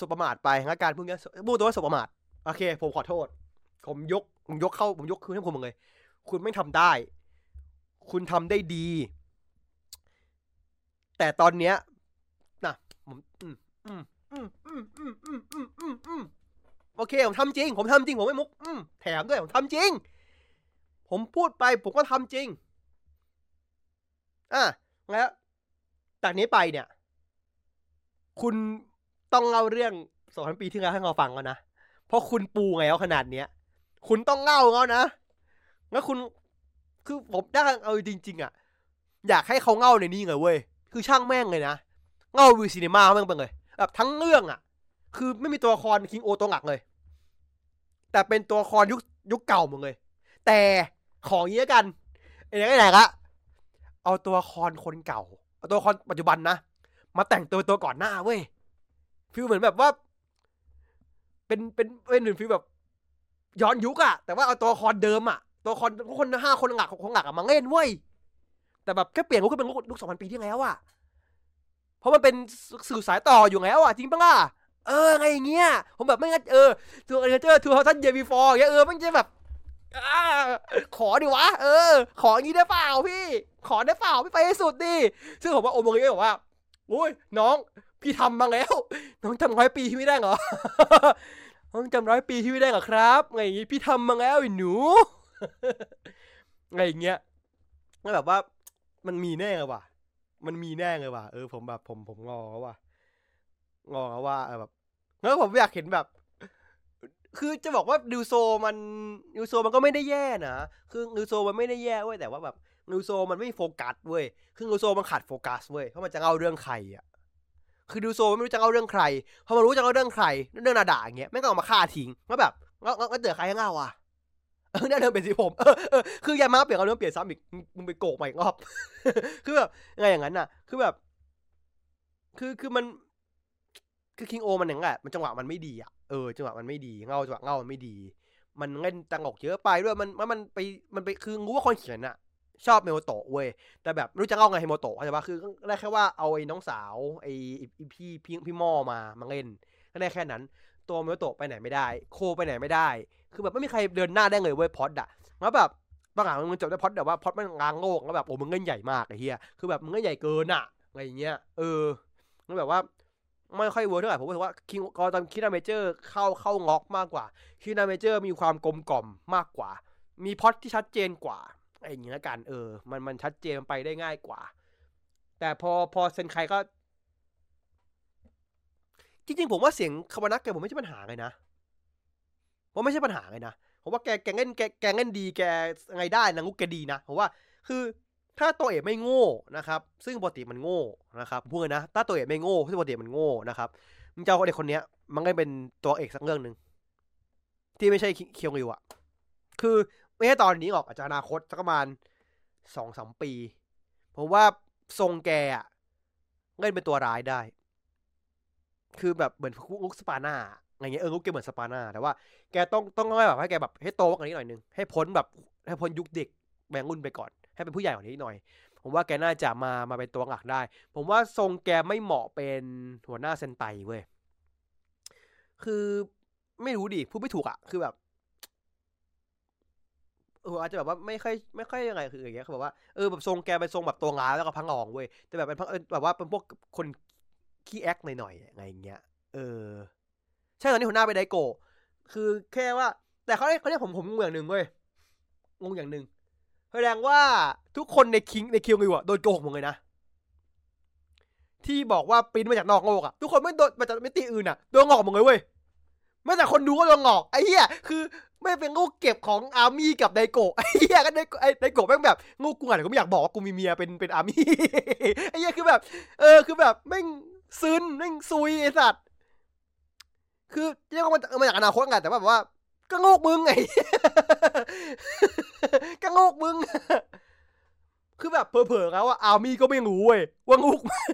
สบประมาทไปงานการพูดเงี้ยพูดตัวว่าสบประมาทโอเค ผมขอโทษ ผมยกผมยกเข้าผมยกคืนให้คุณเลย คุณไม่ทำได้ คุณทำได้ดี แต่ตอนเนี้ยนะผมอืมอืมอืมอืมอืมอืมอืมอืมอืมโอเค ผมทำจริง ผมทำจริง ผมไม่มุก อืมแถมด้วย ผมทำจริง ผมพูดไป ผมก็ทำจริง อะแล้วจากนี้ไปเนี่ย คุณต้องเล่าเรื่องสองพันปีที่แล้วให้เราฟังแล้วนะ เพราะคุณปูไงแล้วขนาดเนี้ย คุณต้องเล่าแล้วนะ แล้วคุณ คือผมได้เอาจริง ๆ อะ อยากให้เขาเล่าในนี้เลยเว้ย คือช่างแม่งเลยนะเล่าวิวซีนีมาแม่งไปเลย แบบทั้งเรื่องอะ คือไม่มีตัวละครคิงโอตัวหลักเลย แต่เป็นตัวละครยุคยุคเก่าหมดเลย แต่ของนี้กันไอ้ไหนละ เอาตัวละครคนเก่า เอาตัวละครปัจจุบันนะ มาแต่งตัวตัวก่อนหน้าเว้ย feel เหมือนแบบว่า เป็นเป็นเป็นหนึ่ง feel แบบ ย้อนยุคอะแต่ว่าเอาตัวละครเดิมอะตัวละครคนห้าคนหลักของหลักอะมาเล่นเว้ยแต่แบบแค่เปลี่ยนลุคเป็นลุคสองพันปีที่แล้วอะเพราะมันเป็นสื่อสายต่ออยู่แล้วอะจริงปะล่ะเออไงอย่างเงี้ยผมแบบไม่งั้นเออทัวร์เอเจอร์ทัวร์ท่านเยบีฟอร์เงี้ยเออมันจะแบบ ขอดิวะ เออ ขออย่างนี้ได้เปล่าพี่ ขอได้เปล่าพี่ไปให้สุดดิ ซึ่งผมว่าโอโมริบอกว่าโอ้ยน้องพี่ทำมาแล้ว น้องจำร้อยปีที่ไม่ได้เหรอ น้องจำร้อยปีที่ไม่ได้เหรอครับไงอย่างงี้พี่ทำมาแล้วไอ้หนูไงอย่างเงี้ยแล้วแบบว่ามันมีแน่เลยว่ะ มันมีแน่เลยว่ะ เออผมแบบผมผมงอว่ะ งอว่าแบบแล้วผมอยากเห็นแบบ คือจะบอกว่าดิวโซมันดิวโซมันก็ไม่ได้แย่นะ คือดิวโซมันไม่ได้แย่เว้ยแต่ว่าแบบดิวโซมันไม่โฟกัสเว้ย คือดิวโซมันขาดโฟกัสเว้ย เพราะมันจะเล่าเรื่องใครอะ คือดิวโซมันไม่รู้จะเล่าเรื่องใคร พอมันรู้จะเล่าเรื่องใคร เรื่องนาดาอย่างเงี้ยไม่ก็เอามาฆ่าทิ้งแล้วแบบแล้วแล้วเดือใครให้เล่าอะเออเนี่ยเดินเป็นสีผมเออเออคือยามาเปลี่ยนเอาเรื่องเปลี่ยนซ้ำอีก มึงไปโกกใหม่รอบ คือแบบไงอย่างนั้นน่ะ คือแบบ คือคือมัน คือคิงโอมันอย่างแหละมันจังหวะมันไม่ดีอะ เออจังหวะมันไม่ดีเงาจังหวะเงามันไม่ดี มันเล่นตังอกเยอะไปด้วยมันมันมันไปมันไปคือรู้ว่าคนเขียนอะชอบเมโมโตะเว้ยแต่แบบไม่รู้จะเล่าไงเฮโมโตะเข้าใจปะคือได้แค่ว่าเอาไอ้น้องสาวไอ้พี่พี่พี่ม่อมามาเล่นก็ได้แค่นั้น ตัวเมโมโตะไปไหนไม่ได้ โคไปไหนไม่ได้ คือแบบไม่มีใครเดินหน้าได้เลยเว้ยพอดอะแล้วแบบบางอย่างมึงจบได้พอดแบบว่าพอดมันงางโลกแล้วแบบโอ้มึงเงินใหญ่มากไอ้เหี้ยคือแบบมึงเงินใหญ่เกินอะอะไรงเงี้ยเออแล้วแบบว่า ไม่ค่อยเวิร์กเท่าไหร่ผมรู้สึกว่าคิงกอตอนคินาเมเจอร์เข้าเข้างอกมากกว่าคินาเมเจอร์มีความกลมกล่อมมากกว่า มีพอดที่ชัดเจนกว่าไอ้อย่างเงี้ยกันเออ มันมันชัดเจนไปได้ง่ายกว่า แต่พอพอเซนไคก็ จริงๆ ผมว่าเสียงคาวานักแกผมไม่ใช่ปัญหาเลยนะผมไม่ใช่ปัญหาเลยนะผมว่าแกแกเล่นแกแกเล่นดีแกไงได้นะงุกแกดีนะผมว่าคือ ถ้าตัวเอกไม่โง่นะครับ ซึ่งปกติมันโง่นะครับพูดเลยนะ ถ้าตัวเอกไม่โง่ซึ่งปกติมันโง่นะครับมึงจะเอาเด็กคนเนี้ย มันก็เป็นตัวเอกสักเรื่องหนึ่งที่ไม่ใช่เคียวริวอะคือไม่ใช่ตอนนี้หรอกอาจจะอนาคตสักประมาณสองสามปี ผมว่าทรงแกอะเล่นเป็นตัวร้ายได้ คือแบบเหมือนลุคสปาน่าอะไรเงี้ยเออลุคแกเหมือนสปาน่าแต่ว่าแกต้องต้องให้แบบให้แกแบบให้โตกว่านี้หน่อยนึงให้พ้นแบบให้พ้นยุคเด็กวัยรุ่นไปก่อน ให้เป็นผู้ใหญ่กว่านี้หน่อย ผมว่าแกน่าจะมามาเป็นตัวหลักได้ ผมว่าทรงแกไม่เหมาะเป็นหัวหน้าเซนไตเว้ยคือไม่รู้ดิพูดไม่ถูกอะคือแบบเอออาจจะแบบว่าไม่ค่อยไม่ค่อยยังไงคืออย่างเงี้ยเขาบอกว่าเออแบบทรงแกเป็นทรงแบบตัวงาแล้วก็พังงองเว้ยแต่แบบเป็นแบบว่าเป็นพวกคนขี้แอคหน่อยๆอะไรอย่างเงี้ย เออ ใช่ตอนนี้หัวหน้าไปไดโก คือแค่ว่า แต่เขาเขาเรียกผมผมงงอย่างหนึ่งเว้ยงงอย่างหนึ่ง แสดงว่าทุกคนในคิงในคิวมิวอะโดนโกหกหมดเลยนะ ที่บอกว่าปิ้นมาจากนอกโลกอะทุกคนไม่โดนมาจากมิติอื่นอะโดนงอกหมดเลยเว้ยไม่แต่คนดูก็โดนงอกไอ้เหี้ยคือ ไม่เป็นงูเก็บของอาร์มี่กับไดโกไอ้เหี้ยก็ไดไอ้ไดโกแม่งแบบงูกูอะกูไม่อยากบอกว่ากูมีเมียเป็นเป็นอาร์มี่ไอ้เหี้ยคือแบบ เออคือแบบแม่งซึนแม่งซุยไอ้สัตว์คือเรียกว่ามันมาจากอนาคตกันแต่ว่าแบบว่า ก็โงกมึงไงก็โงกมึง คือแบบเผลอๆแล้วว่าอามี่ก็ไม่รู้เว้ยว่างู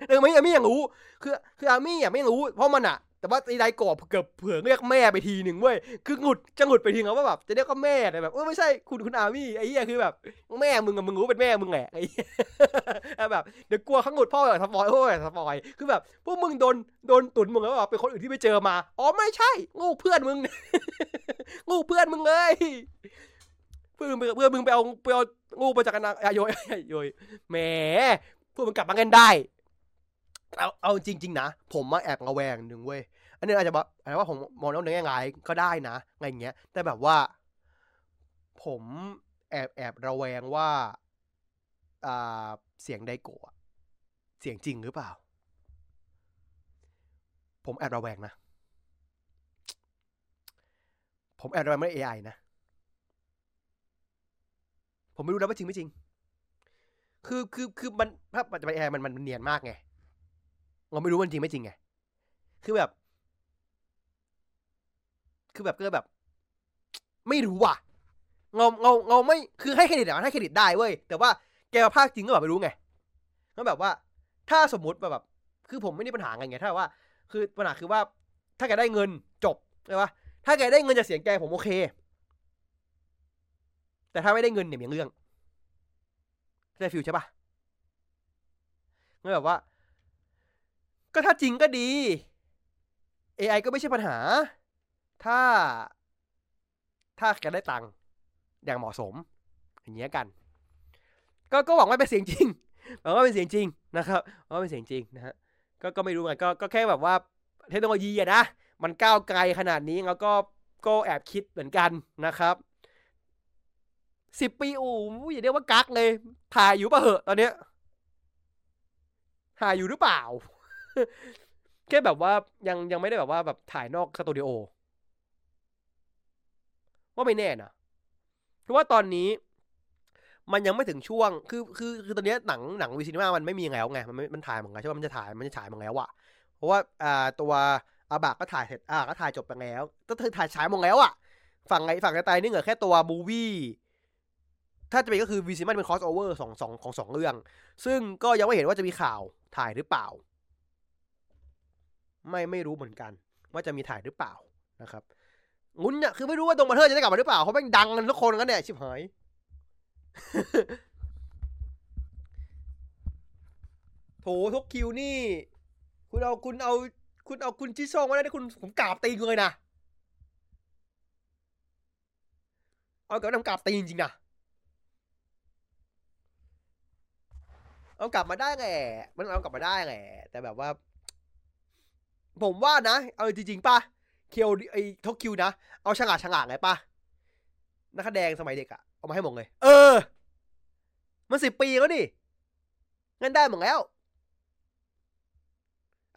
เออไม่อามี่ยังรู้ คือคืออามี่อะไม่รู้ เพราะมันอะแต่ว่าไอ้ไดกอบเกือบเผื่อเรียกแม่ไปทีหนึ่งเว้ย คือหงุดจะหงุดไปทีเขาว่าแบบจะเรียกว่าแม่แต่แบบเออไม่ใช่คุณคุณอามี่ไอ้เหี้ยคือแบบ แม่มึงกับมึงรู้เป็นแม่มึงแหละไอ้แบบเดี๋ยวกลัวข้างหงุดพ่อแบบสปอยพ่อแบบสปอย คือแบบพวกมึงโดนโดนตุนมึงแล้วแบบเป็นคนอื่นที่ไปเจอมา อ๋อไม่ใช่งูเพื่อนมึง งูเพื่อนมึงเลยเพื่อนมึงเพื่อนมึงไปเอาไปเอางูไปจากกันนะโยยโยยแหมเพื่อนมึงกลับมากันได้เอาเอาจริง ๆ นะ ผมมาแอบระแวงหนึ่งเว้ยอันนี้อาจจะบอกอะไรว่าผมมองแล้วในแง่ไงก็ได้นะไงเงี้ย แต่แบบว่า ผมแอบแอบระแวงว่าอ่าเสียงไดโกะเสียงจริงหรือเปล่า ผมแอบระแวงนะ ผมแอบระแวงไม่ AI นะ ผมไม่รู้นะว่าจริงไม่จริง คือคือคือมันถ้าปัจจุบัน AI มันมันเนียนมากไง เราไม่รู้มันจริงไม่จริงไง คือแบบ คือแบบก็แบบ ไม่รู้ว่ะเงาเงาเงาไม่ คือให้เครดิตอะให้เครดิตได้เว้ย แต่ว่าแกมาภาคจริงก็แบบไม่รู้ไงก็แบบว่า ถ้าสมมติแบบ คือผมไม่ได้ปัญหาไงไงถ้าว่า คือปัญหาคือว่า ถ้าแกได้เงินจบใช่ปะ ถ้าแกได้เงินจากเสียงแกผมโอเค แต่ถ้าไม่ได้เงินเนี่ยมีเรื่องได้ฟิลใช่ปะงั้นแบบว่า ก็ถ้าจริงก็ดี AI ก็ไม่ใช่ปัญหา ถ้า ถ้าแกได้ตังค์อย่างเหมาะสม อย่างเงี้ยกัน ก็ก็หวังว่าเป็นเสียงจริงหวังว่าเป็นเสียงจริงนะครับหวังว่าเป็นเสียงจริงนะฮะก็ก็ไม่รู้ไงก็ก็แค่แบบว่าเทคโนโลยีอะนะ มันก้าวไกลขนาดนี้แล้วก็ก็แอบคิดเหมือนกันนะครับสิบปีโอ้ยอย่าเรียกว่ากักเลย ถ่ายอยู่ปะเหอะตอนเนี้ยถ่ายอยู่หรือเปล่า แค่แบบว่ายังยังไม่ได้แบบว่าแบบถ่ายนอกสตูดิโอว่าไม่แน่นะเพราะว่าตอนนี้ มันยังไม่ถึงช่วง คือคือคือตอนนี้หนังหนังวีซีนีมามันไม่มีแล้วไง มันม่มันถ่ายเหมือนกันใช่ไหมมันจะถ่ายมันจะฉายเหมือนแล้วอะเพราะว่าอ่าตัว อาบากก็ถ่ายเสร็จอ่าก็ถ่ายจบไปแล้วก็เธอถ่ายฉายหมดแล้วอะฝั่งไงฝั่งไกลๆนี่เหลือแค่ตัวมูวี่ถ้าจะเป็นก็คือวีซีมันเป็นคอสโอเวอร์สองสองของสองเรื่อง ซึ่งก็ยังไม่เห็นว่าจะมีข่าวถ่ายหรือเปล่า ไม่ไม่รู้เหมือนกัน ว่าจะมีถ่ายหรือเปล่านะครับงุ้นเนี่ยคือไม่รู้ว่าตรงมาเธอจะได้กลับมาหรือเปล่าเขาแม่งดังกันทุกคนกันเนี่ยชิบหายโถทุกคิวนี่ คุณเอาคุณเอา คุณเอาคุณชิซองมาได้คุณผมกราบตีเลยนะ เอากับน้ำกราบตีจริงๆนะ เอากลับมาได้ไงมันเอากลับมาได้ไงแต่แบบว่า ผมว่านะ เอาจริงๆป่ะเคียวไอ้ทกคิวนะ เอาฉงาฉงาไงป่ะนักแสดงสมัยเด็กอะเอามาให้หมดเลย เออ มันสิบปีแล้วดิงั้นได้หมดแล้ว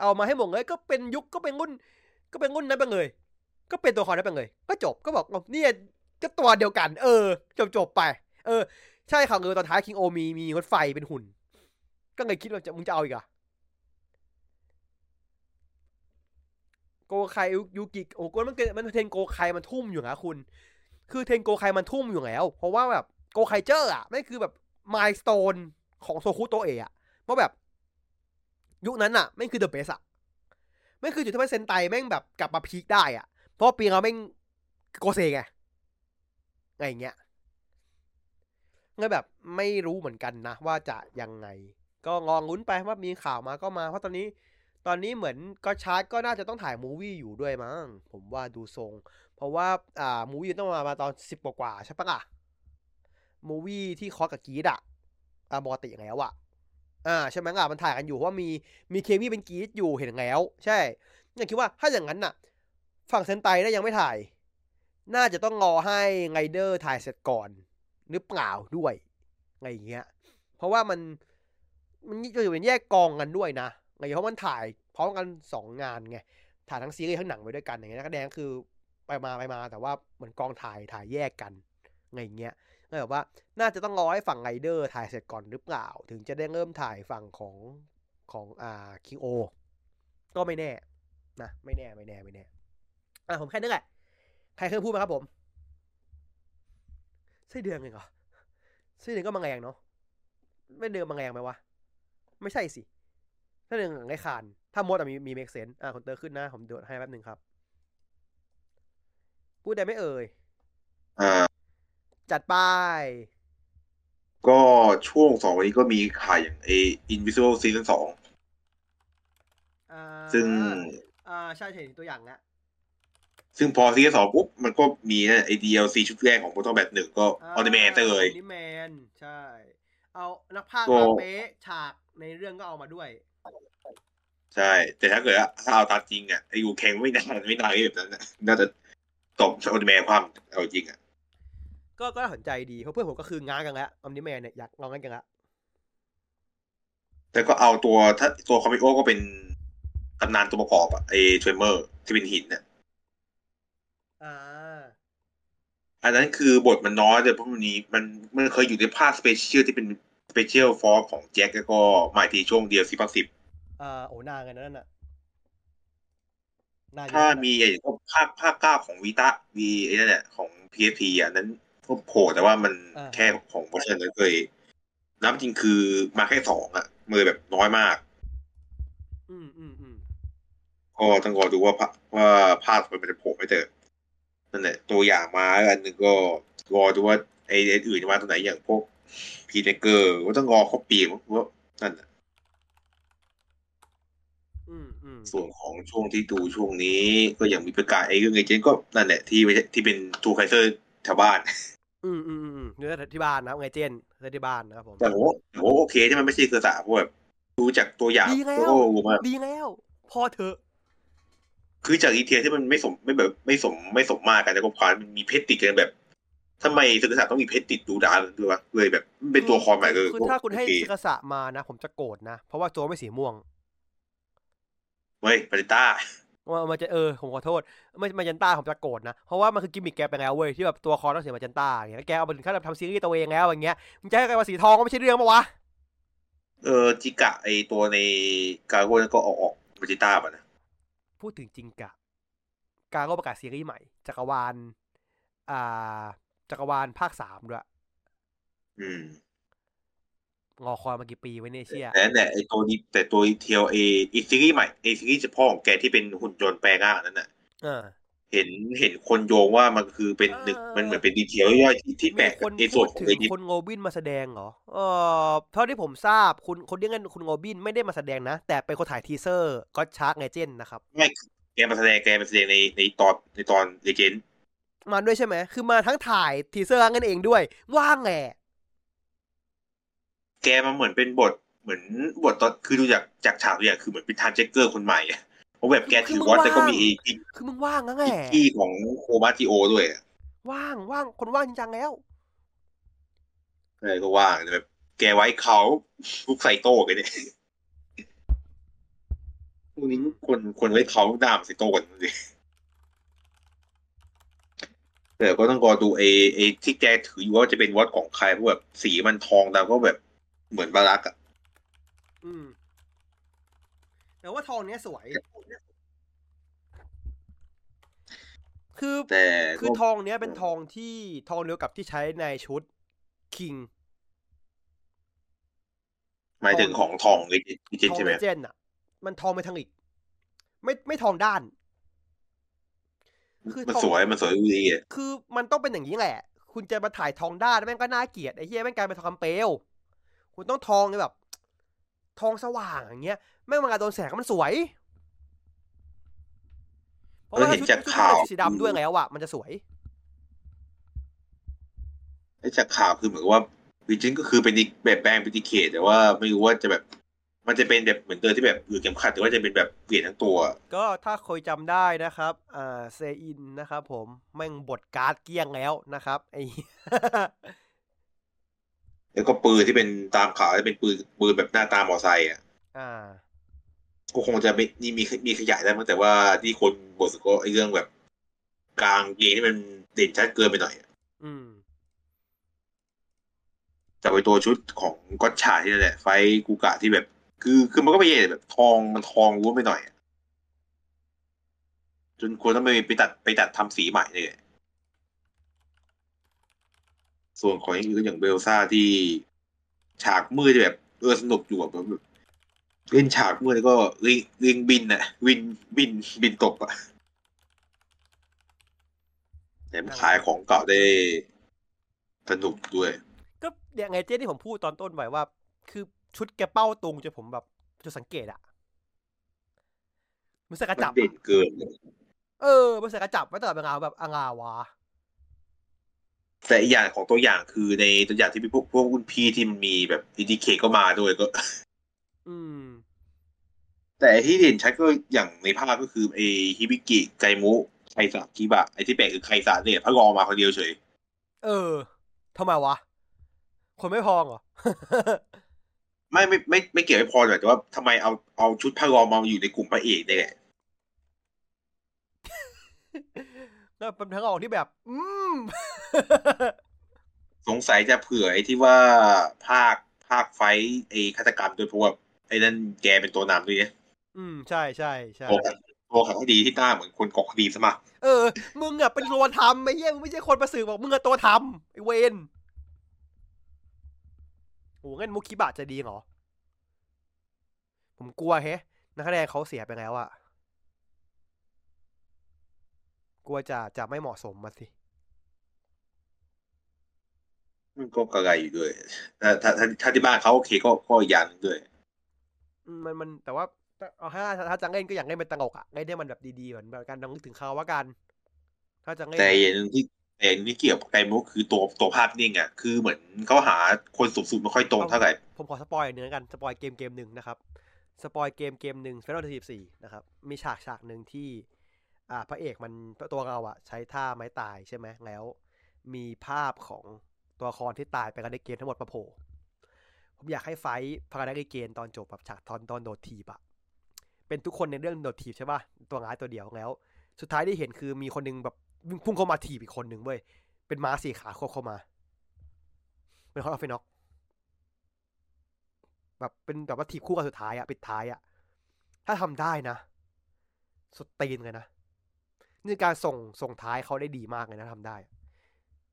เอามาให้หมดเลยก็เป็นยุคก็เป็นรุ่น ก็เป็นรุ่นนั้นไปเลย ก็เป็นตัวคอนนั้นไปเลย ก็จบก็บอกเนี่ยก็ตัวเดียวกัน เออ จบจบไป เออ ใช่ค่ะเออตอนท้ายคิงโอมีมีรถไฟเป็นหุ่น ก็เลยคิดว่าจะมึงจะเอาอีกอะโกไคยูกิโอ้ก็มันเกิดมันเทนโกไคมันทุ่มอยู่นะคุณ คือเทนโกไคมันทุ่มอยู่แล้ว เพราะว่าแบบโกไคเจอร์อะไม่คือแบบ milestone ของโซคุโตเอะอะเพราะแบบ ยุคนั้นอะไม่คือ the best อะไม่คือจุดที่ว่าเซนไตแม่งแบบกลับมาพีคได้อะเพราะปีเราแม่งโกเซไงอะไรเงี้ยก็แบบไม่รู้เหมือนกันนะ ว่าจะยังไง ก็รอลุ้นไปว่ามีข่าวมาก็มาเพราะตอนนี้ ตอนนี้เหมือนก็อตชาร์ดก็น่าจะต้องถ่าย movie อยู่ด้วยมั้งผมว่าดูทรง เพราะว่าอ่ามูวี่ต้องมามาตอนสิบกว่าใช่ปะอะมูวี่ที่คอสกับกีดอะอ่าปกติอย่างแล้วอะ อ่าใช่ไหมอะมันถ่ายกันอยู่ว่ามีมีเคมีเป็นกีดอยู่เห็นแล้ว ใช่ยังคิดว่าถ้าอย่างนั้นน่ะ ฝั่งเซนไตได้ยังไม่ถ่าย น่าจะต้องรอให้ไงเดอร์ถ่ายเสร็จก่อนหรือเปล่าด้วยไงอย่างเงี้ย เพราะว่ามันมันจะอยู่เป็นแยกกองกันด้วยนะไงเพราะมันถ่ายพร้อมกันสองงานไงถ่ายทั้งซีรีส์ทั้งหนังไปด้วยกันอย่างเงี้ยนักแสดงคือไปมาไปมา แต่ว่าเหมือนกองถ่ายถ่ายแยกกันไงเงี้ย ก็แบบว่าน่าจะต้องรอให้ฝั่งไงเดอร์ถ่ายเสร็จก่อนหรือเปล่า ถึงจะได้เริ่มถ่ายฝั่งของของอ่าคิงโอก็ไม่แน่นะไม่แน่ไม่แน่ไม่แน่อะผมแค่นึกแหละใครเคยพูดมาครับผมไส้เดือนเองเหรอไส้เดือนก็มังแรงเนาะไม่เดือนมังแรงไหมวะไม่ใช่สิไส้เดือนไงคานถ้ามดอะมีมีเมกเซนอะคนเตอร์ขึ้นนะผมดูให้แป๊บหนึ่งครับพูดได้ไม่เอ่ยอ่า จัดป้ายก็ช่วงสองวันนี้ก็มีข่ายอย่างเอ Invisible Season สองอ่าซึ่ง อ่าใช่เห็นตัวอย่างแล้วซึ่งพอซีซั่นสองปุ๊บ มันก็มีไอ DLC ชุดแรกของ Mortal Kombat หนึ่งก็ออนเด m มนเลยอนิแมนใช่ เอานักพากย์ก็มาเป๊ะฉากในเรื่องก็เอามาด้วย ใช่ แต่ถ้าเกิดว่าถ้าเอาตามจริงอะไอยูแข่งไม่นานไม่นานแบบนั้นน่ะน่าจะตบออนเด m มนความเอาจริงอะ ก็ก็น่าสนใจดีเพราะเพื่อนผมก็คือง้างกันแล้วออมนิแมนเนี่ยอยากลองกันกันละแต่ก็เอาตัวถ้าตัวคอมิโอก็เป็นตำนานตัวประกอบอะไอเทรมเมอร์ที่เป็นหินเนี่ยอ่าอันนั้นคือบทมันน้อยแต่เพราะมันนี้มันมันเคยอยู่ในภาคสเปเชียลที่เป็นสเปเชียลฟอร์ของแจ็คแล้วก็มาทีช่วงเดียวสิบสิบอ่าโอ้นานกันนะนั่นน่ะนานอยู่ถ้านั่นน่ะมีไอ้พวกภาคภาคเก้าของวีตาวีไอ้นั่นแหละของ PSP อะนั้น ก็โผล่แต่ว่ามันแค่ของเวอร์ชันนั้นเลยน้ำจริงคือมาแค่สองอะมือแบบน้อยมาก อืมอืมอืมก็ต้องรอดูว่าภาว่าภาคมันจะโผล่ไหม่เจอนั่นแหละตัวอย่างมาอันหนึ่งก็รอดูว่าไอ้ไอ้อื่นจะมาตัวไหนอย่างพวกพีเนเกอร์ก็ต้องรอเขาปีกว่านั่นน่ะอืมอืมส่วนของช่วงที่ดูช่วงนี้ก็ยังมีประกาศไอ้เรื่องไอเจนก็นั่นแหละที่ไม่ใช่ที่เป็นทูไคเซอร์แถวบ้าน อืมอืมอืมอืมเนื้อที่บ้านนะครับไงเจนเนื้อที่บ้านนะครับผมแต่ผมว่าผมว่าโอเคที่มันไม่ใช่เครือสาเพราะแบบดูจากตัวอย่างดีแล้วก็รู้ว่าดีแล้วพอเถอะ คือจากอีเทียที่มันไม่สมไม่แบบ ไม่สมไม่สมมากันแล้วก็พานมันมีเพชรติดกันแบบทำไมเครือสาต้องมีเพชรติดดูดาด้วยวะเลยแบบมันเป็นตัวคอมใหม่เลยคือถ้าคุณให้โอเซึกษะมานะ ผมจะโกรธนะ เพราะว่าตัวไม่สีม่วงเฮ้ยปาริต้า ว่ามันจะเออผมขอโทษไม่มาจันต้าผมจะโกรธนะเพราะว่ามันคือกิมมิคแกไปแล้วเว้ยที่แบบตัวคอต้องสีมาจันต้าอย่างเงี้ยแล้วแกเอาไปถึงขั้นแบบทำซีรีส์ตัวเองแล้วอย่างเงี้ยมึงจะให้ใครมาสีทองก็ไม่ใช่เรื่องปะวะเออจิกะไอตัวในกาโก้นั่นก็ออกออกปาริต้าป่ะนะพูดถึงจริงกะ การก็ประกาศซีรีส์ใหม่ จักรวาลอ่าจักรวาลภาคสามด้วยอืม งอคอยมากี่ปีไว้เนี่ยเชี่ยแต่แต่ไอตัวนี้แต่ตัวเทียวเออีซีรีส์ใหม่ไอซีรีส์เฉพาะของแกที่เป็นหุ่นยนต์แปลงร่างอันนั้นน่ะเออเห็นเห็นคนโยงว่ามันคือเป็นหนึ่งเออมันเหมือนเป็นดีเทลย่อยๆที่ที่แปมีลกคนในส่พูวนดของถึงไอดิคุณโงบินมาแสดงเหรอเออเท่าที่ผมทราบคุณคนที่เล่นคุณโงบินไม่ได้มาแสดงนะ แต่เป็นคนถ่ายทีเซอร์ก็ชาร์กไงเจนนะครับไม่แกมาแสดงแกมาแสดงในในตอนในตอนเลเจนด์มาด้วยใช่ไหมคือมาทั้งถ่ายทีเซอร์กันเองด้วยว่างแหละ แกมาเหมือนเป็นบทเหมือนบทตอนคือดูจากจากฉากตัวอย่างคือเหมือนเป็นทานเจคเกอร์คนใหม่อะเพราะแบบแกถือวอตแต่ก็มีอีกคือมึงว่างนะแหอีกละที่ของโคมาจิโอด้วยอะว่างว่างคนว่างจริงจังแล้วอะไรก็ว่างแต่แบบแกไว้เขาลูกไซโต้กันเนี่ยพวกนี้คนคนไว้เขาดามไซโต้กันสิแต่ก็ต้องรอดูเอเอที่แกถืออยู่ว่าจะเป็นวอตของใครเพราะแบบสีมันทองดำก็แบบ เหมือนบารักอะอืมแต่ว่าทองเนี้ยสวย คือแต่คือก็ทองเนี้ยเป็นทองที่ทองเดียวกับที่ใช้ในชุดคิงหมายถึงของทองเลยจริงทองใช่ไหมเลเจนด์อะมันทองไปทางอีก ไม่ไม่ทองด้าน คือมันทองสวยมันสวยดูดีอะคือมันต้องเป็นอย่างนี้แหละ คุณจะมาถ่ายทองด้านแม่งก็น่าเกลียดไอ้เหี้ยแม่งกลายเป็นทองคำเปลว คุณต้องทองแบบ ทองสว่างอย่างเงี้ยแม่งเวลาโดนแสงมันสวย เพราะว่าเห็นชุดจากชุดข่าวเป็นสีดำด้วยแล้วอะมันจะสวยไอ้จากข่าวคือเหมือนกับว่าวิจินก็คือเป็นอีกแบบแปลงเป็นดิเคทแต่ว่าไม่รู้ว่าจะแบบ มันจะเป็นแบบเหมือนเดิมที่แบบอยู่เข็มขัดหรือว่าจะเป็นแบบเปลี่ยนทั้งตัว ก็ถ้าเคยจำได้นะครับอ่าเซอินนะครับผมแม่งบดการ์ดเกลี้ยงแล้วนะครับไอ้ แล้วก็ปืนที่เป็นตามข่าวจะเป็นปืนปืนแบบหน้าตามอไซค์อะอ่าก็คงจะไม่นี่มีมีขยายได้มั้งแต่ว่าที่คนบทสุดก็ไอ้เรื่องแบบ กลางเกมที่มันเด่นชัดเกินไปหน่อยอะอืมแต่ไปตัวชุดของก็อตชาที่นั่นแหละไฟท์กูกะที่แบบ คือคือมันก็ไม่ใช่แบบทองมันทองรู้ไปหน่อยอะจนควรต้องไปไปตัดไปตัดทำสีใหม่เลย ส่วนของอย่างอื่นก็อย่างเบลซ่าที่ฉากมืดจะแบบเออสนุกอยู่อะแบบเล่นฉากมืดแล้วก็ลิงลิงบินอะวินบินบินตกอะแต่ขายของเก่าได้สนุกด้วย ก็อย่างไงเจ๊ที่ผมพูดตอนต้นไว้ว่า คือชุดแกเป้าตรงจนผมแบบจุดสังเกตอะมันใส่กระมันจับเด่นเกินเออมันใส่กระจับไว้ตลอดเวลาแบบอางาวะ แต่อีกอย่างของตัวอย่างคือในตัวอย่างที่มีพวกพวกรุ่นพี่ที่มันมีแบบอินดิเคก็มาด้วยก็ อืม แต่ที่เด่นชัดก็อย่างในภาพก็คือไอฮิบิกิไกมุไคสะกิบะไอที่แปลกคือไคสะเนี่ยพระรองมาคนเดียวเฉย เออทำไมวะ คนไม่พอเหรอ ไม่ไม่ไม่ไม่เกี่ยวไม่พอแต่ว่าทำไมเอาเอาชุดพระรองมาอยู่ในกลุ่มพระเอกได้แหละ ก็เป็นทางออกที่แบบ อืม สงสัยจะเผื่อไอ้ที่ว่าภาคภาคไฟท์ไอ้ฆาตกรรมโดยเพราะว่าไอ้นั่นแกเป็นตัวนำด้วยเนี่ยอืม ใช่ใช่ใช่ตัวตัวขังคดีที่หน้าเหมือนคนก่อคดีซะมากเออ มึงอะเป็นตัวทำไอ้เหี้ยมึงไม่ใช่คนประสืบบอกมึงอะตัวทำไอ้เวนโอ้งั้นมุกคิบะจะดีเหรอ ผมกลัวแฮะนักแสดงเขาเสียไปแล้วอะ กลัวจะจะไม่เหมาะสมมาสิมันก็กระไรอยู่ด้วยถ้าถ้าถ้าถ้าที่บ้านเขาโอเคก็ก็อีกอย่างหนึงด้วยอืมมันมันแต่ว่าเอาถ้าถ้าจะเล่นก็อยากเล่นเป็นตลกอะเล่นให้มันแบบดีๆเหมือนแบบการนึกถึงเขาว่ากัน ถ้าจะเล่นแต่อย่างหนึงที่แต่อย่างหนึ่งที่เกี่ยวกับไกมุกคือตัวตัวภาพนิ่งอะคือเหมือนเขาหาคนสวมสูทไม่ค่อยตรงเท่าไหร่ผมขอ spoil เนื้อกัน spoil เกมเกมหนึ่งนะครับ spoil เกมเกมหนึ่ง Final Fantasy 14นะครับมีฉากฉากหนึ่งที่ อ่าพระเอกมันตัวเราอะใช้ท่าไม้ตายใช่ไหมแล้ว มีภาพของตัวละครที่ตายไปกันในเกมทั้งหมดมาโผล่ผมอยากให้ไฟพาราไดเกนตอนจบแบบฉากตอนตอนโดดถีบอะเป็นทุกคนในเรื่องโดดถีบใช่ป่ะตัวร้ายตัวเดียวแล้ว สุดท้ายที่เห็นคือมีคนหนึ่งแบบวิ่งพุ่งเข้ามาถีบอีกคนหนึ่งเว้ยเป็นม้าสี่ขาควบเข้ามา เป็น Horse Orphnoch แบบเป็นแบบว่าถีบคู่กันสุดท้ายอะปิดท้ายอะถ้าทำได้นะ สุดตีนเลยนะ นี่การส่งส่งท้ายเขาได้ดีมากเลยนะทำได้อะ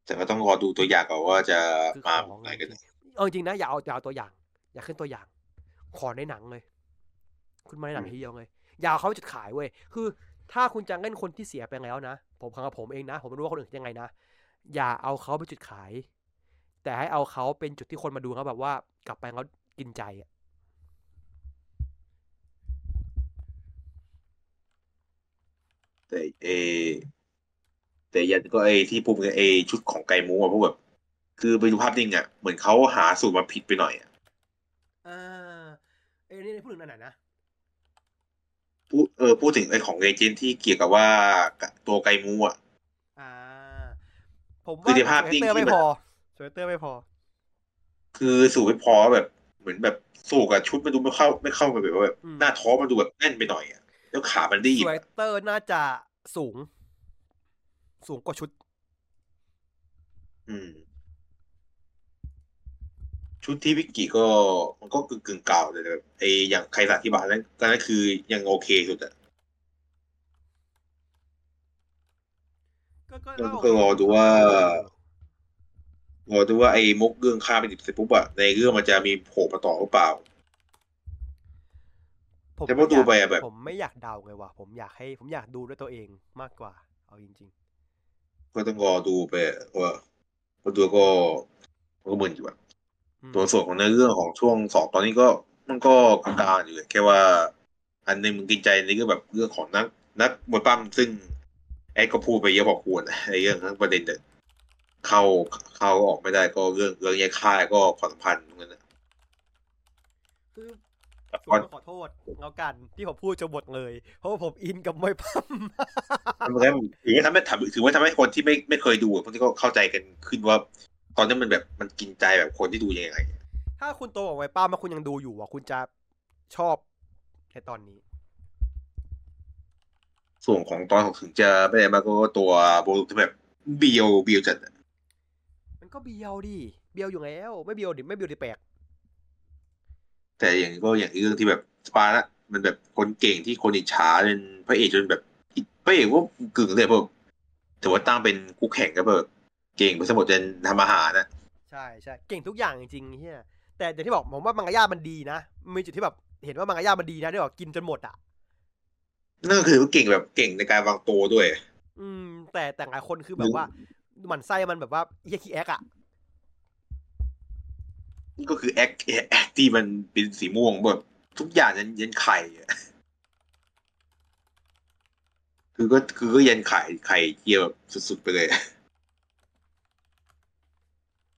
แต่ก็ต้องรอดูตัวอย่างก่อนว่าจะคือมาของไหนกันจริงๆเอาจริงนะอย่าเอาอย่าเอาตัวอย่าง อย่าขึ้นตัวอย่าง ขอในหนังเลย คุณมาในหนังทีเดียวเลยอย่าเอาเขาไปจุดขายเว้ยคือ ถ้าคุณจะเล่นคนที่เสียไปแล้วนะผมของผมเองนะ ผมไม่รู้ว่าคนอื่นคิดยังไงนะอย่าเอาเขาไปจุดขาย แต่ให้เอาเขาเป็นจุดที่คนมาดูเขาแบบว่ากลับไปแล้วกินใจอะ แต่เอ แต่ยันก็ไอที่พูดกันไอชุดของไกมูอะพวกแบบ คือไปดูภาพนิ่งอะเหมือนเขาหาสูตรมาผิดไปหน่อยอะอ่าเอ้ยนี่พูดถึงอันไหนนะพูดเออพูดถึงไอของเรเจนที่เกี่ยวกับว่าตัวไกมูอะอ่า ผมคือว่าในภาพสนิ่เวงตเตอร์ที่ไม่มันพอสเวตเตอร์ไม่พอ คือสูตรไม่พอแบบเหมือนแบบสูตรกับชุดมันดูไม่เข้าไม่เข้ากันแบบว่าแบบอืมหน้าท้องมันดูแบบแน่นไปหน่อยอะ แล้วขามันรีบสเวอะตเตอร์น่าจะสูง สูงกว่าชุด อืม ชุดที่วิกกี้ก็มันก็กึ่งกึ่งๆเก่าแต่แบบไออย่างใครสัตที่บานั้นก็นั่นคือยังโอเคสุดอะก็ก็ก็เล่าก็รอดูว่ารอดูว่าไอ้มุกเรื่องฆ่าไปดิบเสร็จปุ๊บอะในเรื่องมันจะมีโผล่มาต่อหรือเปล่า ผมแต่พอดูไปอะแบบ ผมไม่อยากเดาไงว่ะผมอยากให้ ผมอยากดูด้วยตัวเองมากกว่า เอาจริงก็ต้องรอดูไปอะว่าพอดูก็ก็เหมือนอยู่อะๆอืมตัวส่วนของในอเรื่องของช่วงสองตอนนี้ก็มันก็กลางๆอยู่แค่ว่า อันหนึงมันกินใจในเรื่องแบบเรื่องของนัก นักมวยปั้มซึ่งแอดก็พูดไปเยอะพอควรในเรื่องทั้งประเด็นเนี่ยเข้าเข้าออกไม่ได้ก็เรื่องเรื่องแยกค่ายก็ความสัมพันธ์ตรงนั้นนะคือ แต่ผมว่าขอโทษแล้วกันที่ผมพูดจะหมดเลย เพราะว่าผมอินกับมวยปั้มมันก็ถือว่าทำให้ทำถือว่าทำให้คนที่ไม่ไม่เคยดูอะพวกนี้ก็เข้าใจกันขึ้นว่า ตอนนี้มันแบบมันกินใจแบบคนที่ดูยังไง ถ้าคุณโตกับมวยปั้มแล้วคุณยังดูอยู่อะคุณจะชอบในตอนนี้ ส่วนของตอนของถึงจะไม่ได้มาก็ตัวโบลูที่แบบเบียวเบียวจัดอะมันก็เบียวดิเบียวอยู่แล้ว ไม่เบียวดิไม่เบียวดิแปลก แต่อย่างก็อย่างเรื่องที่แบบสปาร์มันแบบคนเก่งที่คนอิจฉาเป็นพระเอกจนแบบพระเอกว่ากึ่งเลยแบบถือว่าตั้งเป็นคู่แข่งก็แบบเก่งไปสมหมดจนทำอาหารนะใช่ใช่เก่งทุกอย่างจริงๆเฮียแต่อย่างที่บอกผมว่ามังกรยามันดีนะมีจุดที่แบบเห็นว่ามังกรยามันดีนะที่บอกกินจนหมดอะนั่นก็คือว่าเก่งแบบเก่งในการวางตัวด้วย อืม แต่แต่หลายคนคือแบบว่าหมันไส้มันแบบว่าเฮียขี้แอกอะนี่ ก็คือแอคแอคที่มันเป็นสีม่วงแบบทุกอย่างยันยันไข่อะคือก็คือก็ยันไข่ไข่เจียวแบบสุดๆไปเลย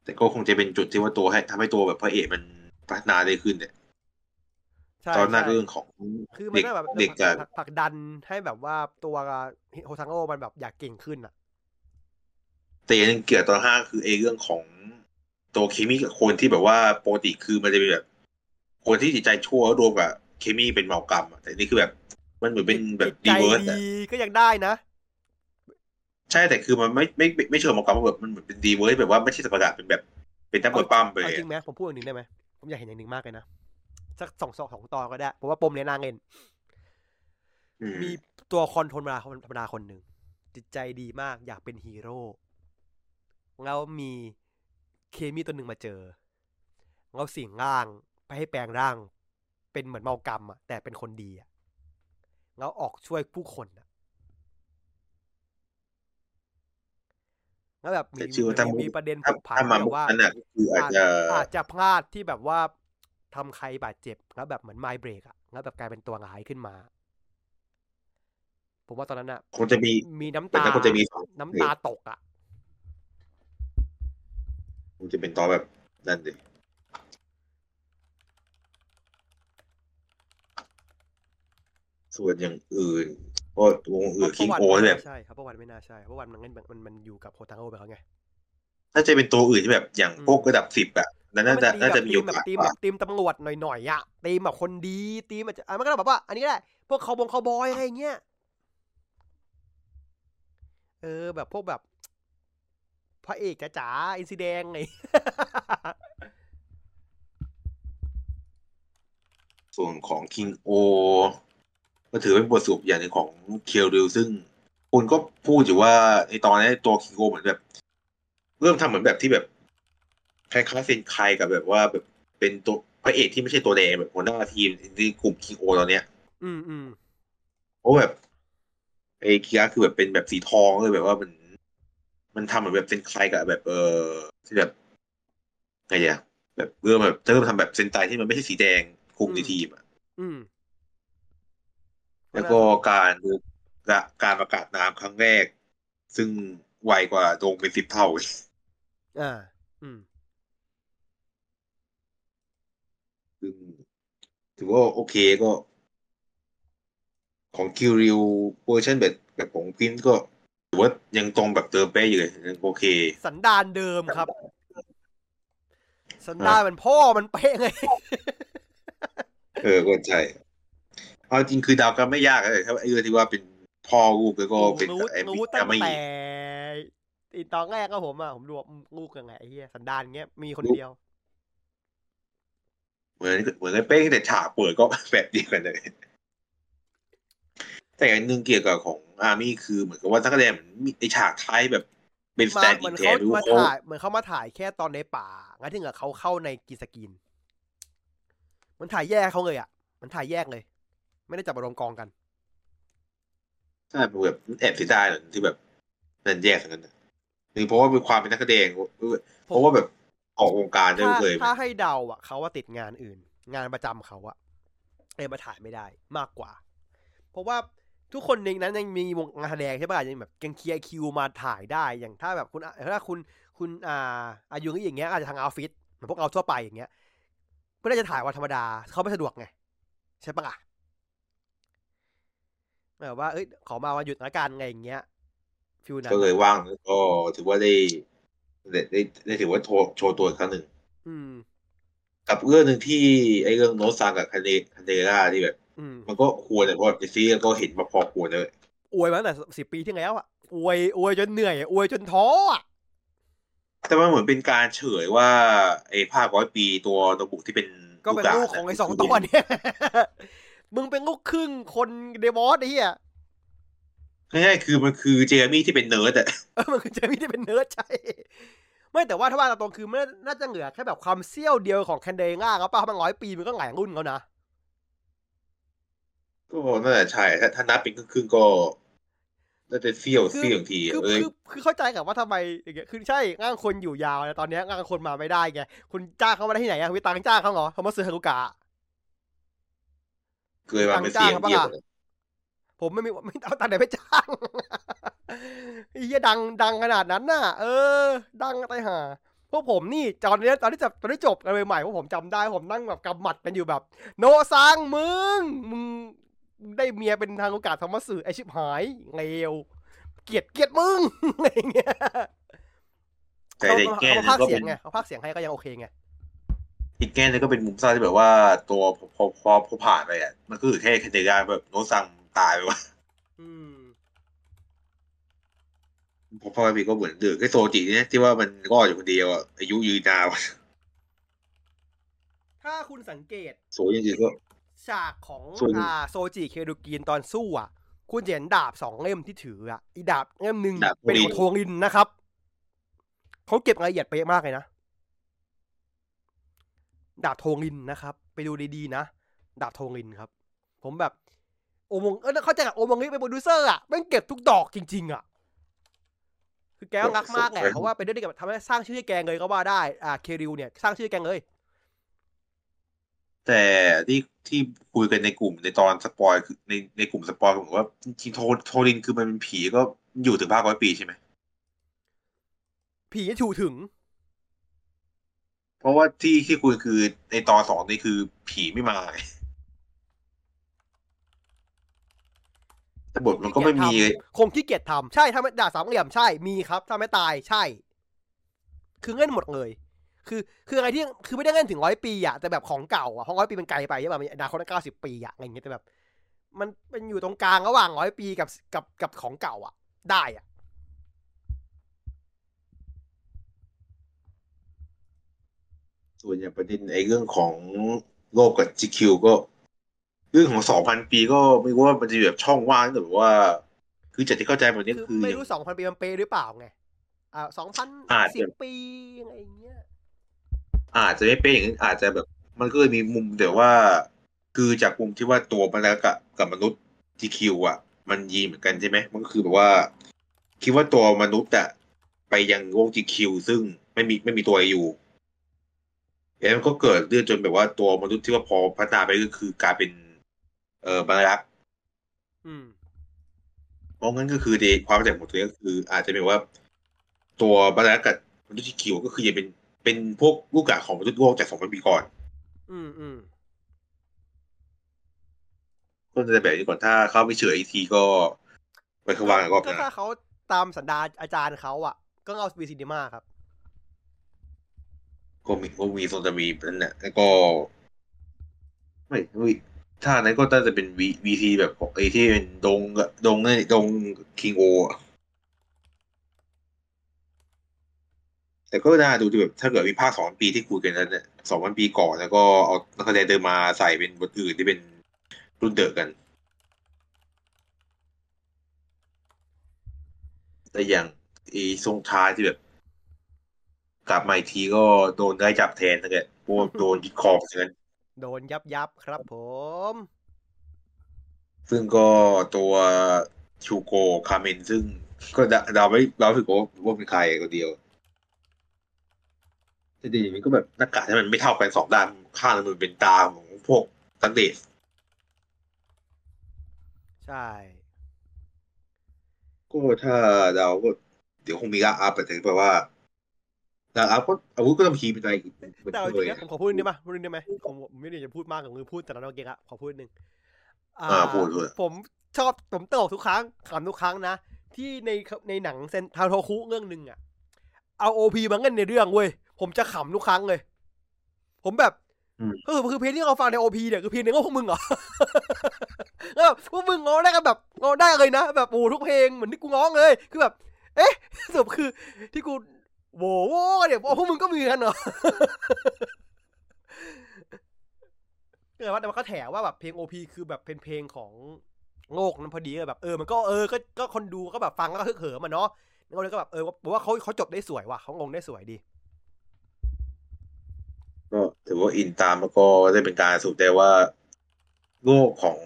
แต่ก็คงจะเป็นจุดที่ว่าตัวให้ทำให้ตัวแบบพระเอกมันพัฒนาได้ขึ้นเนี่ยใช่ตอนหน้าใช่เรื่องของคือมันเด็กก็แบบเด็กผลักับผลัผลักดันให้แบบว่าตัวโฮซังโอมันแบบอยากเก่งขึ้นอะ แต่อย่างหนึงเกี่ยวกับตอนห้าคือไอ้เรื่องของ ตัวเคมีกับคนที่แบบว่าปกติคือมันจะเป็นแบบ คนที่จิตใจชั่วแล้วรวมกับเคมีเป็นเมากรรมอะแต่นี่คือแบบ มันเหมือนเป็นแบบจิตดีใจเวิร์สอะดีก็ยังได้นะ ใช่แต่คือมันไม่ไม่ไม่ไม่เชิงเมากรรมมันแบบมันเหมือนเป็นดีเวิร์สแบบว่าไม่ใช่ธรรมดาเป็นแบบ เป็นตั้งเปิดปั้มไปเอาเลยจริงไหมผมพูดอย่างหนึ่งได้ไหมผมอยากเห็นอย่างหนึ่งมากเลยนะสักสองสองสองตอนก็ได้เพราะว่าปมเนี้ยนางเงินอืมมีตัวคอนธรรมดาธรรมดาคนหนึ่งจิตใจดีมากอยากเป็นฮีโร่แล้วมี เคมีตัวหนึ่งมาเจอแล้วสิ่งร่างไปให้แปลงร่าง เป็นเหมือนเมากรรมอะแต่เป็นคนดีอะแล้วออกช่วยผู้คนอะแล้วแบบมีแต่ชื่อว่าถ้ามีมีประเด็นผถ้ากผันถ้ามาแบมุบกว่านั้นน่ะก็คืออาจจะอาจจะพลาดที่แบบว่าทำใครบาดเจ็บแล้วแบบเหมือนไมเบรกอะแล้วแบบกลายเป็นตัวร้ายขึ้นมา ผมว่าตอนนั้นอะคงจะมีมีน้ำแต่ตาถ้าคงจะมีสองน้ำตาตกอะ คงจะเป็นตอนแบบนั่นดิส่วนอย่างอื่นก็วงอื่นคิงเพราะโอวันแบไม่บน่าใช่ครับเพราะวันไม่น่าใช่เพราะวันมันเล่นแบบมันมันอยู่กับโฮทังโอไปแล้วไงน่าจะเป็นตัวอื่นที่แบบอย่างอืมพวกระดับสิบอะนั่นน่าจะมัน่าจะแบบมีทีโอมแบบกาสทีมกแบว่าบทีมตำรวจหน่อยๆอะทีมแบบคนดีทีมอาจจะอะมันก็แบบว่า อันนี้ก็ได้พวกเขาบงเขาบอยอะไรอย่างเงี้ยเออแบบพวกแบบ พระเอกจ๋าๆอินซีแดงไง ส่วนของคิงโอ ก็ถือเป็นบทสรุปอย่างหนึ่งของเคียวริวซึ่งคุณก็พูดอยู่ว่าในตอนนี้ตัวคิงโอเหมือนแบบ เริ่มทำเหมือนแบบที่แบบคล้ายๆเซนไคกับแบบว่าแบบเป็นตัวพระเอกที่ไม่ใช่ตัวแดงแบบหัวหน้าทีมที่กลุ่มคิงโอตอนเนี้ย อืมอืมเพราะแบบไอ้คียคือแบบเป็นแบบสีทองเลยแบบว่ามัน มันทำเหมือนแบบเซนไคกับแบบเออที่แบบไงอะแบบเริ่มแบบเริ่มทำแบบเซนไตที่มันไม่ใช่สีแดงคุมในทีมอะอืมแล้วก็การการประกาศน้ำครั้งแรก ซึ่งไวกว่าโดงเป็นสิบเท่าอ่า อืมซึ่งถือว่าโอเคก็ ของคิวริวเวอร์ชันแบบแบบของพินก็ ถือว่ายังตรงแบบเดิมเป๊ะอยู่เลยยังโอเค สันดานเดิมครับ สันดานมันพ่อมันเป๊ะไงเออก็ใช่เอาจริงคือเดาก็ไม่ยากเลยถ้าไอ้เรื่องที่ว่าเป็นพ่อลูกแล้วก็เป็นรู้ไอ้รู้ตั้งไม่แต่อีตอนแรกก็ผมอะผมดูว่าอืมลูกยังไงไอ้เหี้ยสันดานเงี้ยมีคนเดียว เหมือนเหมือนไอ้เป้งแต่ฉากเปิดก็แบบเดียวกันเลย แต่อันหนึ่งเกี่ยวกับของอาร์มี่คือเหมือนกับว่าทั้งแสดงเหมือนมีไอฉากท้ายแบบเป็นสมาแตนเหมือิอนนแทเขานรู้มาเขาถ่ายเหมือนเขามาถ่ายแค่ตอนในป่างั้นถึงกับเขาเข้าในกีสกิน มันถ่ายแยกเขาเลยอะ มันถ่ายแยกเลย ไม่ได้จับมารวมกองกันใช่แบบแอบเสียดายเหมือนที่แบบนั่นแยกกันนะหรือเพราะว่าเป็นความเป็นนักแสดงเพราะว่าแบบออกวงการได้ถ้าเลยถ้าให้เดาอะเขาว่าติดงานอื่น งานประจำเขาอะเลยมาถ่ายไม่ได้มากกว่า เพราะว่า ทุกคนในนั้นยังมีวงงานแสดงใช่ป่ะยังแบบยังเคลียร์คิวมาถ่ายได้อย่างถ้าแบบคุณถ้าคุณคุณอ่าอายุอย่างเงี้ยอาจจะทางออฟฟิศเหมือนพวกเราทั่วไปอย่างเงี้ยไม่ได้จะถ่ายวันธรรมดาเขาไม่สะดวกไง ใช่ปะล่ะแบบว่าเอ้ยขอมาวันหยุดละกันไงอย่างเงี้ยฟิลนั้นก็เลยว่างก็ถือว่าได้ได้ได้ได้ถือว่าโชว์โชว์ตัวอีกครั้งหนึ่งอืมกับเรื่องหนึ่งที่ไอ้เรื่องโนตซังกับคันเดคันเดล่าที่แบบอื มมันก็ควรเลยเพราะในซีรีส์ก็เห็นมาพอควรเลยอวยมาตั้งแต่สิบปีที่แล้วอะอวยอวยจนเหนื่อยอะอวยจนท้ออะแต่มันเหมือนเป็นการเฉยว่าไอ้ภาคร้อยปีตัวโนบุที่เป็นก็เป็นลูกของไอ้สองตัวเนี่ยมึงเป็นลูกครึ่งคนเดมอสไอ้เหี้ยง่ายๆคือมันคือเจมี่ที่เป็นเนิร์ดอะเออมันคือเจมี่ที่เป็นเนิร์ดใช่ไม่แต่ว่าถ้าว่าตรงๆคือไม่น่าจะเหลือแค่แบบความเซี่ยวเดียวของแคนเดง่าเขาป่ะเพราะมันร้อยปีมันก็หลายรุ่นเขานะ ก็น่าจะใช่ ถ้าถ้านับเป็นครึ่งๆก็น่าจะเซี่ยวคือเซี่ยวทีคือเอ้ยคือคือเข้าใจกับว่าทำไมอย่างเงี้ยคือใช่ง่างคนอยู่ยาวนะตอนเนี้ยง่างคนมาไม่ได้ไงคุณจ้างเขามาได้ที่ไหนอะวิตังจ้างเขาเหรอเขามาซื้อฮารุกะเกิดมาเป็นเซี่ยวต่างๆเดียวปะล่ะผมไม่มีไม่เอาตังค์ไหนไปจ้างไอ้เหี้ยดังดังขนาดนั้นน่ะ เออ ดังไปหาพวกผมนี่ตอนนี้ตอนที่จะตอนที่จบกันใหม่ๆพวกผมจำได้ผมนั่งแบบกำหมัดกันอยู่แบบ โนซังมึงมึง ได้เมียเป็นทางโอกาสธรรมสื่อไอชิบหายเลวเกลียดเกลียดมึงอะไรอย่างเงี้ยแต่เขาในแง่หเขานึพากงก็เสียเป็งนไงเขาพากเสียงให้ก็ยังโอเคไงอีกแง่หนึงก็เป็นมุมเศร้าที่แบบว่าตัวพอพอพอพอผ่านไปอะมันก็คือแค่แค่เดกาแบบโนตซังตายไปว่ะอืมพอพอไปก็เหมือนเดือดไอ้โซจิเนี่ยที่ว่ามันรอดอยู่คนเดียวอะอายุยืนนานว่ะถ้าคุณสังเกตโซจริงๆก็ ฉากของส่วนอ่าโซจิเคดูกินตอนสู้อะ คุณจะเห็นดาบสองเล่มที่ถืออะอีดาบเล่มหนึ่งดาบเป็นโทริขอนงโทรินนะครับเขาเก็บรายละเอียดไปมากเลยนะดาบโทรินนะครับ ไปดูดีๆนะดาบโทรินครับ ผมแบบ โอมงเออเข้าใจกับโอมงนี่เป็นโปรดิวเซอร์อะแม่งเก็บทุกดอกจริง ๆ อะ คือแกก็รักมากแหละเพราะว่าเป็นเรื่องที่แบบทำให้สร้างชื่อให้แกเลยก็ว่าได้ อ่าเคียวริวเนี่ย สร้างชื่อให้แกเลย แต่ที่ที่คุยกันในกลุ่มในตอน spoil คือในในกลุ่ม spoil ผมว่าจริงๆโทโทรินคือมันเป็นผีก็อยู่ถึงภาคร้อยปีใช่ไหมผีจะถูถึง เพราะว่าที่ที่คุยคือในตอนสองนี่คือผีไม่มาไงแต่บทมันก็ไม่มีคงขี้เกียจทำใช่ถ้าไม่ด่าสามเหลี่ยมใช่มีครับ ถ้าไม่ตายใช่ คือเง่นหมดเลย คือคืออะไรที่คือไม่ได้เง่นถึงร้อยปีอะแต่แบบของเก่าอะของร้อยปีมันไกลไปใช่ป่ะมันอนาคตเก้าสิบปีอะอะไรอย่างเงี้ยแต่แบบ มันเป็นอยู่ตรงกลางระหว่างร้อยปีกับกับกับของเก่าอะได้อะส่วนอย่างประเด็นไอ้เรื่องของโลกกับ GQ ก็ เรื่องของสองพันปีก็ไม่รู้ว่ามันจะมีแบบช่องว่างแต่แบบว่า คือจากที่เข้าใจแบบนี้คือคือไม่อย่างรู้สองพันปีมันเปย์หรือเปล่าไงอ่าสองพันอาจสิจะบปีอะไรอย่างเงี้ย อาจจะไม่เป็นอย่างนั้นอาจจะแบบ มันก็เลยมีมุมแต่ว่า คือจากมุมที่ว่าตัวมันแล้วกับกับมนุษย์ GQ อะ มันยีเหมือนกันใช่ไหมมันก็คือแบบว่า คิดว่าตัวมนุษย์อะไปยังโลก GQ ซึ่งไม่มีไม่มีตัวอยู่แล้วมันก็เกิดเรื่องจนแบบว่าตัวมนุษย์ที่ว่าพอพัฒนาไปก็คือกลายเป็น เอ่อบรรลักษ์อืมเพราะงั้นก็คือในความเข้าใจของตัวเองก็คือ อาจจะเป็นว่า ตัวบรรลักษ์กับมนุษย์ GQ ก็คือจะเป็น เป็นพวกลูกหลานของมนุษย์โลกจากสองพันปีก่อน อืมอืมก็จะแบบนี้ก่อนถ้าเข้าไปเฉยอีกทีก็ไปขวางอีกรอบก็นะถ้าเขาตามสันดานอาจารย์เขาอะ ก็เอาวีซีนีมาครับก็มีก็มีโซนจะมีนั่นแหละแล้วก็ไม่ไม่ถ้านั้นก็น่าจะเป็นวีวีทีแบบของไอ้ที่เป็นดงอะดงนั่นดงคิงโอะ แต่ก็น่าดูที่แบบถ้าเกิดมีภาคสองปีที่คุยกันนั้นเนี่ยสองพันปีก่อนแล้วก็เอานักแสดงเดิมมาใส่เป็นบทอื่นที่เป็นรุ่นเดิมกัน แต่อย่างไอ้ทรงท้ายที่แบบ กลับมาอีกทีก็โดนได้จับแทนนั่นแหละพวกโดนยึดครองซะงั้นโดนยับยับครับผม ซึ่งก็ตัวชูโกคาเมนซึ่งก็เดาเราไม่เราถือว่าว่าเป็นใครคนเดียว แต่ดีมันก็แบบหน้ากากที่มันไม่เท่ากันสองด้านข้างหนึงมันเป็นตาของพวกตันเดสใช่ ก็ถ้าเราก็เดี๋ยวคงมีลาอัพแต่แปลว่าลาอัพก็อาวุธก็ต้องคีย์เป็นอะไรอีกเหมือนแต่เอาจเคริยงๆนะผมขอพูดนิดได้ไหมพูดนิดได้ไหมผมผมไม่ได้จะพูดมากกับมือพูดแต่ละเมื่อกี้อะขอพูดนิดนึงอ่าอ่าพูดด้วยผมชอบผมตลกทุกครั้งขำทุกครั้งนะที่ในในหนังเซนทาโทคุเรื่องหนึ่งอะเอาโอพีมาเล่นในเรื่องเว้ย ผมจะขำทุกครั้งเลย ผมแบบอืมก็คือคือเพลงที่เราฟังในโอพีเนี่ยคือเพลงหนึ่งของพวกมึงเหรอแล้วแบบพวกมึงง้อได้กันแบบง้อได้เลยนะ แบบโอ้โหทุกเพลงเหมือนที่กูง้อเลย คือแบบ เอ๊ะสรุปคือที่กูโหโว้เนี่ยพวกมึงก็มีกันเหรอแต่ว่าแต่ว่าก็แถว่าแบบเพลงโอพีคือแบบเป็นเพลงของโลกนั้นพอดีแบบเออมันก็เออก็ก็คนดูก็แบบฟังก็ฮึกเหิมมันเนาะแล้วก็เลยก็แบบเออผมว่าเขาเขาจบได้สวยว่ะเขาลงได้สวยดี ก็ถือว่าอินตามแล้วก็ได้เป็นการสรุปได้ว่า โลกของ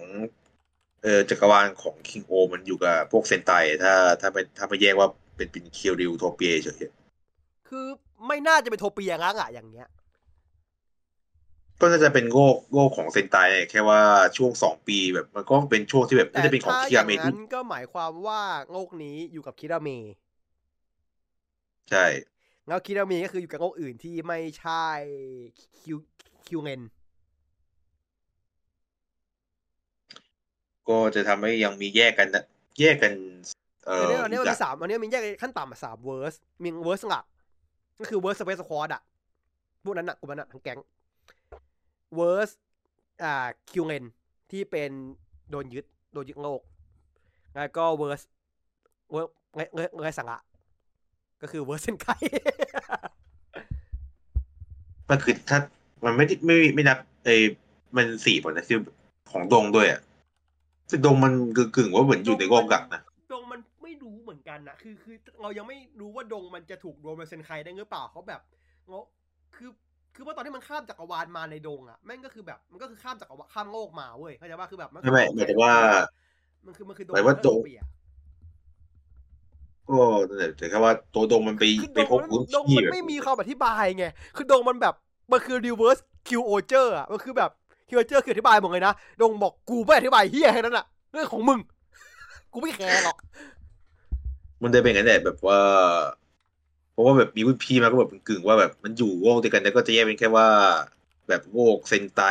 เออจักรวาลของคิงโอมันอยู่กับพวกเซนไตถ้าถ้าเป็นถ้าไปแยกว่าเป็นเป็นเคียวริวโทเปียเฉยคือไม่น่าจะเป็นโทเปียงั้งอะอย่างเงี้ย ก็น่าจะเป็นโลกโลกของเซนไตแค่ว่าช่วงสองปีแบบมันก็เป็นช่วงที่แบบแต่น่าจะเป็นของถ้าคิออาย่างเมะนั้ที่นก็หมายความว่าโลกนี้อยู่กับคิราเมใช่ แล้วคิราเมก็คืออยู่กับโลกอื่นที่ไม่ใช่คิวคิวเงินก็จะทำให้ยังมีแยกกันนะแยกกัน เอแต่อเนี่ยอันนี้มันอีมีกสามอันนี้มันแยกขั้นต่ำมาสาม verse มี verse หลัก ก็คือ verse Space Squad อะพวกนั้นอะกลุ่มนั้นอะทั้งแก๊ง verse อ่าคิวเงนที่เป็นโดนยึด โดนยึดโลก แล้วก็ verse verse เงยเงยเงยสังอะ ก็คือ verse เซนไคมันคือถ้ามันไม่ได้ไม่ไม่นับไอ้มันสี่ผลนะคือของดงด้วยอะซึ่งดงมันกึ่งๆว่าเหมือนอยู่ในโลกกักนะดงมันไม่รู้เหมือนกันนะคือคือเรายังไม่รู้ว่าดงมันจะถูกรวมเป็นเซนไคได้หรือเปล่าเขาแบบเงาคือคือว่าตอนที่มันข้ามจักรวาลมาในดงอะแม่งก็คือแบบมันก็คือข้ามจักรวาลข้ามโลกมาเว้ยเข้าใจว่าคือแบบนไม่ไม่หมายถึงว่า มันคือมันคือหมายว่าดงเปลี่ยน ก็นั่นแหละแต่แค่ว่าตัวดงมันไปคือไปดงพบมันพื้นดงที่มันแบบไม่มีคำอธิบายไง คือดงมันแบบ มันคือ reverse King-Ohger อะ มันคือแบบ Q o j e r คืออธิบายหมดเลยนะ ดงบอกกูไม่อธิบายเหี้ยแค่นั้นอะ เรื่องของมึง กูไม่แคร์หรอก มันได้เป็นอย่างนั้นแหละแบบว่า เพราะว่าแบบมีรุ่นพี่มาก็แบบกึ่งๆว่าแบบมันอยู่โลกเดียวกันแต่ก็จะแยกเป็นแค่ว่า แบบโลกเซนไต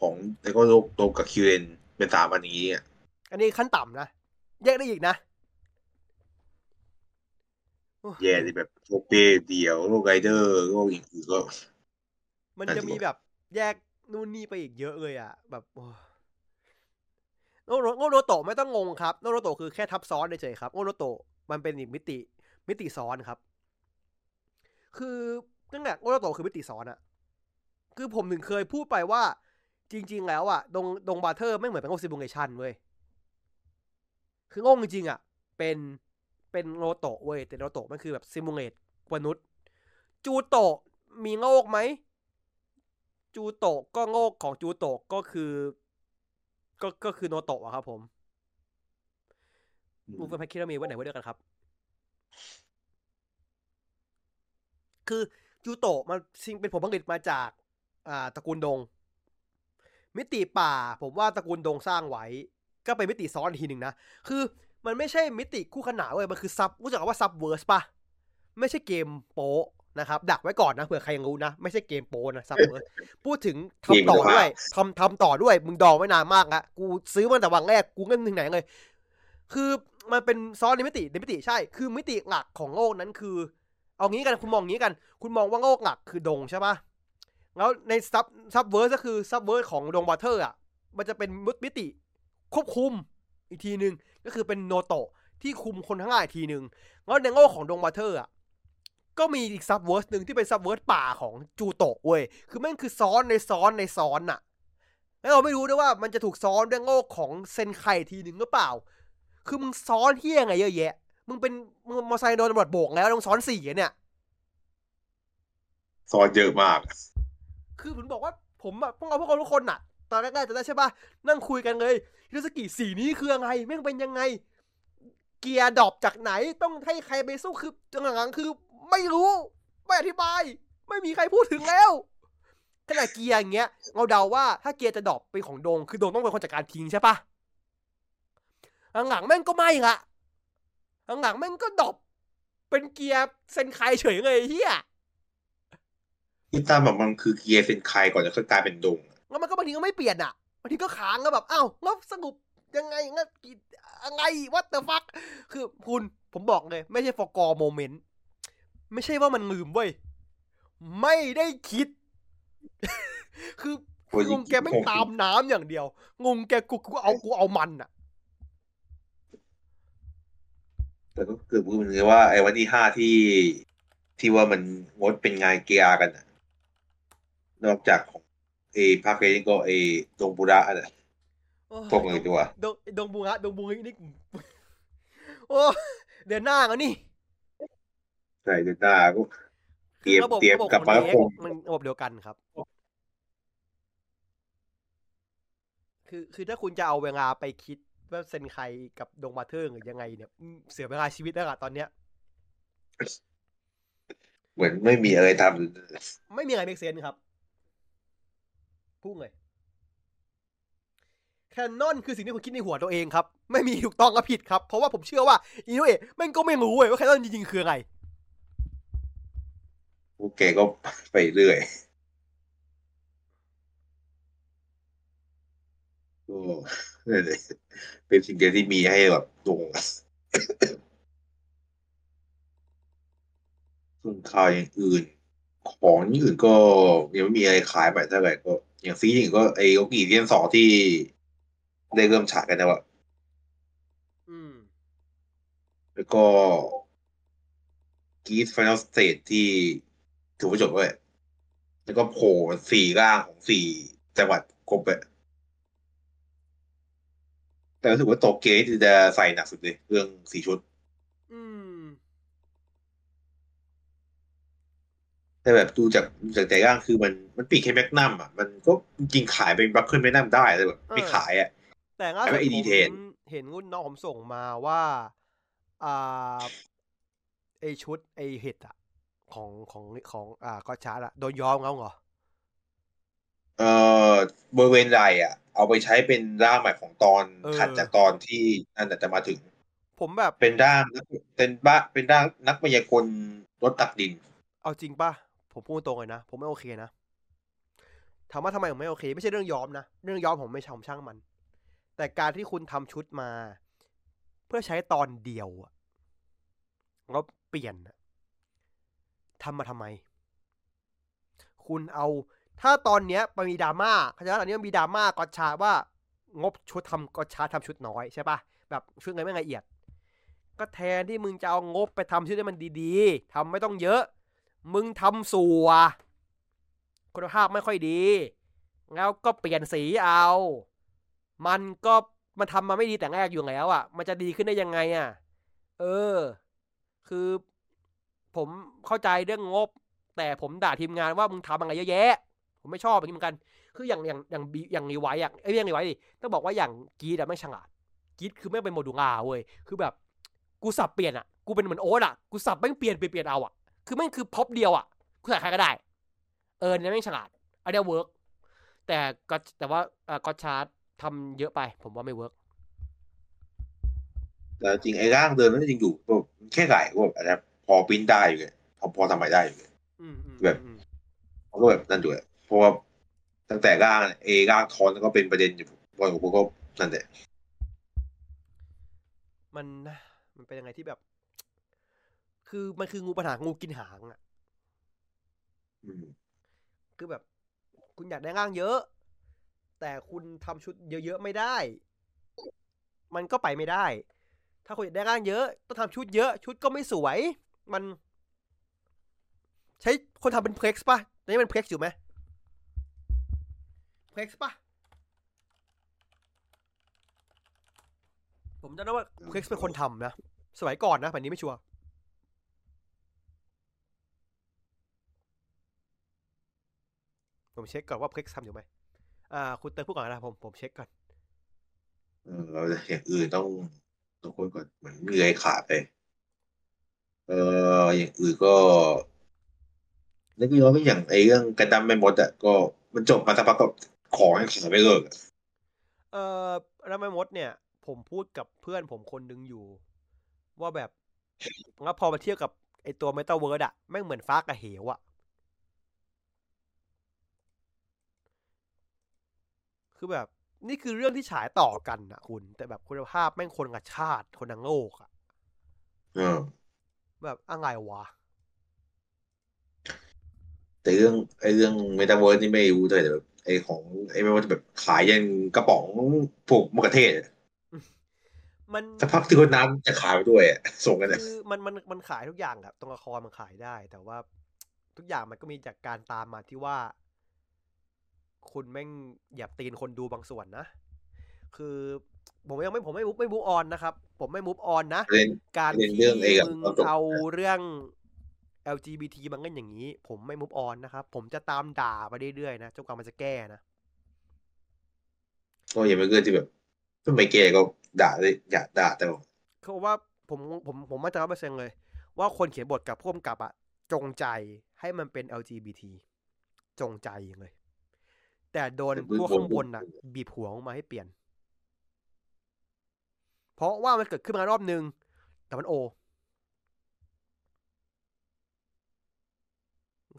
ของแล้วก็โลกโตกับคิวเรนเป็นสามอันนี้อะ อันนี้ขั้นต่ำนะ แยกได้อีกนะโอ้ แย่เลยแบบโลกเป้เดียวโลกไรเดอร์โลกอื่นๆก็ มันจะมีแบบแยกนู่นนี่ไปอีกเยอะเลยอะ แบบโอ้โนโรโนโรโตะไม่ต้องงงครับ โนโรโตะคือแค่ทับซ้อนเฉยๆครับโนโรโตะมันเป็นอีกมิติ มิติซ้อนครับ คือนั่นแหละโนโรโตะคือมิติซ้อนอะคือผมถึงเคยพูดไปว่า จริง ๆ แล้วอะดงดงบาเทอร์ไม่เหมือนเป็นโอซิบูเลชันเว้ย คือโง่จริงๆอะเป็น เป็นโนโตะเว้ยแต่โนโตะมันคือแบบซิมูเลตมนุษย์ จูโตะมีโงกไหม จูโตะก็โงกของจูโตะก็คือ ก็ก็คือโนโตะอะครับผมมูฟแพคคิรามีไว้ไหนไว้ด้วยกันครับ คือจูโตะมันซิงเป็นผลผลิตมาจาก อ่าตระกูลดง มิติป่า ผมว่าตระกูลดงสร้างไว้ ก็เป็นมิติซ้อนอีกทีหนึ่งนะ คือ มันไม่ใช่มิติคู่ขนานเว้ยมันคือซับรู้จักว่า subverse ปะไม่ใช่เกมโป๊ะนะครับ ดักไว้ก่อนนะเผื่อใครยังรู้นะ ไม่ใช่เกมโป๊ะนะ subverse พูดถึงทำต่อด้วยทำทำต่อด้วย มึงดองไว้นานมากละกูซื้อมาแต่วันแรกกูเงินถึงไหนเลย คือมันเป็นซ้อนในมิติในมิติใช่ คือมิติหลักของโลกนั้นคือ เอางี้กันคุณมองงี้กัน คุณมองว่าโลกหลักคือดงใช่ปะแล้วใน sub subverse ก็คือ subverse ของดงวอเทอร์อะมันจะเป็นมิติควบคุม อีกทีหนึ่งก็คือเป็นโนโตะที่คุมคนทั้งหลายอีกทีหนึ่งแล้วในโลกของดงวอเทอร์อะก็มีอีก subverse หนึ่งที่เป็น subverse ป่าของจูโตะเว้ย คือแม่งคือซ้อนในซ้อนในซ้อนน่ะ แล้วเราไม่รู้ด้วยว่ามันจะถูกซ้อนด้วยโลกของเซนไคทีหนึ่งหรือเปล่า คือมึงซ้อนเหี้ยไรเยอะแยะ มึงเป็นมึงมอเตอร์ไซค์โดนตำรวจโบกแล้วต้องซ้อนสี่อะเนี่ย ซ้อนเยอะมาก คือผมบอกว่าผมอะพวกเราพวกเราทุกคนน่ะต อนแรกๆจะได้ใช่ปะนั่งคุยกันเลยฮิโรสกิสีนี้คือยังไงแม่งเป็นยังไง เกียร์ drop จากไหนต้องให้ใครไปสู้คือจังหลังๆคือ ไม่รู้ ไม่อธิบาย ไม่มีใครพูดถึงแล้วขนาดเกียร์อย่างเงี้ยเราเดาว่าถ้าเกียร์จะ drop เป็นของโดงคือโดงต้องเป็นคนจัดการทิ้งใช่ปะหลังๆแม่งก็ไม่ละหลังๆแม่งก็ drop เป็นเกียร์เซนไคเฉยเลยเหี้ยที่ตามแบบมันคือเกียร์เซนไคก่อนจะกลายเป็นดง แล้วมันก็บางทีก็ไม่เปลี่ยนอะบางทีก็ค้างก็แบบอ้าวแล้วสรุปยังไงงั้นกี่ยังไง what the fuck คือคุณผมบอกเลย ไม่ใช่ forgot moment ไม่ใช่ว่ามันลืมเว้ยไม่ได้คิด คือโอ้ยงงแกไม่ตามน้ำอย่างเดียว งงแกกูกูเอากูเอามันอะ แต่ก็เกือบรู้เหมือนกันว่าไอ้วันที่ห้าที่ที่ว่ามันงดเป็นงานเกียร์กันนอกจากของ เอภาคเองก็เอดงบุระอะโอ้ยพวกมึงดีกว่าดงดงบูงะดงบูงะนี่โอ้เดือนหน้าแล้วนี่ใช่เดือนหน้าก็เตรียมระบบเตรียมระบบกลับมาของคง DX มันระบบเดียวกันครับ คือคือถ้าคุณจะเอาเวลาไปคิดว่าเซนไคกับดงบาเทอร์หรือยังไงเนี่ยอืมเสียเวลาชีวิตแล้วอะตอนเนี้ยเหมือนไม่มีอะไรทำไม่มีอะไร make sense ครับ พูดเลย canon คือสิ่งที่คุณคิดในหัวตัวเองครับ ไม่มีถูกต้องกับผิดครับ เพราะว่าผมเชื่อว่าอีโนเอะแม่งก็ไม่รู้เว้ยว่า canon จริงๆคืออะไรพวกแกก็ไปเรื่อยก็นั่นเป็นสิ่งเดียวที่มีให้แบบดงส่วนข่าวอย่างอื่น ของอย่างอื่นก็ยังไม่มีอะไรขายไปเท่าไหร่ก็ อย่างซีอย่างก็ไอ้โอกีเซียนสองที่ได้เริ่มฉายกันแล้วอะอืมแล้วก็ Geats Final Stage ที่ถือว่าจบด้วยแล้วก็โผล่สี่ร่างของสี่จังหวัดครบเลยแต่รู้สึกว่าโตเกียวนี่จะใส่หนักสุดเลยเรื่องสี่ชุด อืม แต่แบบดูจากดูจากแต่ร่างคือมันมันปีกแค่แมกนัมอะมันก็จริงๆขายเป็น buckle Magnum ได้แต่แบบไม่ขายอะแต่ล่าสุดแล้วก็ผม ED10 เห็นงุ่นน้องผมส่งมาว่าอ่าไอชุดไอเห็ดอะของของของอ่าก็ชาร์ดอะโดนย้อมเขาเหรอเอ่อบริเวณไรอะ เอาไปใช้เป็นร่างใหม่ของตอนเออถัดจากตอนที่นั่นน่ะจะมาถึง ผมแบบเป็นร่างเป็นบ้าเป็นร่างนักมายากลรถตักดิน เอาจริงป่ะ ผมพูดตรงเลยนะ ผมไม่โอเคนะถามว่าทำไมผมไม่โอเค ไม่ใช่เรื่องย้อมนะ เรื่องย้อมผมไม่ชมช่างมัน แต่การที่คุณทำชุดมา เพื่อใช้ตอนเดียวอะแล้วเปลี่ยนอะทำมาทำไม คุณเอาถ้าตอนเนี้ยมันมีดราม่าเข้าใจว่าตอนนี้มันมีดราม่ากอชาว่างบชุดทำกอชาทำชุดน้อยใช่ปะแบบชุดเงินไม่ละเอียด ก็แทนที่มึงจะเอางบไปทำชุดให้มันดีๆทำไม่ต้องเยอะ มึงทำสัวคุณภาพไม่ค่อยดี แล้วก็เปลี่ยนสีเอา มันก็มันทำมาไม่ดีแต่แรกอยู่แล้วอะ่ะ มันจะดีขึ้นได้ยังไงอะ่ะ เออ คือผมเข้าใจเรื่องงบ แต่ผมด่าทีมงานว่ามึงทำอะไรเยอะแยะ ผมไม่ชอบอย่างนี้เหมือนกัน คืออย่างอย่างอย่างอย่างรีไวท์อะไอ้ยอย่างรีไวท์ดิต้องบอกว่าอย่าง Geats อะไม่ฉลาด Geats คือไม่เป็น modular เว้ย คือแบบ กูสับเปลี่ยนอะกูเป็นเหมือนโอ๊ตอะกูสับไม่เปลี่ยนเปลี่ยนเปลี่ยนเอาอะ คือไม่งคือพบเดียวอะกูใส่ใครก็ได้ เออเนี่ยไม่งฉลาดอันเนี้ยเวิร์กแต่ก็แต่ว่าเอ่อก็ชาร์จทำเยอะไป ผมว่าไม่เวิร์กแต่จริงไอ้ร่างเดิมนั้นจริงอยู่ก็แค่ไก่ก็แบบอะไรพอปริ้นได้อยู่เลยพอพอทำใหม่ได้อยู่เลยอืมอืมแบบอืมเขาก็แบบนั่นด้วยเพราะว่าตั้งแต่ร่างเอร่างทอนก็เป็นประเด็นอยู่พอผมก็นั่นแหละมันนะมันเป็นยังไงที่แบบ คือมันคืองูปัญหางูกินหางอะอืมคือแบบ คุณอยากได้ร่างเยอะ แต่คุณทำชุดเยอะๆไม่ได้ มันก็ไปไม่ได้ ถ้าคุณอยากได้ร่างเยอะ ต้องทำชุดเยอะ ชุดก็ไม่สวย มัน ใช้คนทำเป็นเพล็กซ์ป่ะตอนนี้เป็นเพล็กซ์อยู่ไหมเพล็กซ์ป่ะผมจำได้ว่าเพล็กซ์เป็นคนทำนะสมัยก่อนนะแบบนี้ไม่ชัวร์ ผมเช็คก่อนว่าเพล็กซ์ทำอยู่ไหมอ่า คุณเติมพูดก่อนนะผมผมเช็คก่อนเออเราอย่างอื่นต้องต้องคุยก่อนเหมือนมีอะไรขาดไป เอออย่างอื่นก็นึกย้อนก็อย่างไอ้เรื่องกันดั้มแม่มดอะก็มันจบมาสักพักก็ของให้ขายไม่เลิกอะเอ่อแล้วแม่มดเนี่ย ผมพูดกับเพื่อนผมคนหนึงอยู่ ว่าแบบแล้วพอมาเทียบกับไอตัวเมตาเวิร์ดอะแม่งเหมือนฟ้ากับเหวอะ คือแบบ นี่คือเรื่องที่ฉายต่อกันนะคุณ แต่แบบคุณภาพแม่งคนละชาติ คนละโลกอะเออแบบอะไรวะ แต่เรื่องไอ้เรื่องเมตาเวิร์สนี่ไม่รู้เลยแต่แบบไอ้ของไอ้ไม่ว่าจะแบบขายยันกระป๋องพวกมะเขือเทศอะมันสักพักที่คนน้ำจะขายไปด้วยอะส่งกันอะคือมันมันมันขายทุกอย่างครับตรงละครมันขายได้ แต่ว่าทุกอย่างมันก็มีจากการตามมาที่ว่า คุณแม่งหยับตีนคนดูบางส่วนนะ คือผมยังไม่ผมไม่มุไม่มูฟออนนะครับ ผมไม่มูฟออนนะประเด็นการประเด็นที่เรื่องไอ้กับมึงตอนจบเอาเรื่อง LGBT มาเล่นอย่างนี้ ผมไม่มูฟออนนะครับ ผมจะตามด่าไปเรื่อยๆนะจนกว่ามันจะแก้นะก็ยังไม่เกินที่แบบทำไมแกก็ด่าเลยอยากด่าแต่ว่าเขาบอกว่าผมผมผมมั่นใจร้อยเปอร์เซ็นต์เลย ว่าคนเขียนบทกับพ่วงกับอะจงใจให้มันเป็น LGBT จงใจเลย แต่โดนพวกข้างบนอะบีบหัวออกมาให้เปลี่ยน เพราะว่ามันเกิดขึ้นมารอบนึง แต่มันโอ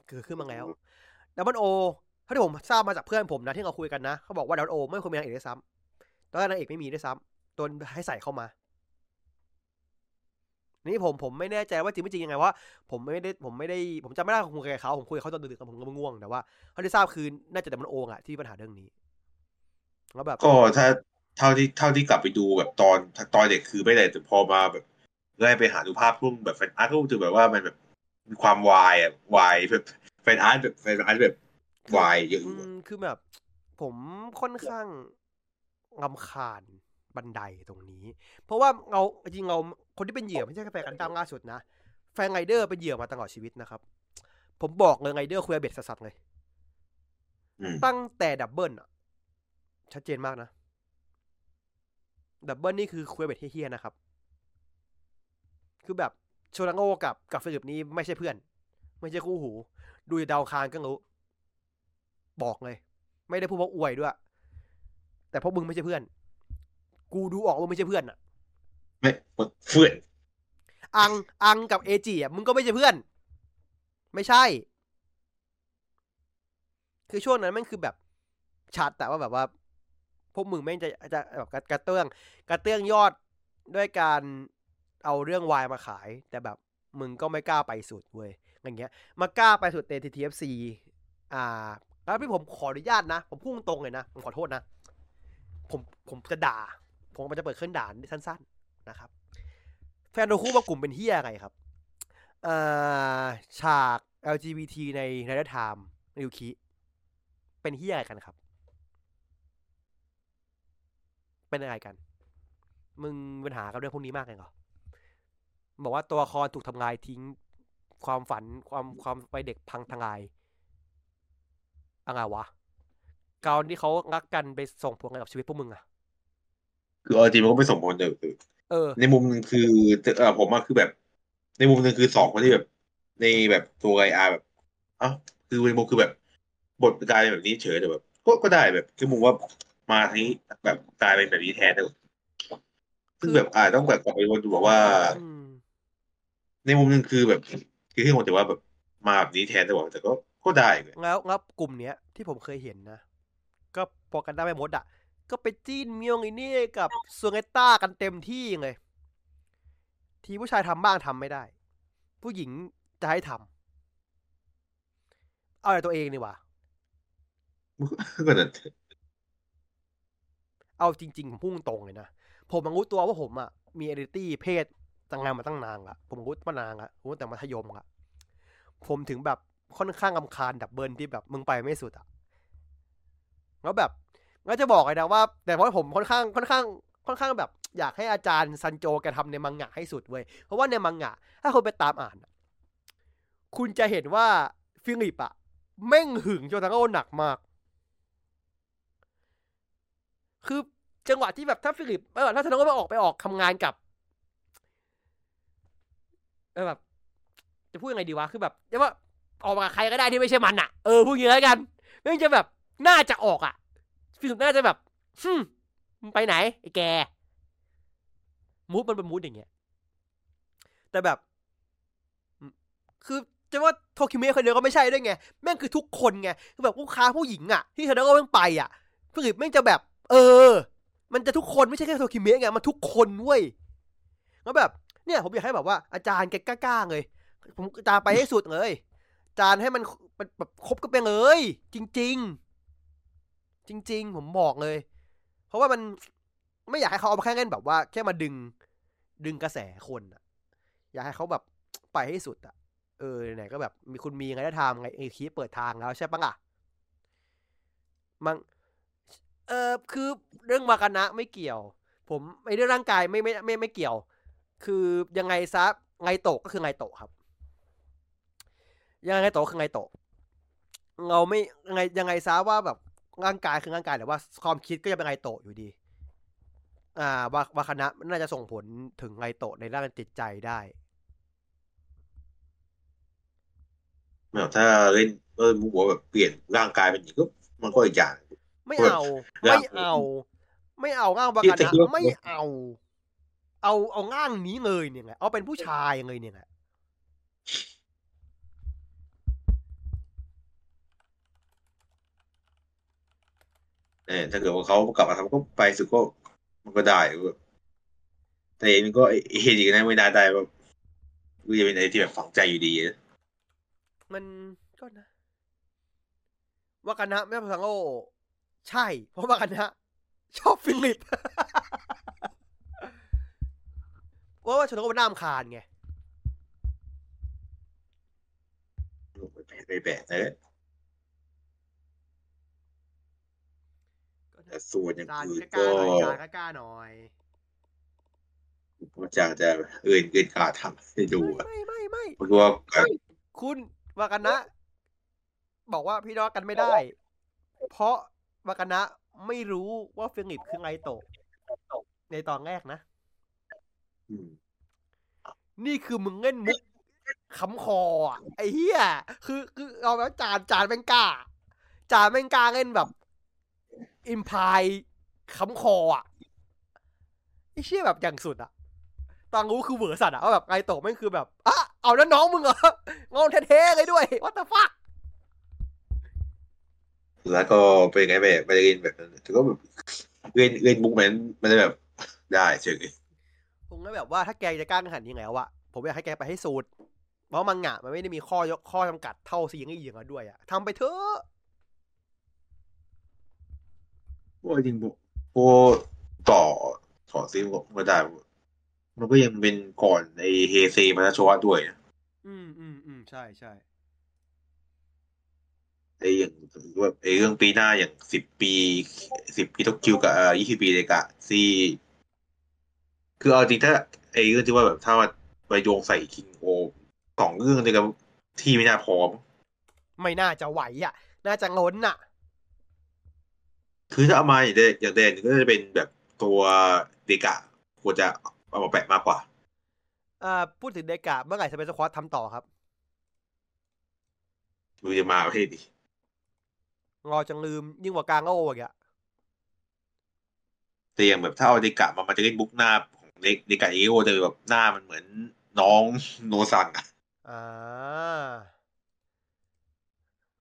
เกิดขึ้นมาแล้ว Double O เท่าที่ผมทราบมาจากเพื่อนผมนะที่เราคุยกันนะ เขาบอกว่า Double O ไม่ควรมีนางเอกด้วยซ้ำตอนแรกนางเอกไม่มีด้วยซ้ำโดนให้ใส่เข้ามา นี่ผมผมไม่แน่ใจว่าจริงไม่จริงยังไงว่าผมไม่ได้ผมไม่ได้ผมจำไม่ได้คุยกับเขาผมคุยกับเขาตอนดึกๆผมก็ง่วงแต่ว่าเขาที่ทราบคือน่าจะแต่มันโองอะที่ปัญหาเรื่องนี้แล้วแบบก็ถ้าเท่าที่เท่าที่กลับไปดูแบบตอนตอนเด็กคือไม่ได้แต่พอมาแบบได้ไปหาดูภาพรุ่งแบบ fan art ก็รู้สึกแบบว่ามันแบบมีความวายอะวายแบบ fan art แบบ fan art แบบวายเยอะออืยู่อะมคือแบบ ผมค่อนข้างรำคาญ Bandai ตรงนี้ เพราะว่าเราจริงเราคนที่เป็นเหยื่อไม่ใช่แค่แฟนกันดั้มล่าสุดนะแฟนไรเดอร์เป็นเหยื่อมาตลอดชีวิตนะครับ ผมบอกเลยไรเดอร์ queerbait สัสๆเลยอืมตั้งแต่ดับเบิลอะชัดเจนมากนะดับเบิลนี่คือ queerbait เหี้ยๆนะครับ คือแบบโชทาโร่กับกับฟิลิปนี้ไม่ใช่เพื่อน ไม่ใช่คู่หู ดูจากดาวอังคารก็รู้ บอกเลย ไม่ได้พูดว่าอวยด้วย แต่พวกมึงไม่ใช่เพื่อน กูดูออกว่ามึงไม่ใช่เพื่อนอะไม่เพื่อนอังอังค์กับเอย์จิอะมึงก็ไม่ใช่เพื่อน ไม่ใช่ คือช่วงนั้นแมันคือแบบชัดแต่ว่าแบบว่า พวกมึงแม่งจะจะแบบกระกระเตื้องกระเตื้องยอดด้วยการเอาเรื่องวายมาขาย แต่แบบมึงก็ไม่กล้าไปสุดเว้ยอย่างเงี้ย มากล้าไปสุดแต่ TTFCอ่าแล้วพี่ผมขออนุญาตนะ ผมพุ่งตรงเลยนะ ผมขอโทษนะ ผมผมจะด่า ผมมันจะเปิดเครื่องด่านสั้น ๆนะครับ แฟนโทคุว่ากลุ่มเป็นเหี้ยอะไรครับฉาก LGBT ในไรเดอร์ไทม์ริวคิเป็นเหี้ยอะไรกันครับ เป็นอะไรกัน มึงปัญหากับเรื่องพวกนี้มากเลยเหรอบอกว่าตัวละครถูกทำลายทิ้งความฝันความความไปเด็กพังทลายอะไรวะการที่เขารักกันไปส่งผลอะไรกับชีวิตพวกมึงอะ คือเอาจริงมันก็ไม่สมผลเลยเออ ในมุมหนึงคือเออผมว่าคือแบบ ในมุมหนึงคือสองคนที่แบบ ในแบบตัวไออาร์แบบเอ้าคือในมุมคือแบบ บทกลายเป็นแบบนี้เฉยแต่แบบ ก็ก็ได้แบบ คือมุมว่ามาทีนี้แบบกลายเป็นแบบนี้แทนแต่ซึ่งแบบอาจต้องแบบกลับไปวนดูบอกว่าอืมในมุมหนึงคือแบบคือที่ผมแต่ว่าแบบมาแบบนี้แทนแต่ว่าแต่ก็ก็ได้เลยแล้วแล้วกลุ่มเนี้ยที่ผมเคยเห็นนะก็พอกันได้ไม่มดอะ ก็ไปจีนเมียงไอ้นี่กับซูเงต้ากันเต็มที่เลยทีผู้ชายทำบ้างทำไม่ได้ ผู้หญิงจะให้ทำเอาแต่ตัวเองนี่หว่าก็นั่นเอาจริง ๆ ผมพุ่งตรงเลยนะ ผมมังรู้ตัวว่าผมอะมีเอดิตี้เพศตั้งงานมาตั้งนานละผมรู้มานานละรู้ตั้งแต่มัธยมละผมถึงแบบค่อนข้างรำคาญดับเบิลที่แบบมึงไปไม่สุดอะแล้วแบบ ก็จะบอกเลยนะว่า แต่ว่าผมค่อนข้างค่อนข้างค่อนข้างแบบ อยากให้อาจารย์ซันโจแกทำในมังงะให้สุดเว้ย เพราะว่าในมังงะ ถ้าคนไปตามอ่าน คุณจะเห็นว่าฟิลิปอะแม่งหึงโชทาโร่หนักมาก คือจังหวะที่แบบถ้าฟิลิปเออถ้าทนงก็ไปออกไปออกทำงานกับเออแบบจะพูดยังไงดีวะ คือแบบจะว่าออกมากับใครก็ได้ที่ไม่ใช่มันอะเออพูดอย่างนี้แล้วกันแม่งจะแบบน่าจะออกอะ ฟิลิปน่าจะแบบฮึมไปไหนไอ้แก มูดมันเป็นมูดอย่างเงี้ย แต่แบบ คือจะว่าโทคิเมะคนเดียวก็ไม่ใช่ด้วยไง แม่งคือทุกคนไง คือแบบลูกค้าผู้หญิงอะ ที่เธอได้ก็แม่งไปอะฟิลิปแม่งจะแบบ เออ มันจะทุกคนไม่ใช่แค่โทคิเมะไง มันทุกคนเว้ยแล้วแบบ เนี่ย ผมอยากให้แบบว่าอาจารย์แกกล้าๆเลย ผมอาจารย์ไปให้สุดเลย อาจารย์ให้มันมันแบบคบกันไปเลย จริง ๆ จริง ๆ ผมบอกเลย เพราะว่ามันไม่อยากให้เขาเอาแค่เล่นแบบว่า แค่มาดึง ดึงกระแสคนอะอยากให้เขาแบบไปให้สุดอะเออไหนก็แบบมีคุณมีไงได้ทำไงไอคีเปิดทางแล้วใช่ปะล่ะมังเออคือเรื่องวากนะไม่เกี่ยว ผมไอเรื่องร่างกายไม่ไม่ไม่ไม่เกี่ยว คือยังไงซะไงโตก็คือไงโตครับ ยังไงโตคือไงโตเราไม่ยังไงยังไงซะว่าแบบ ร่างกายคือร่างกายแต่ว่าความคิดก็จะเป็นไงโตะอยู่ดี อ่าวาวาคณะน่าจะส่งผลถึงไงโตะในด้านจิตใจได้แบบถ้าเล่นเออมุกว่าแบบเปลี่ยนร่างกายเป็นหญิงก็มันก็อีกอย่าง ไม่เอาร่างไม่เอา ไม่เอาง่างวาที่คาจะนะคิดว่าไม่เอา เอาเอาง่างนี้เลยเนี่ยไงเอาเป็นผู้ชายเลยเนี่ยไง เออถ้าเกิดว่าเขากลับมาทำก็ไปสุดก็มันก็ได้แบบแต่เองก็ไอ้เห็นอีกนะไม่น่าได้แบบก็จะเป็นอะไรที่แบบฝังใจอยู่ดีนะมันก็นะวากานะไม่ใช่พังโอใช่ เพราะวากานะชอบฟิลิปว่าว่าชนก็เป็นน้ามคานไงไม่แปลกนะก็แต่ ส่วนอย่างจานอื่นกล้าก็ๆหน่อยจานกล้าๆหน่อยก็จะจะเอื่นเกินกาทำให้ดูอะไม่ไม่ไม่เพราะว่าคุณวากานะ บอกว่าพี่น้องกันไม่ได้ เพราะวากานะไม่รู้ว่าฟิลิปคือไงโตะในตอนแรกนะ อืมนี่คือมึงเล่นมุกขำคออะไอ้เหี้ยคือคือเอาแล้วจานจานแม่งกล้า จานแม่งกล้าเล่นแบบ อิมพายขำคออะไอ้เชี่ยแบบอย่างสุดอะตอนรู้คือเหวอร์สัตว์อะว่าแบบไงโตะแม่งคือแบบอะเอาแล้วน้องมึงเหรองอนแท้ๆเลยด้วย what the fuck แล้วก็เป็นไงแบบไม่ได้เล่นแบบนั้นแต่ก็แบบเล่นเล่นมุกมันมันได้แบบได้เฉยผมก็แบบว่าถ้าแกจะกล้าขนาดนี้แล้วอะผมอยากให้แกไปให้สุดเพราะมังงะมันไม่ได้มีข้อยกข้อจำกัดเท่าซีรีส์อย่างนั้นด้วยอะทำไปเถอะ ว่าจริงพวกพวกต่อต่อซีมก็ได้ มันก็ยังเป็นก่อนในเฮเซมานาโชวะด้วยนะอืมอืมอืมใช่ใช่ไอ้อย่างแบบไอ้เรื่องปีหน้าอย่างสิบปีสิบปีโตคิวกับยี่สิบปีเลยกะซี่คือเอาจริงถ้าไอ้เรื่องที่ว่าแบบถ้ามาไปโยงใส่คิงโอสองเรื่องเลยกับที่ไม่น่าพร้อม ไม่น่าจะไหวอะน่าจะล้นอะ คือถ้าเอามาอย่างเดอย่างแดนก็จะเป็นแบบตัวเดกะควรจะเอามาแปะมากกว่าอ่าพูดถึงเดกะเมื่อไหร่สเปซควอตทำต่อครับดูจะมาประเภทนี้งอจังลืมยิ่งกว่ากลางโอ้อีกอะแต่อย่างแบบถ้าเอาเดกะมามันจะเล่นบุ๊กหน้าของเดเดกะเอโอจะแบบหน้ามันเหมือนน้องโนซังอะอ่า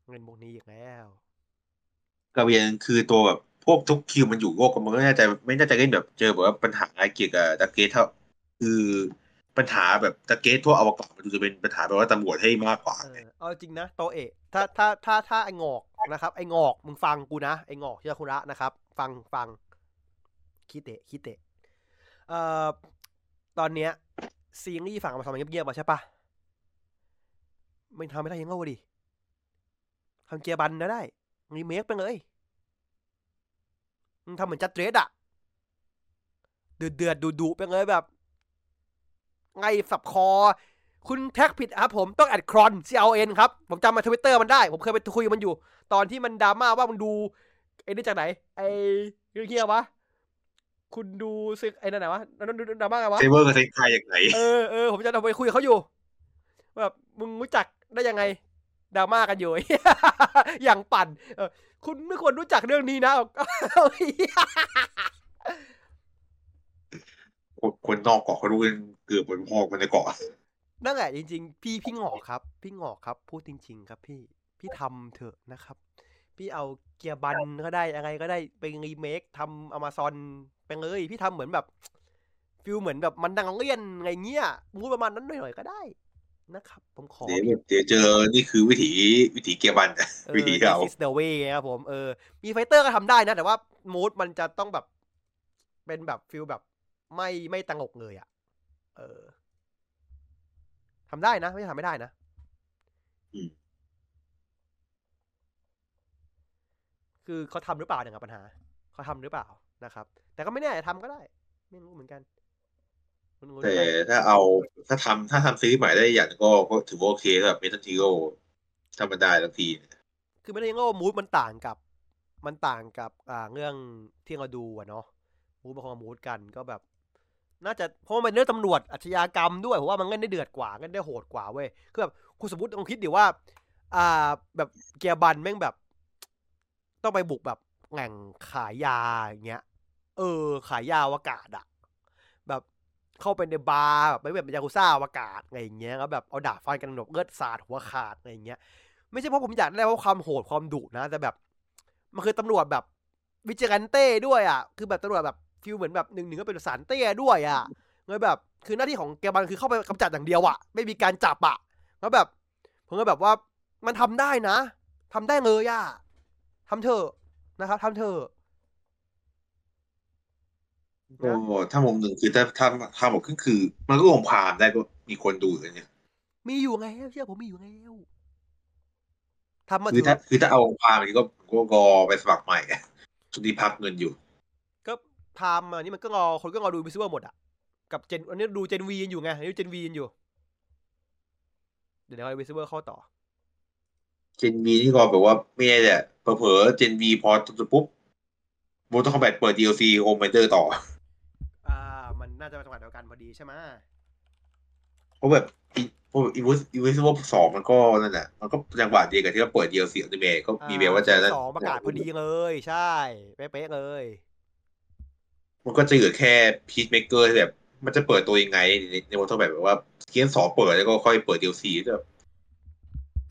เงินพวกนี้อีกแล้ว กระเวียนคือตัวแบบพวกทุกคิวมันอยู่โลกมันก็น่าจะไม่น่าจะเล่นแบบเจอแบบว่าปัญหาเกี่ยวกับตะเกตเท่าคือปัญหาแบบตะเกตทั่วอวกาศมันดูจะเป็นปัญหาแบบว่าตำรวจให้มากกว่าเออเอาจริงนะโตเอะถ้าถ้าถ้าถ้าไอ้งอกนะครับ ไอ้งอกมึงฟังกูนะไอ้งอกเชื่อคุณระนะครับ ฟังฟังคิเตะคิเตะเอ่อตอนเนี้ยซีรีส์ฝั่งมาทำเงียบๆมาใช่ปะไม่ทำไม่ได้ยังไงวะดิทำเกียร์บันนะได้ รีเมคไปเลยมึงทำเหมือนจัดเดรสอะเดือดเดือดดุดุๆไปเลยแบบ ไงสับคอ คุณแท็กผิดครับผมต้องแอดครอน CLN ครับ ผมจำมาทวิตเตอร์มันได้ ผมเคยไปคุยกับมันอยู่ ตอนที่มันดราม่าว่ามันดูไอ้นี่จากไหน ไอ้เรื่องเกียวะคุณดูซึกไอ้นั่นไหนวะนั่นดราม่าไงวะเซเวอร์กับเซนไคอย่างไหนเออเออผมจะเอาไปคุยกับเขาอยู่ แบบมึงรู้จักได้ยังไง ดราม่ากันอยู่ อย่างปั่นเออคุณไม่ควรรู้จักเรื่องนี้นะคนคนนอกเกาะเขารู้กันเกือบเหมือนพ่อคนในเกาะนั่นแหละจริง ๆ พี่พี่หงอกครับ พี่หงอกครับ พูดจริง ๆ ครับพี่พี่ทำเถอะนะครับ พี่เอาเกียร์บันก็ได้อะไรก็ได้ไปรีเมคทำอ m มาซอนไปเลย พี่ทำเหมือนแบบฟิลเหมือนแบบมันดังเลี่ยนไงเงี้ยมูดประมาณนั้นหน่อยๆก็ได้ นะครับ ผมขอเดี๋ยวแบบเดี๋ยวเจอนี่คือวิถีวิถีเกียร์บันเออวิถีเรา this is the way ครับผมเออมี fighter ก็ทำได้นะ แต่ว่า mood มันจะต้องแบบ เป็นแบบ feel แบบ ไม่ไม่ตลกเลยอะ่ะ เออทำได้นะ ไม่ใช่ทำไม่ได้นะอืมคือเขาทำหรือเปล่าเนี่ยครับปัญหาเขาทำหรือเปล่านะครับ แต่ก็ไม่แน่ทำก็ได้ ไม่รู้เหมือนกันไม่รู้ แต่ได้ถ้าเอาถ้าทำถ้าทำซีรีส์ใหม่ได้อย่างก็ก็ถือว่าโอเคแบบเมทัลทีโร่ถ้ามันได้ทันทีคือไม่ได้ยังว่ามูดมันต่างกับ มันต่างกับอ่าเรื่องที่เราดูอะเนาะมูดบางคนกับมูดกันก็แบบ น่าจะเพราะมันเป็นเรื่องตำรวจอาชญากรรมด้วยผมว่ามันเล่นได้เดือดกว่าเล่นได้โหดกว่าเว้ยคือแบบคุณสมมติลองคิดดิว่า อ่าแบบเกียร์บันแม่งแบบ ต้องไปบุกแบบแหล่งขายยาอย่างเงี้ย เออ ขายยาอวกาศอะแบบ เข้าไปในบาร์แบบไม่แบบยากุซ่าอวกาศอะไรอย่างเงี้ยแล้วแบบเอาดาบฟันกันแบบเลือดสาดหัวขาดอะไรอย่างเงี้ย ไม่ใช่เพราะผมอยากได้เพราะความโหดความดุนะ แต่แบบมันคือตำรวจแบบ vigilante ด้วยอะ คือแบบตำรวจแบบ feel เหมือนแบบหนึ่งหนึ่งก็เป็นศาลเตี้ยด้วยอะเลยแบบคือหน้าที่ของแกบันคือเข้าไปกำจัดอย่างเดียวอะไม่มีการจับอะแล้วแบบผมก็แบบว่ามันทำได้นะทำได้เลยอะทำเถอะนะครับทำเถอะ ก็ถ้ามุมหนึ่งคือถ้าถ้าถ้าหมดก็คือ มันก็ลงพามได้ก็มีคนดูเลยเนี่ย มีอยู่ไงเชื่อผมมีอยู่ไงทำมาคือเถถ้าอะคือถ้าเอาพามนี้ก็ก็รอไปสมัครใหม่ช่วงนี้พักเงินอยู่ ก็ไทม์อันนี้มันก็รอคนก็รอดูวิซิเวอร์หมดอะกับเจนอันนี้ดูเจนวีอยู่ไงอันนี้เจนวีอยู่ เดี๋ยวเดี๋ยววิซิเวอร์เข้าต่อ เจนวีนี่ก็แบบว่าไม่แน่แหละเผลอๆเจนวีพอจบปุ๊บโมต้องคอมแบทเปิด DLC โอมเมเดอร์ต่ออ่ามั นน่าจะเป็นจังหวะเดียวกันพอดีใช่ไหมเพราะแบบอีพวกอีวิสอีวิสวสองมันก็นั่นแหละมันก็จังหวะเดียวกับที่เราเปิด DLC อัลติเมทก็มีเบลว่าจะนั่นสองประกาศพอดีเลย ใช่เป๊ะๆเลย มันก็จะเหลือแค่พีชเมเกอร์ที่แบบ มันจะเปิดตัวยังไง ในในวันที่แบบว่าเกียนสองเปิดแล้วก็ค่อยเปิด DLC แบบ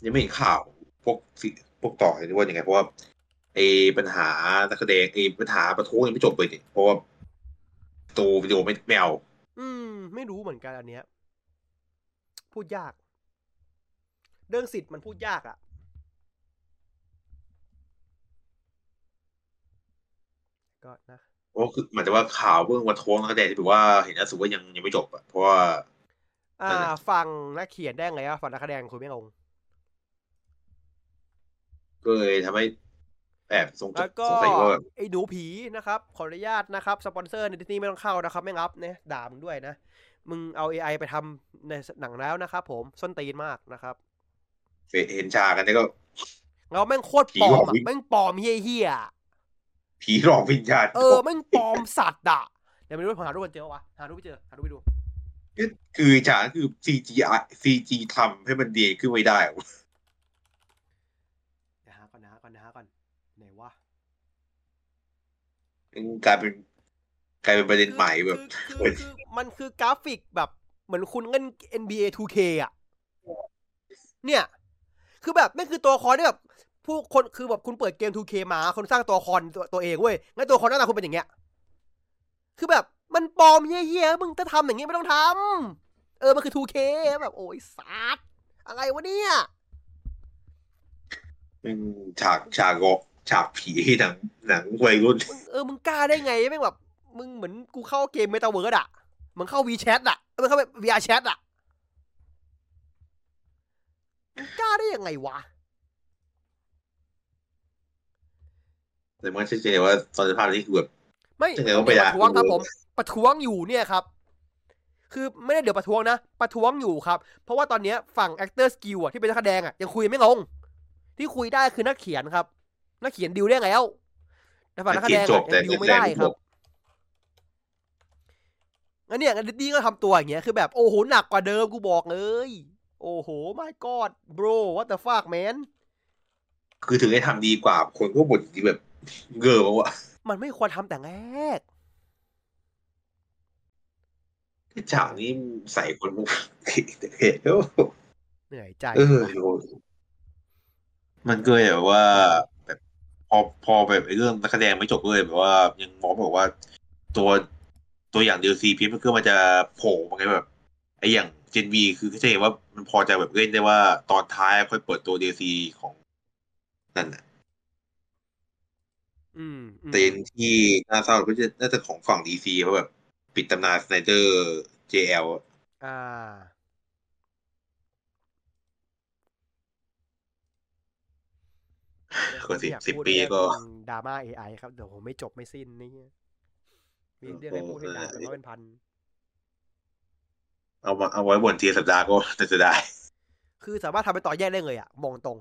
ยังไม่เห็นข่าวพวกสิพวกต่อเลยว่ายังไงเพราะว่าไอ้ปัญหานักแสดงไอ้ปัญหาประท้วงยังไม่จบเลยนี่เพราะว่า ตัววิดีโอไม่ไม่เอาอืม ไม่รู้เหมือนกันอันเนี้ย พูดยาก เรื่องสิทธิ์มันพูดยากอะก็นะเพราะคือหมายถึงว่าข่าวเรื่องประท้วงนักแสดงที่แบบว่าเห็นนะสุว่ายังยังไม่จบอะเพราะว่า อ่านั่นแหละฟังนักเขียนได้ไงอะฟังนักแสดงคุยไม่ลงก็เลยทำให้ แอบสงแล้วก็สงสัยว่าแบบไอ้หนูผีนะครับ ขออนุญาตนะครับ สปอนเซอร์ในที่นี้ไม่ต้องเข้านะครับ ไม่งับเนี่ยด่ามึงด้วยนะ มึงเอา AI ไปทำในหนังแล้วนะครับผมส้นตีนมากนะครับเห็นฉากกันนี่ก็เราแม่งโคตรปลอมผีหลอกวิ่อะงแม่งปลอมเฮี้ยๆอะผีหลอกวิญญาณเออแม่งปลอมสัตว์อะเดี๋ยวไม่รู้ผมหารูปมันเจอวะหารูปไม่เจอหารูปไปดูคือฉากนั้นคือ CG CG ทำให้มันดีขึ้นไม่ได้อะเดี๋ยวหาก่อนนะหาก่อนนะหาก่อนไหนวะ มัน กลายเป็นกลายเป็นประเด็นใหม่แบบคือคือคือมันคือกราฟิกแบบเหมือนคุณเล่น NBA 2K อะ เนี่ย คือแบบนั่นคือตัวละครที่แบบผู้คนคือแบบคุณเปิดเกม 2K มาคนสร้างตัวละครตัวตัวเองเว้ยงั้นตัวละครหน้าตาคุณเป็นอย่างเงี้ย คือแบบมันปลอมเฮี้ยๆมึงจะทำอย่างงี้ไม่ต้องทำเออมันคือ 2K แบบโอ้ยสัตว์อะไรวะเนี่ยเป็นฉากฉากก ฉากผีหนังหนังวัยรุ่นมึงเออมึงกล้าได้ไงแม่งแบบมึงเหมือนกูเข้าเกมเมตาเวิร์ดอะมึงเข้า WeChat อะเออมึงเข้า VR Chat อะมึงกล้าได้ยังไงวะแต่มันชัดเจนว่าตอนสภาพนี้คือแบบไม่ยังไงก็เดี๋ยวไม่ได้ประท้วงครับผม ประท้วงอยู่เนี่ยครับ คือไม่ได้เดี๋ยวประท้วงนะ ประท้วงอยู่ครับ เพราะว่าตอนเนี้ยฝั่ง actor skill อะที่เป็นนักแสดงอะยังคุยไม่ลง ที่คุยได้คือนักเขียนครับ นักเขียนดิวได้แล้วแต่ฝั่งนักแสดงจอะบแต่ยังดิวไม่ได้ครับงั้นเนี่ยงั้นดิดดี้ก็ทำตัวอย่างเงี้ยคือแบบโอ้โหหนักกว่าเดิมกูบอกเลยโอ้โห my god bro what the fuck man คือถึงได้ทำดีกว่า คนพวกบทที่แบบเกอร์วะมันไม่ควรทำแต่แรกฉากนี้ใส่คนพวกเห็นแล้วเหนื่อยใจเออมันก็เลยแบบว่าแบบพ อพอแบบไอ้เรื่องนักแสดงไม่จบเลยแบบว่ายังมองบอกว่า ตัวตัวอย่าง DLC พีมันก็มันจะโผล่มาไงแบบไอ้อย่างเจนวีคือก็จะเห็นว่ามันพอจะแบบเล่นได้ว่าตอนท้ายค่อยเปิดตัว DLC ของนั่นน่ะอืมอืมแต่ที่น่าเศร้าก็จะน่าจะของฝั่ง DC เพราะแบบ ปิดตำนานสไนเดอร์ JL อะอ่า ก็สิบอยาสิบพูดปีเรื่องก็ดราม่า AI ครับเดี๋ยวผมไม่จบไม่สิ้นนี่มีเรื่องให้พูดให้นานเป็นร้อยเป็นพัน เอามาเอาไว้บนเทียร์สัปดาห์ก็น่าจะได้ คือสามารถทำเป็นตอนแยกได้เลยอะมองตรง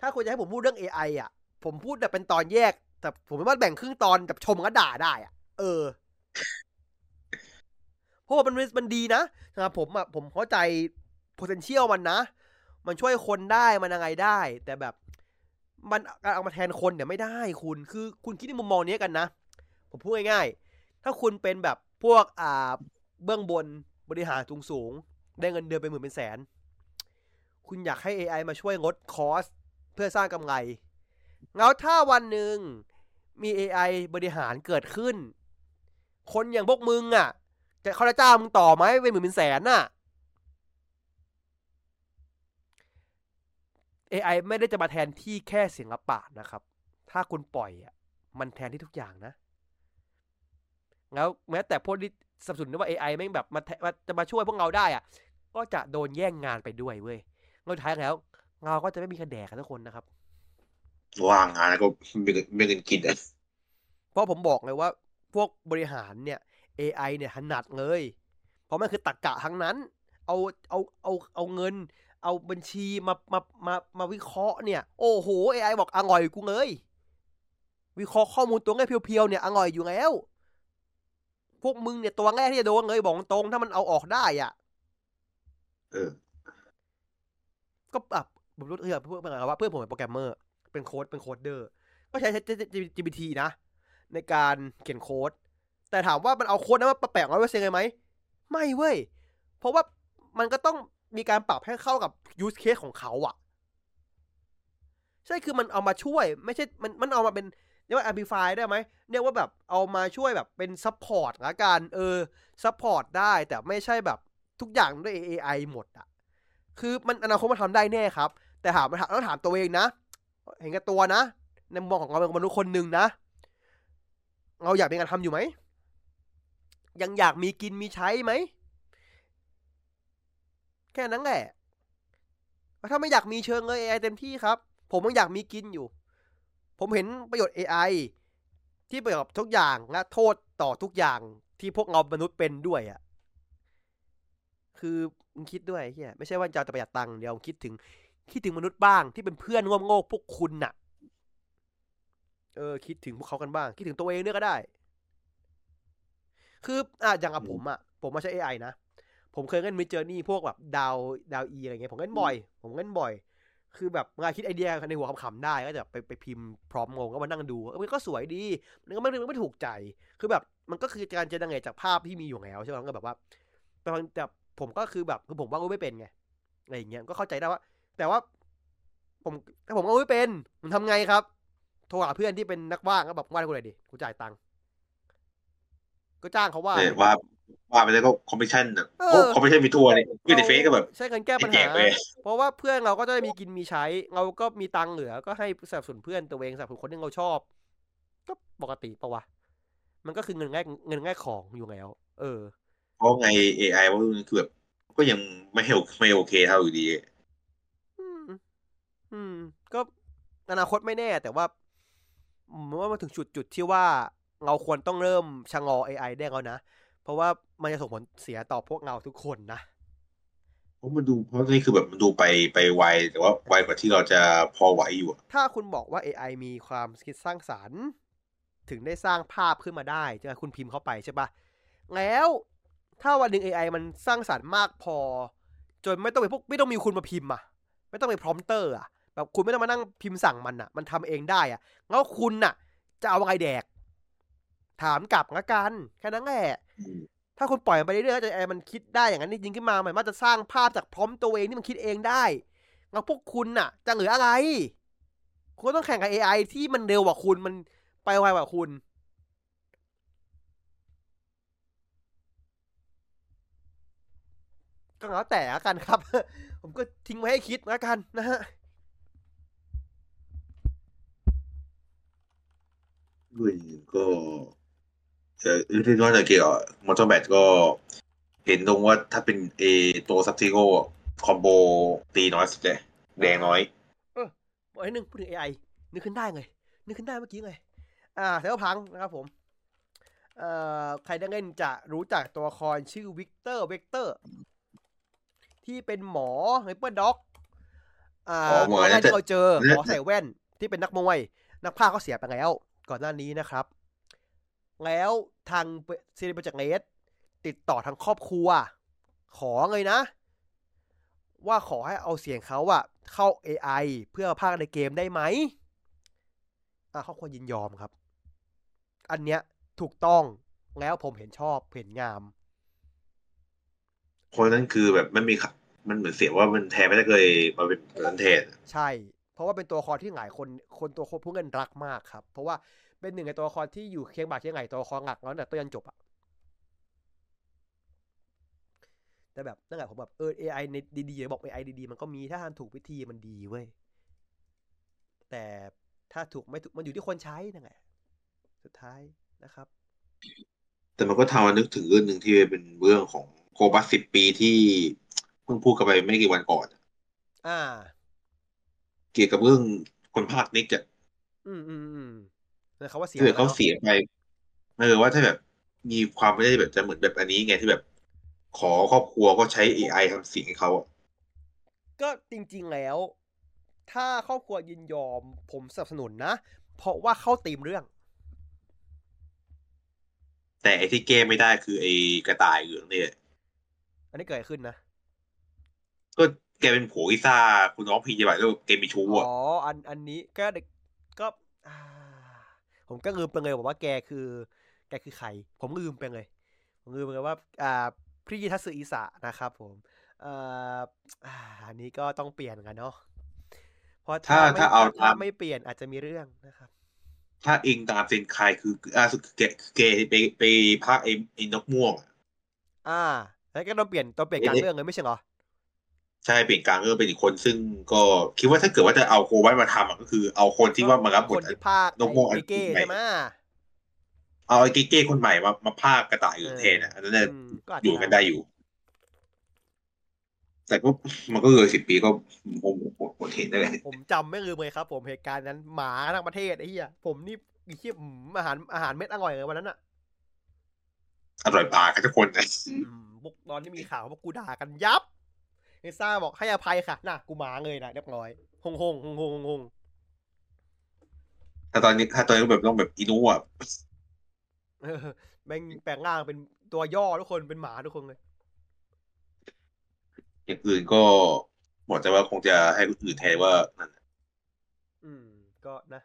ถ้าคุณจะให้ผมพูดเรื่อง AI อะผมพูดแบบเป็นตอนแยก แต่ผมไม่ว่าแบ่งครึ่งตอนแบบชมก็ด่าได้อะเออเพราะว่ามันมันดีนะสำหรับผมอะผมเข้าใจ potential มันนะ มันช่วยคนได้มันยังไงได้ แต่แบบ มันการเอามาแทนคนเนี่ยไม่ได้คุณ คือคุณคิดในมุมมองนี้กันนะ ผมพูดง่ายๆ ถ้าคุณเป็นแบบพวกอ่าเบื้องบนบริหารสูงสูงๆได้เงินเดือนเป็นหมื่นเป็นแสน คุณอยากให้ AI มาช่วยลดคอส เพื่อสร้างกำไรแล้วถ้าวันหนึ่งมี AI บริหารเกิดขึ้น คนอย่างพวกมึงอะ จะเขาจะจ้างมึงต่อไหมเป็นหมื่นเป็นแสนน่ะ AI ไม่ได้จะมาแทนที่แค่ศิลปะนะครับ ถ้าคุณปล่อยอะมันแทนที่ทุกอย่างนะ แล้วแม้แต่พวกที่สนับสนุนว่า AI แม่งแบบมาแทมาจะมาช่วยพวกเราได้อะ ก็จะโดนแย่งงานไปด้วยเว้ยแล้วสุดท้ายแล้วเราก็จะไม่มีคะแนนกันทุกคนนะครับว่างงานแล้วก็ไม่เงินไม่เงินกินอะเพราะผมบอกเลยว่าพวกบริหารเนี่ย AI เนี่ยถนัดเลย เพราะมันคือตรกกะทั้งนั้น เอาเอาเอาเอาเงิน เอาบัญชีมามามามาวิเคราะห์เนี่ย โอ้โห AI บอกอร่อยกูเลยวิเคราะห์ข้อมูลตัวแรกเพียวๆเนี่ยอร่อยอยู่แล้ว พวกมึงเนี่ยตัวแรกที่จะโดนเลยบอกตรงถ้ามันเอาออกได้อะ เออ ก็แบบผมรู้เพื่อนเพื่อนเป็นว่าเพื่อนผมเป็นโปรแกรมเมอร์ เป็นโค้ดเป็นโค้ดเดอร์ ก็ใช้ GPT นะ ในการเขียนโค้ด แต่ถามว่ามันเอาโค้ดนั้นมาแปะร้อยเปอร์เซ็นต์เลยไหม ไม่เว้ย เพราะว่ามันก็ต้อง มีการปรับให้เข้ากับ use case ของเขาอะใช่คือมันเอามาช่วย ไม่ใช่มันมันเอามาเป็นเรียกว่า amplify ได้ไหมเรียกว่าแบบเอามาช่วยแบบเป็น support ละกันเออ support ได้แต่ไม่ใช่แบบทุกอย่างด้วย AI หมดอะคือมันอนาคตมันทำได้แน่ครับ แต่ถามต้องถามตัวเองนะ เห็นกับตัวนะ ในมุมมองของเราเป็นมนุษย์คนหนึ่งนะ เราอยากมีงานทำอยู่ไหมยังอยากมีกินมีใช้ไหม แค่นั้นแหละ ถ้าไม่อยากมีเชิงเลย AI เต็มที่ครับ ผมยังอยากมีกินอยู่ ผมเห็นประโยชน์ AI ที่ประโยชน์กับทุกอย่างและโทษต่อทุกอย่างที่พวกเรามนุษย์เป็นด้วยอะ่ะคือมึงคิดด้วยเฮียไม่ใช่ว่าจะประหยัดตังค์เดียวคิดถึง คิดถึงมนุษย์บ้างที่เป็นเพื่อนง่โง่พวกคุณน่ะ เออ คิดถึงพวกเขากันบ้าง คิดถึงตัวเองด้วยก็ได้ คืออะอย่างกับผมอะ ผมมาใช้ AI นะ ผมเคยเล่นมิจเจอร์นี่พวกแบบดาวดาวอีอะไรเงี้ยผมเล่นบ่อย ผมเล่นบ่อย คือแบบเวลาคิดไอเดียในหัวขำๆได้ก็จะไปไปพิมพ์พร้อมงงก็มานั่งดูเออมันก็สวยดีมันก็ไม่ไม่ถูกใจ คือแบบมันก็คือการ generate จากภาพที่มีอยู่แล้วใช่ไหมก็แบบว่าแต่แต่ผมก็คือแบบคือผมว่าไม่เป็นไงอะไรอย่างเงี้ยก็เข้าใจได้ว่า แต่ว่า ผมแต่ผมก็ไม่เป็นผมทำไงครับโทรหาเพื่อนที่เป็นนักวาดก็แบบว่าให้กูเลยดิกูจ่ายตังค์ก็จ้างเขาว่าว่า ว่าไปแล้วก็คอมมิชชั่นอะคอมมิชชั่นมีทัวร์นี่คือในเฟซก็แบบใช้เงินแก้ปัญหาเพราะว่าเพื่อนเราก็จะได้มีกินมีใช้ เราก็มีตังค์เหลือก็ให้สนับสนุนเพื่อนตัวเองสนับสนุนคนที่เราชอบ ก็ปกติปะวะมันก็คือเงินง่ายเงินง่ายของอยู่แล้ว เออเพราะไง AI ว่าคือแบบก็ยังไม่เฮลไม่โอเคเท่าอยู่ดี อืม อืม ก็อนาคตไม่แน่ แต่ว่าผมว่ามาถึงจุดจุดที่ว่าเราควรต้องเริ่มชะงอ AI ได้แล้วนะ เพราะว่ามันจะส่งผลเสียต่อพวกเราทุกคนนะเพราะมันดูเพราะนี่คือแบบมันดูไปไปไวแต่ว่าไวกว่าที่เราจะพอไหวอยู่ถ้าคุณบอกว่า AI มีความคิดสร้างสรรค์ ถึงได้สร้างภาพขึ้นมาได้จะคุณพิมพ์เข้าไปใช่ปะแล้วถ้าวันหนึ่ง AI มันสร้างสรรค์มากพอ จนไม่ต้องไปพวกไม่ต้องมีคุณมาพิมพ์อะไม่ต้องไปพร้อมเตอร์อะแบบคุณไม่ต้องมานั่งพิมพ์สั่งมันอะมันทำเองได้อะแล้วคุณน่ะจะเอาอะไรแดก ถามกลับละกัน แค่นั้นแหละถ้าคุณปล่อยมันไปเรื่อยๆจะไอ้มันคิดได้อย่างนั้นจริงขึ้นมาหมายว่าจะสร้างภาพจากพร้อมตัวเองที่มันคิดเองได้แล้วพวกคุณน่ะ จะเหลืออะไร คุณต้องแข่งกับ AI ที่มันเร็วกว่าคุณมันไปไวกว่าคุณ ก็แล้วแต่กันครับ ผมก็ทิ้งไว้ให้คิดแล้วกันนะฮะด้ วยก็เออที่นอกจากเกี่ยวกับมอเตอร์แบทก็ เห็นตรงว่าถ้าเป็นเอตัวซับซิโก้คอมโบตีน้อยสุดเลยแดงน้อย เออบอกให้หนึ่งพูดถึง AI นึกขึ้นได้ไงนึกขึ้นได้เมื่อกี้ไง อ่าเซลพังนะครับผม เอ่อใครได้เล่นจะรู้จักตัวละครชื่อวิกเตอร์เวกเตอร์ ที่เป็นหมอไฮเปอร์ด็อกอ่าอ๋อหมอตอนแรกน่าจะที่เราเจอหมอน่าจะใส่แว่นที่เป็นนักมวย นักพากย์เขาเสียไปแล้ว ก่อนหน้านี้นะครับ แล้วทางซีรีส์โปรเจกต์เลสติดต่อทางครอบครัว ขอเลยนะ ว่าขอให้เอาเสียงเขาอะเข้า AI เพื่อมาพากย์ในเกมได้ไหมอะครอบครัวยินยอมครับ อันเนี้ยถูกต้องแล้วผมเห็นชอบเห็นงามเพราะนั้นคือแบบมันมีค่ะมันเหมือนเสียว่ามันแทนไม่ได้เลยมาเป็นแบบนั้นแทน ใช่ เพราะว่าเป็นตัวละครที่หลายคนคนตัวคนผู้เงินรักมากครับ เพราะว่า เป็นหนึ่งในตัวละครที่อยู่เคียงบ่าเคียงไหลตัวละครหลักแล้วแต่ต้นยันจบอะแต่แบบนั่นแหละผมแบบเออ AI ในดีๆบอก AI ดีๆมันก็มีถ้าทำถูกวิธีมันดีเว้ยแต่ถ้าถูกไม่ถูกมันอยู่ที่คนใช้นั่นแหละสุดท้ายนะครับ แต่มันก็ทำมานึกถึงเรื่องหนึ่งที่เป็นเรื่องของโคบัสสิบปีที่เพิ่งพูดกันไปไม่กี่วันก่อน อ่า เกี่ยวกับเรื่องคนภาคนิกอะอืมอืมอืม แต่เขาว่าเสียถ้าเกิดไปเขาแล้วเสียไปเออว่าถ้าแบบมีความไม่ได้แบบจะเหมือนแบบอันนี้ไงที่แบบ ขอครอบครัวก็ใช้ AI ทำเสียงให้เขาอะก็จริง ๆแล้ว ถ้าครอบครัวยินยอม ผมสนับสนุนนะ เพราะว่าเข้าตีมเรื่อง แต่ไอ้ที่แก้ไม่ได้คือไอ้กระต่ายเหลืองเนี่ย อันนี้เกิดอะไรขึ้นนะ ก็แกเป็นผัวลิซ่าคุณน้องพีจะแบบแล้วแกมีชู้อ๋อะออันอันนี้ก็เด็กก็อ่า ผมก็ลืมไปเลยบอกว่าแกคือ แกคือใคร ผมลืมไปเลย ผมลืมไปเลยว่าอ่าพริยิทัสึอิสะนะครับ ผมอ่าอ่าอันนี้ก็ต้องเปลี่ยนกันเนาะเพราะถ้าไม่ถ้าเอาถ้าตามไม่เปลี่ยนอาจจะมีเรื่องนะครับ ถ้าเองตามเซนคายคืออ่าสุดคือแกคือแกไปไปภาคไอ้ไอ้นกม่วงอะอ่าแล้วก็ต้องเปลี่ยนต้องเปลี่ยนกลางเรื่องเลยไม่ใช่เหรอ ใช่เปลี่ยนกลางเรื่องเป็นอีกคนซึ่งก็คิดว่าถ้าเกิดว่าจะเอาโคไว้มาทำอะก็คือเอาคนที่ว่ามารับบคทนที่ภาคนกม่วงอันไอ้เก้ใหม่ใช่ไหมเอาไอ้เก้ๆคนใหม่มามาภาคกระต่ายอื่นแทนอะอันนั้นน่ะอืมก็อาจอยู่จะกันได้อยู่ แต่ก็มันก็เลยสิบปีก็ผมผมผมเห็นได้เลยผมจำไม่ลืมเลยครับ ผมเหตุการณ์นั้นหมาทั้งประเทศไอ้เหี้ยผมนี่ไอ้เหี้ยอืมอาหารอาหารเม็ดอร่อยเลยวันนั้นอะอร่อยปากกันทุกคนนะอืมพวกตอนที่มีข่าวพวกกูด่ากันยับ ไอ้ซ่าบอกให้อภัยค่ะ น่ะ กูหมาเลยนะเรียบร้อยฮงฮงฮงฮงฮงฮงถ้าตอนนี้ถ้าตอนนี้แบบต้องแบบอินุอะเออแม่งแปลงร่างเป็นตัวย่อทุกคนเป็นหมาทุกคนเลยอย่างอื่นก็หมดแต่ว่าคงจะให้คนอื่นแทนว่านั่นอืม ก็นะ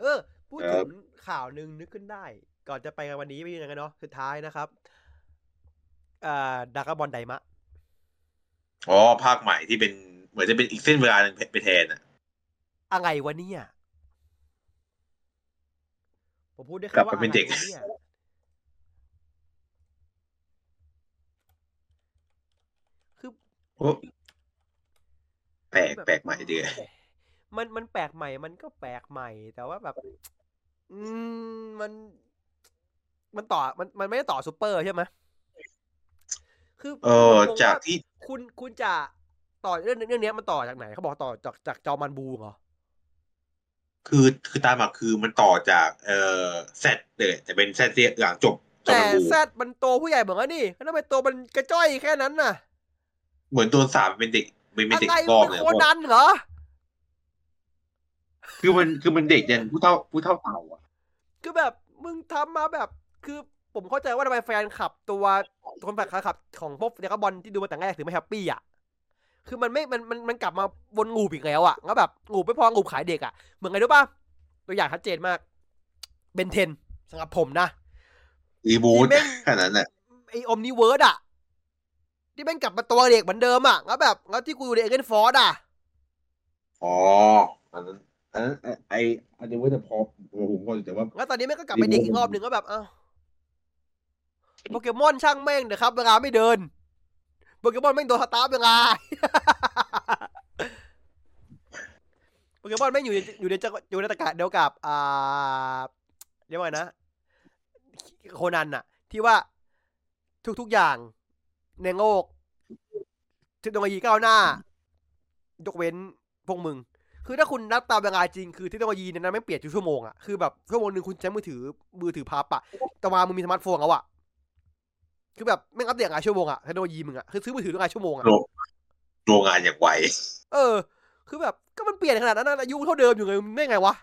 เออ พูดครัถึบงข่าวหนึ่งนึกขึ้นได้ ก่อนจะไปกันวันนี้เป็นยังไงกันเนาะสุดท้ายนะครับอ่าดากาบอลไดมะ อ๋อภาคใหม่ที่เป็นเหมือนจะเป็นอีกเส้นเวลาหนึ่งไปแทนอะอะไรวะเนี่ยผมพูดได้กลัแค่บว่ามาเป็นเด็กอะไรวะเนี่ยคือโอ้แปลกแปลกใหม่ดีมันมันแปลกใหม่ มันก็แปลกใหม่ แต่ว่าแบบ อืมมัน มันต่อมันมันไม่ได้ต่อซูเปอร์ใช่ไหมคือเออผมงงจากว่าที่ คุณคุณจะต่อเรื่องเรื่องเนี้ยมันต่อจากไหนเขาบอกต่อจากจากจอมันบูเหรอคือคือตามหลักคือมันต่อจากเอ่อแซดเลยแต่เป็นแซดที่หลังจบจบแต่มันบูแซดมันโตผู้ใหญ่เหมือนกันนี่แล้วทำไมตัวมันกระจ้อยแค่นั้นน่ะ เหมือนโดนสาปเป็นเด็กเป็นเป็นอะเด็กไรรอบเป็นเลยโคนันเหรอคือมันคือมันเด็กยันผู้เท่าผู้เท่าเต่าอะคือแบบมึงทำมาแบบคือ ผมเข้าใจว่าทำไมแฟนขับตัวคนแฟนขับ ของพวกเด็กบอลที่ดูมาแต่แรกถึงไม่แฮปปี้อะคือมันไม่มันมันมันกลับมาวนงูอีกแล้วอะแล้วแบบงูไม่พองูขายเด็กอะเหมือนไงรู้ป่ะตัวอย่างชัดเจนมากเบนเทนสำหรับผมนะรีบูทที่แม่งแค่นั้นแหละไออมนิเวิร์ดอะ ที่แม่งกลับมาตัวเด็กเหมือนเดิมอะแล้วแบบแล้วที่กูดูในเอเกนฟอร์ดอะอ๋ออันนั้นอันนั้นไอไออันนี้ว่าจะพอผมก็แต่ว่าแล้วตอนนี้แม่งก็กลับไปเด็กอีกรอบหนึ่งก็แบบเอ้า โปเกมอนช่างแม่งเดี๋ยวครับ เวลาไม่เดิน โปเกมอนแม่งโดนสตาร์เวลา โปเกมอนแม่งอยู่ในอยู่ในจักรอยู่ในตะกะเดียวกับอ่าเรียกว่าไงนะ โคนันอะที่ว่าทุกๆอย่างในโลกเทคโนโลยีก้าวหน้ายกเว้นพวกมึง คือถ้าคุณนับตามเวลาจริง คือเทคโนโลยีเนี่ยนะไม่เปลี่ยนทุกชั่วโมงอะคือแบบชั่วโมงหนึ่งคุณใช้มือถือมือถือพับอะแต่ว่ามึงมีสมาร์ทโฟนแล้วอะ คือแบบไม่งอัปเดตหลายชั่วโมงอะเทคโนโลยีมึงอะคือซื้อมือถือทุกหลายชั่วโมงอะโลโรงงานอย่างไวเออ คือแบบก็มันเปลี่ยนขนาดนั้นนะอายุเท่าเดิมอยู่เลยมึงได้ไงวะ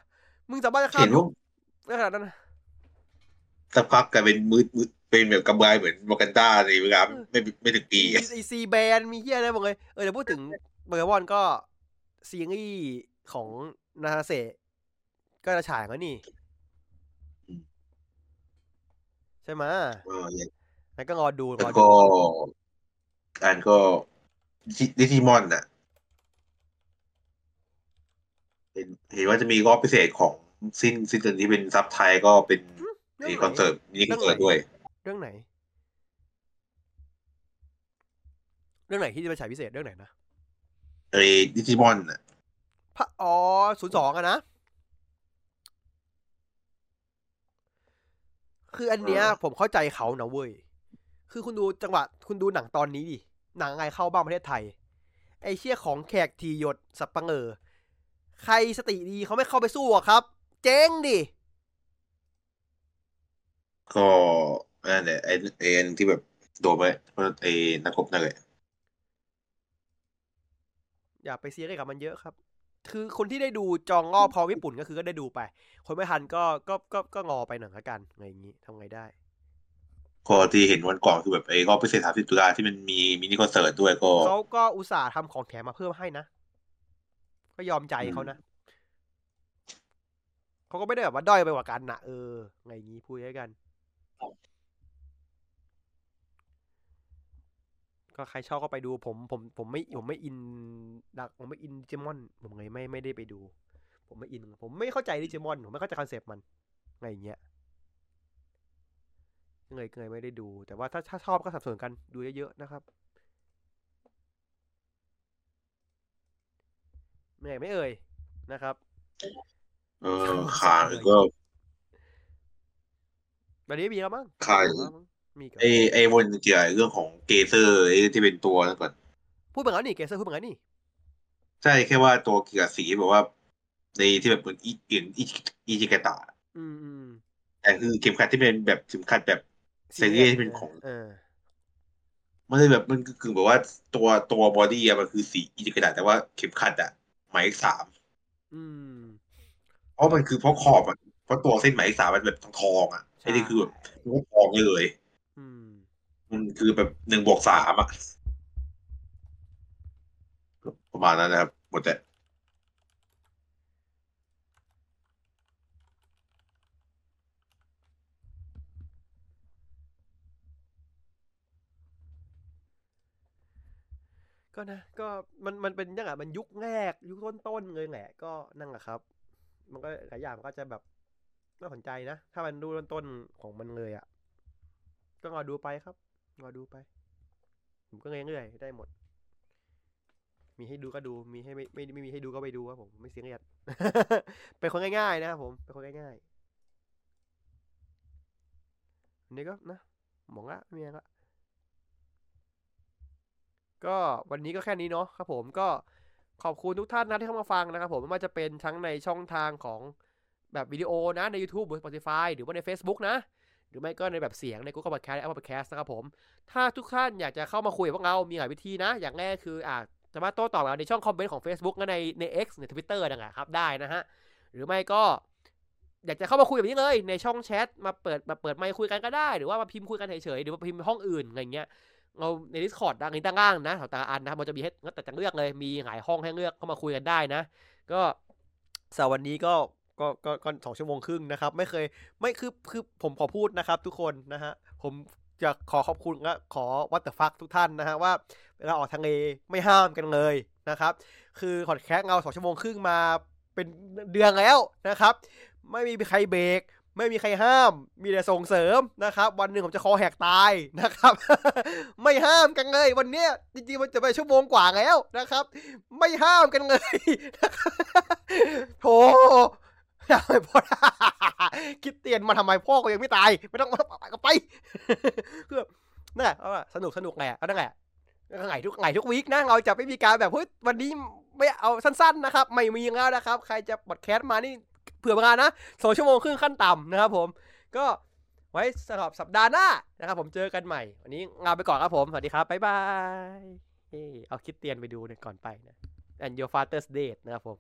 มึงสามารถจะข้าเห็มนยุว่าคได้ขนาดนั้นนะสักพักกลายเป็นมืดมืดเป็นแบบกำไรเหมือนโมกันต้าในเวลาไม่ไม่ถึงปีมีไอซีแบนมีเฮียอะไรหมดเลยเออแต่พูดถึงเบอร์วอนก็ซีรีส์ของนาฮาเซะก็จะฉายแล้วนี่ ใช่ไหม ยเอออย่างงั้นก็รอดูรแล้วอดูก็อันก็ดิจิมอนน่ะเห็นเห็นว่าจะมีรอบพิเศษของสิ้นสิ้นเดือนที่เป็นซับไทยก็เป็นเรื่มีองคอนไหนเสิร์ตมินิคอนเสิร์ตด้วย เรื่องไหน เรื่องไหนที่จะไปฉายพิเศษเรื่องไหนนะไอ้ดิจิมอนอะพระอ๋อศูนย์สองอะนะ คืออันเนี้ยผมเข้าใจเขานะเว้ย คือคุณดูจังหวะคุณดูหนังตอนนี้ดิ หนังอะไรเข้าบ้างประเทศไทย ไอเชี่ยของแขกทีหยดสับปังเออ ใครสติดีเขาไม่เข้าไปสู้อะครับ เจ๊งดิ ก็นั่นแหละไอ้ไอ้อันที่แบบโดนไปเพราะไอ้นักกบนั่นแหละอย่าไปเสียกับมันเยอะครับ คือคนที่ได้ดูจองงอพอญี่ปุ่นก็คือก็ได้ดูไป คนไม่ทันก็ก็ก็ก็งอไปหน่อยละกันอะไรอย่างนี้ทำไงได้ ก็ที่เห็นวันก่อนคือแบบไอ้รอบพิเศษสามสิบตุลาที่มันมีมินิคอนเสิร์ตด้วยก็เขาก็อุตส่าห์ทำของแถมมาเพิ่มให้นะ ก็ยอมใจเขานะเขาก็ไม่ได้แบบว่าด้อยไปกว่ากันนะเออ ไงงนี้พูดให้กัน ก็ใครชอบก็ไปดูผม ผม ผมไม่ผมไม่อินดักผมไม่อินดิจิมอน ผมเลยไม่ไม่ได้ไปดู ผมไม่อิน ผมไม่เข้าใจดิจิมอน ผมไม่เข้าใจ concept มันไงอย่างเงี้ย เลยเลยไม่ได้ดู แต่ว่าถ้าถ้าชอบก็สนับสนุนกันดูเยอะๆนะครับเหนื่อยไหม่เอ่ยนะครับ เออขาก็วันนี้มีแล้วมั้งขายมีแล้วมั้งมีกับไอ้ไอ้วนเกี่ยวกับเรื่องของเกเซอร์ไอ้ที่เป็นตัวนั่นก่อนพูดเหมือนกันนี่เกสเซอร์พูดเหมือนกันนี่ใช่แค่ว่าตัวเกี่ยวกับสีแบบว่า ในที่แบบเหมือนอีอีอีอีจิกาตะอืมอืมแต่คือเข็มขัดที่เป็นแบบเข็มขัดแบบ ซีรีส์ที่เป็นของเออมันเลยแบบมันคือแบบว่าตัวตัวบอดี้อะมันคือสีอีจิกาตะแต่ว่าเข็มขัดอะหมายเลขสามอืมเพราะมันคือเพราะขอบอะเพราะตัวเส้นหมายเลขสามมันแบบทองทองๆอะไอ้นี่คือแบบมันทองเลยอืมมันคือแบบหนึ่งบวกสามอะประมาณนั้นนะครับ หมดแต่ ก็นะก็มันมันเป็นยังไงมันยุคแรก ยุคต้นๆเลยแหละก็นั่นแหละครับ มันก็หลายอย่างมันก็จะแบบน่าสนใจนะ ถ้ามันดูต้นๆของมันเลยอะ ก็รอดูไปครับรอดูไป ผมก็เรื่อยๆได้หมด มีให้ดูก็ดูมีให้ไม่ไม่ไม่มีให้ดูก็ไปดูครับผมไม่เสียเงียดเป็นคนง่ายๆนะครับผมเป็นคนง่ายๆอันนี้ก็นะหมองละไม่มีอะไรละ ก็วันนี้ก็แค่นี้เนาะครับผมก็ขอบคุณทุกท่านนะที่เข้ามาฟังนะครับผมไม่ว่าจะเป็นทั้งในช่องทางของแบบวิดีโอนะใน YouTube หรือ Spotify หรือว่าใน Facebook นะ หรือไม่ก็ในแบบเสียงใน Google Podcast Apple Podcast นะครับผม ถ้าทุกท่านอยากจะเข้ามาคุยกับพวกเรา มีหลายวิธีนะ อย่างแรกคืออ่าสามารถโต้ตอบเราในช่องคอมเมนต์ของ Facebook และในใน X ใน Twitter นั่นแหละครับได้นะฮะ หรือไม่ก็อยากจะเข้ามาคุยแบบนี้เลย ในช่องแชทมาเปิดมาเปิดไมค์คุยกันก็ได้ หรือว่ามาพิมพ์คุยกันเฉยๆหรือว่าพิมพ์ห้องอื่นอะไรเงี้ย เราใน Discord ดังนี้ตั้งล่างนะแถวตาอันนะครับมันจะมีให้แต่จะเลือกเลยมีหลายห้องให้เลือกเข้ามาคุยกันได้นะ ก็สำหรับวันนี้ก็ก็ก็ก็สองชั่วโมงครึ่งนะครับ ไม่เคยไม่คือคือผมขอพูดนะครับ ทุกคนนะฮะผมจะขอขอบคุณและขอวัตเตอร์ฟักทุกท่านนะฮะว่าเวลาออกทางเลไม่ห้ามกันเลยนะครับ คือขอดแคสเงาสองชั่วโมงครึ่งมาเป็นเดือนแล้วนะครับ ไม่มีใครเบรก ไม่มีใครห้าม มีแต่ส่งเสริมนะครับ วันหนึ่งผมจะคอแหกตายนะครับ ไม่ห้ามกันเลย วันเนี้ยจริงๆมันจะไปชั่วโมงกว่าแล้วนะครับ ไม่ห้ามกันเลยโถทำไมพ่อคิดเตียนมาทำไมพ่อก็ยังไม่ตาย ไม่ต้องมาก็ไปคือนั่นแหละสนุกสนุกแหละเอานั่นแหละไงทุกไงทุกวีคนะเราจะไม่มีการแบบเฮ้ยวันนี้ไม่เอาสั้น ๆนะครับ ไม่มีแล้วนะครับ ใครจะบอดแคสต์มานี่ เผื่อเวลานะสองชั่วโมงครึ่งขั้นต่ำนะครับผม ก็ไว้สำหรับสัปดาห์หน้านะครับผมเจอกันใหม่ วันนี้ลาไปก่อนครับผม สวัสดีครับ บ๊ายบายเฮ้เอาคิดเตียนไปดูเนี่ยก่อนไปนะ and your father's date นะครับผม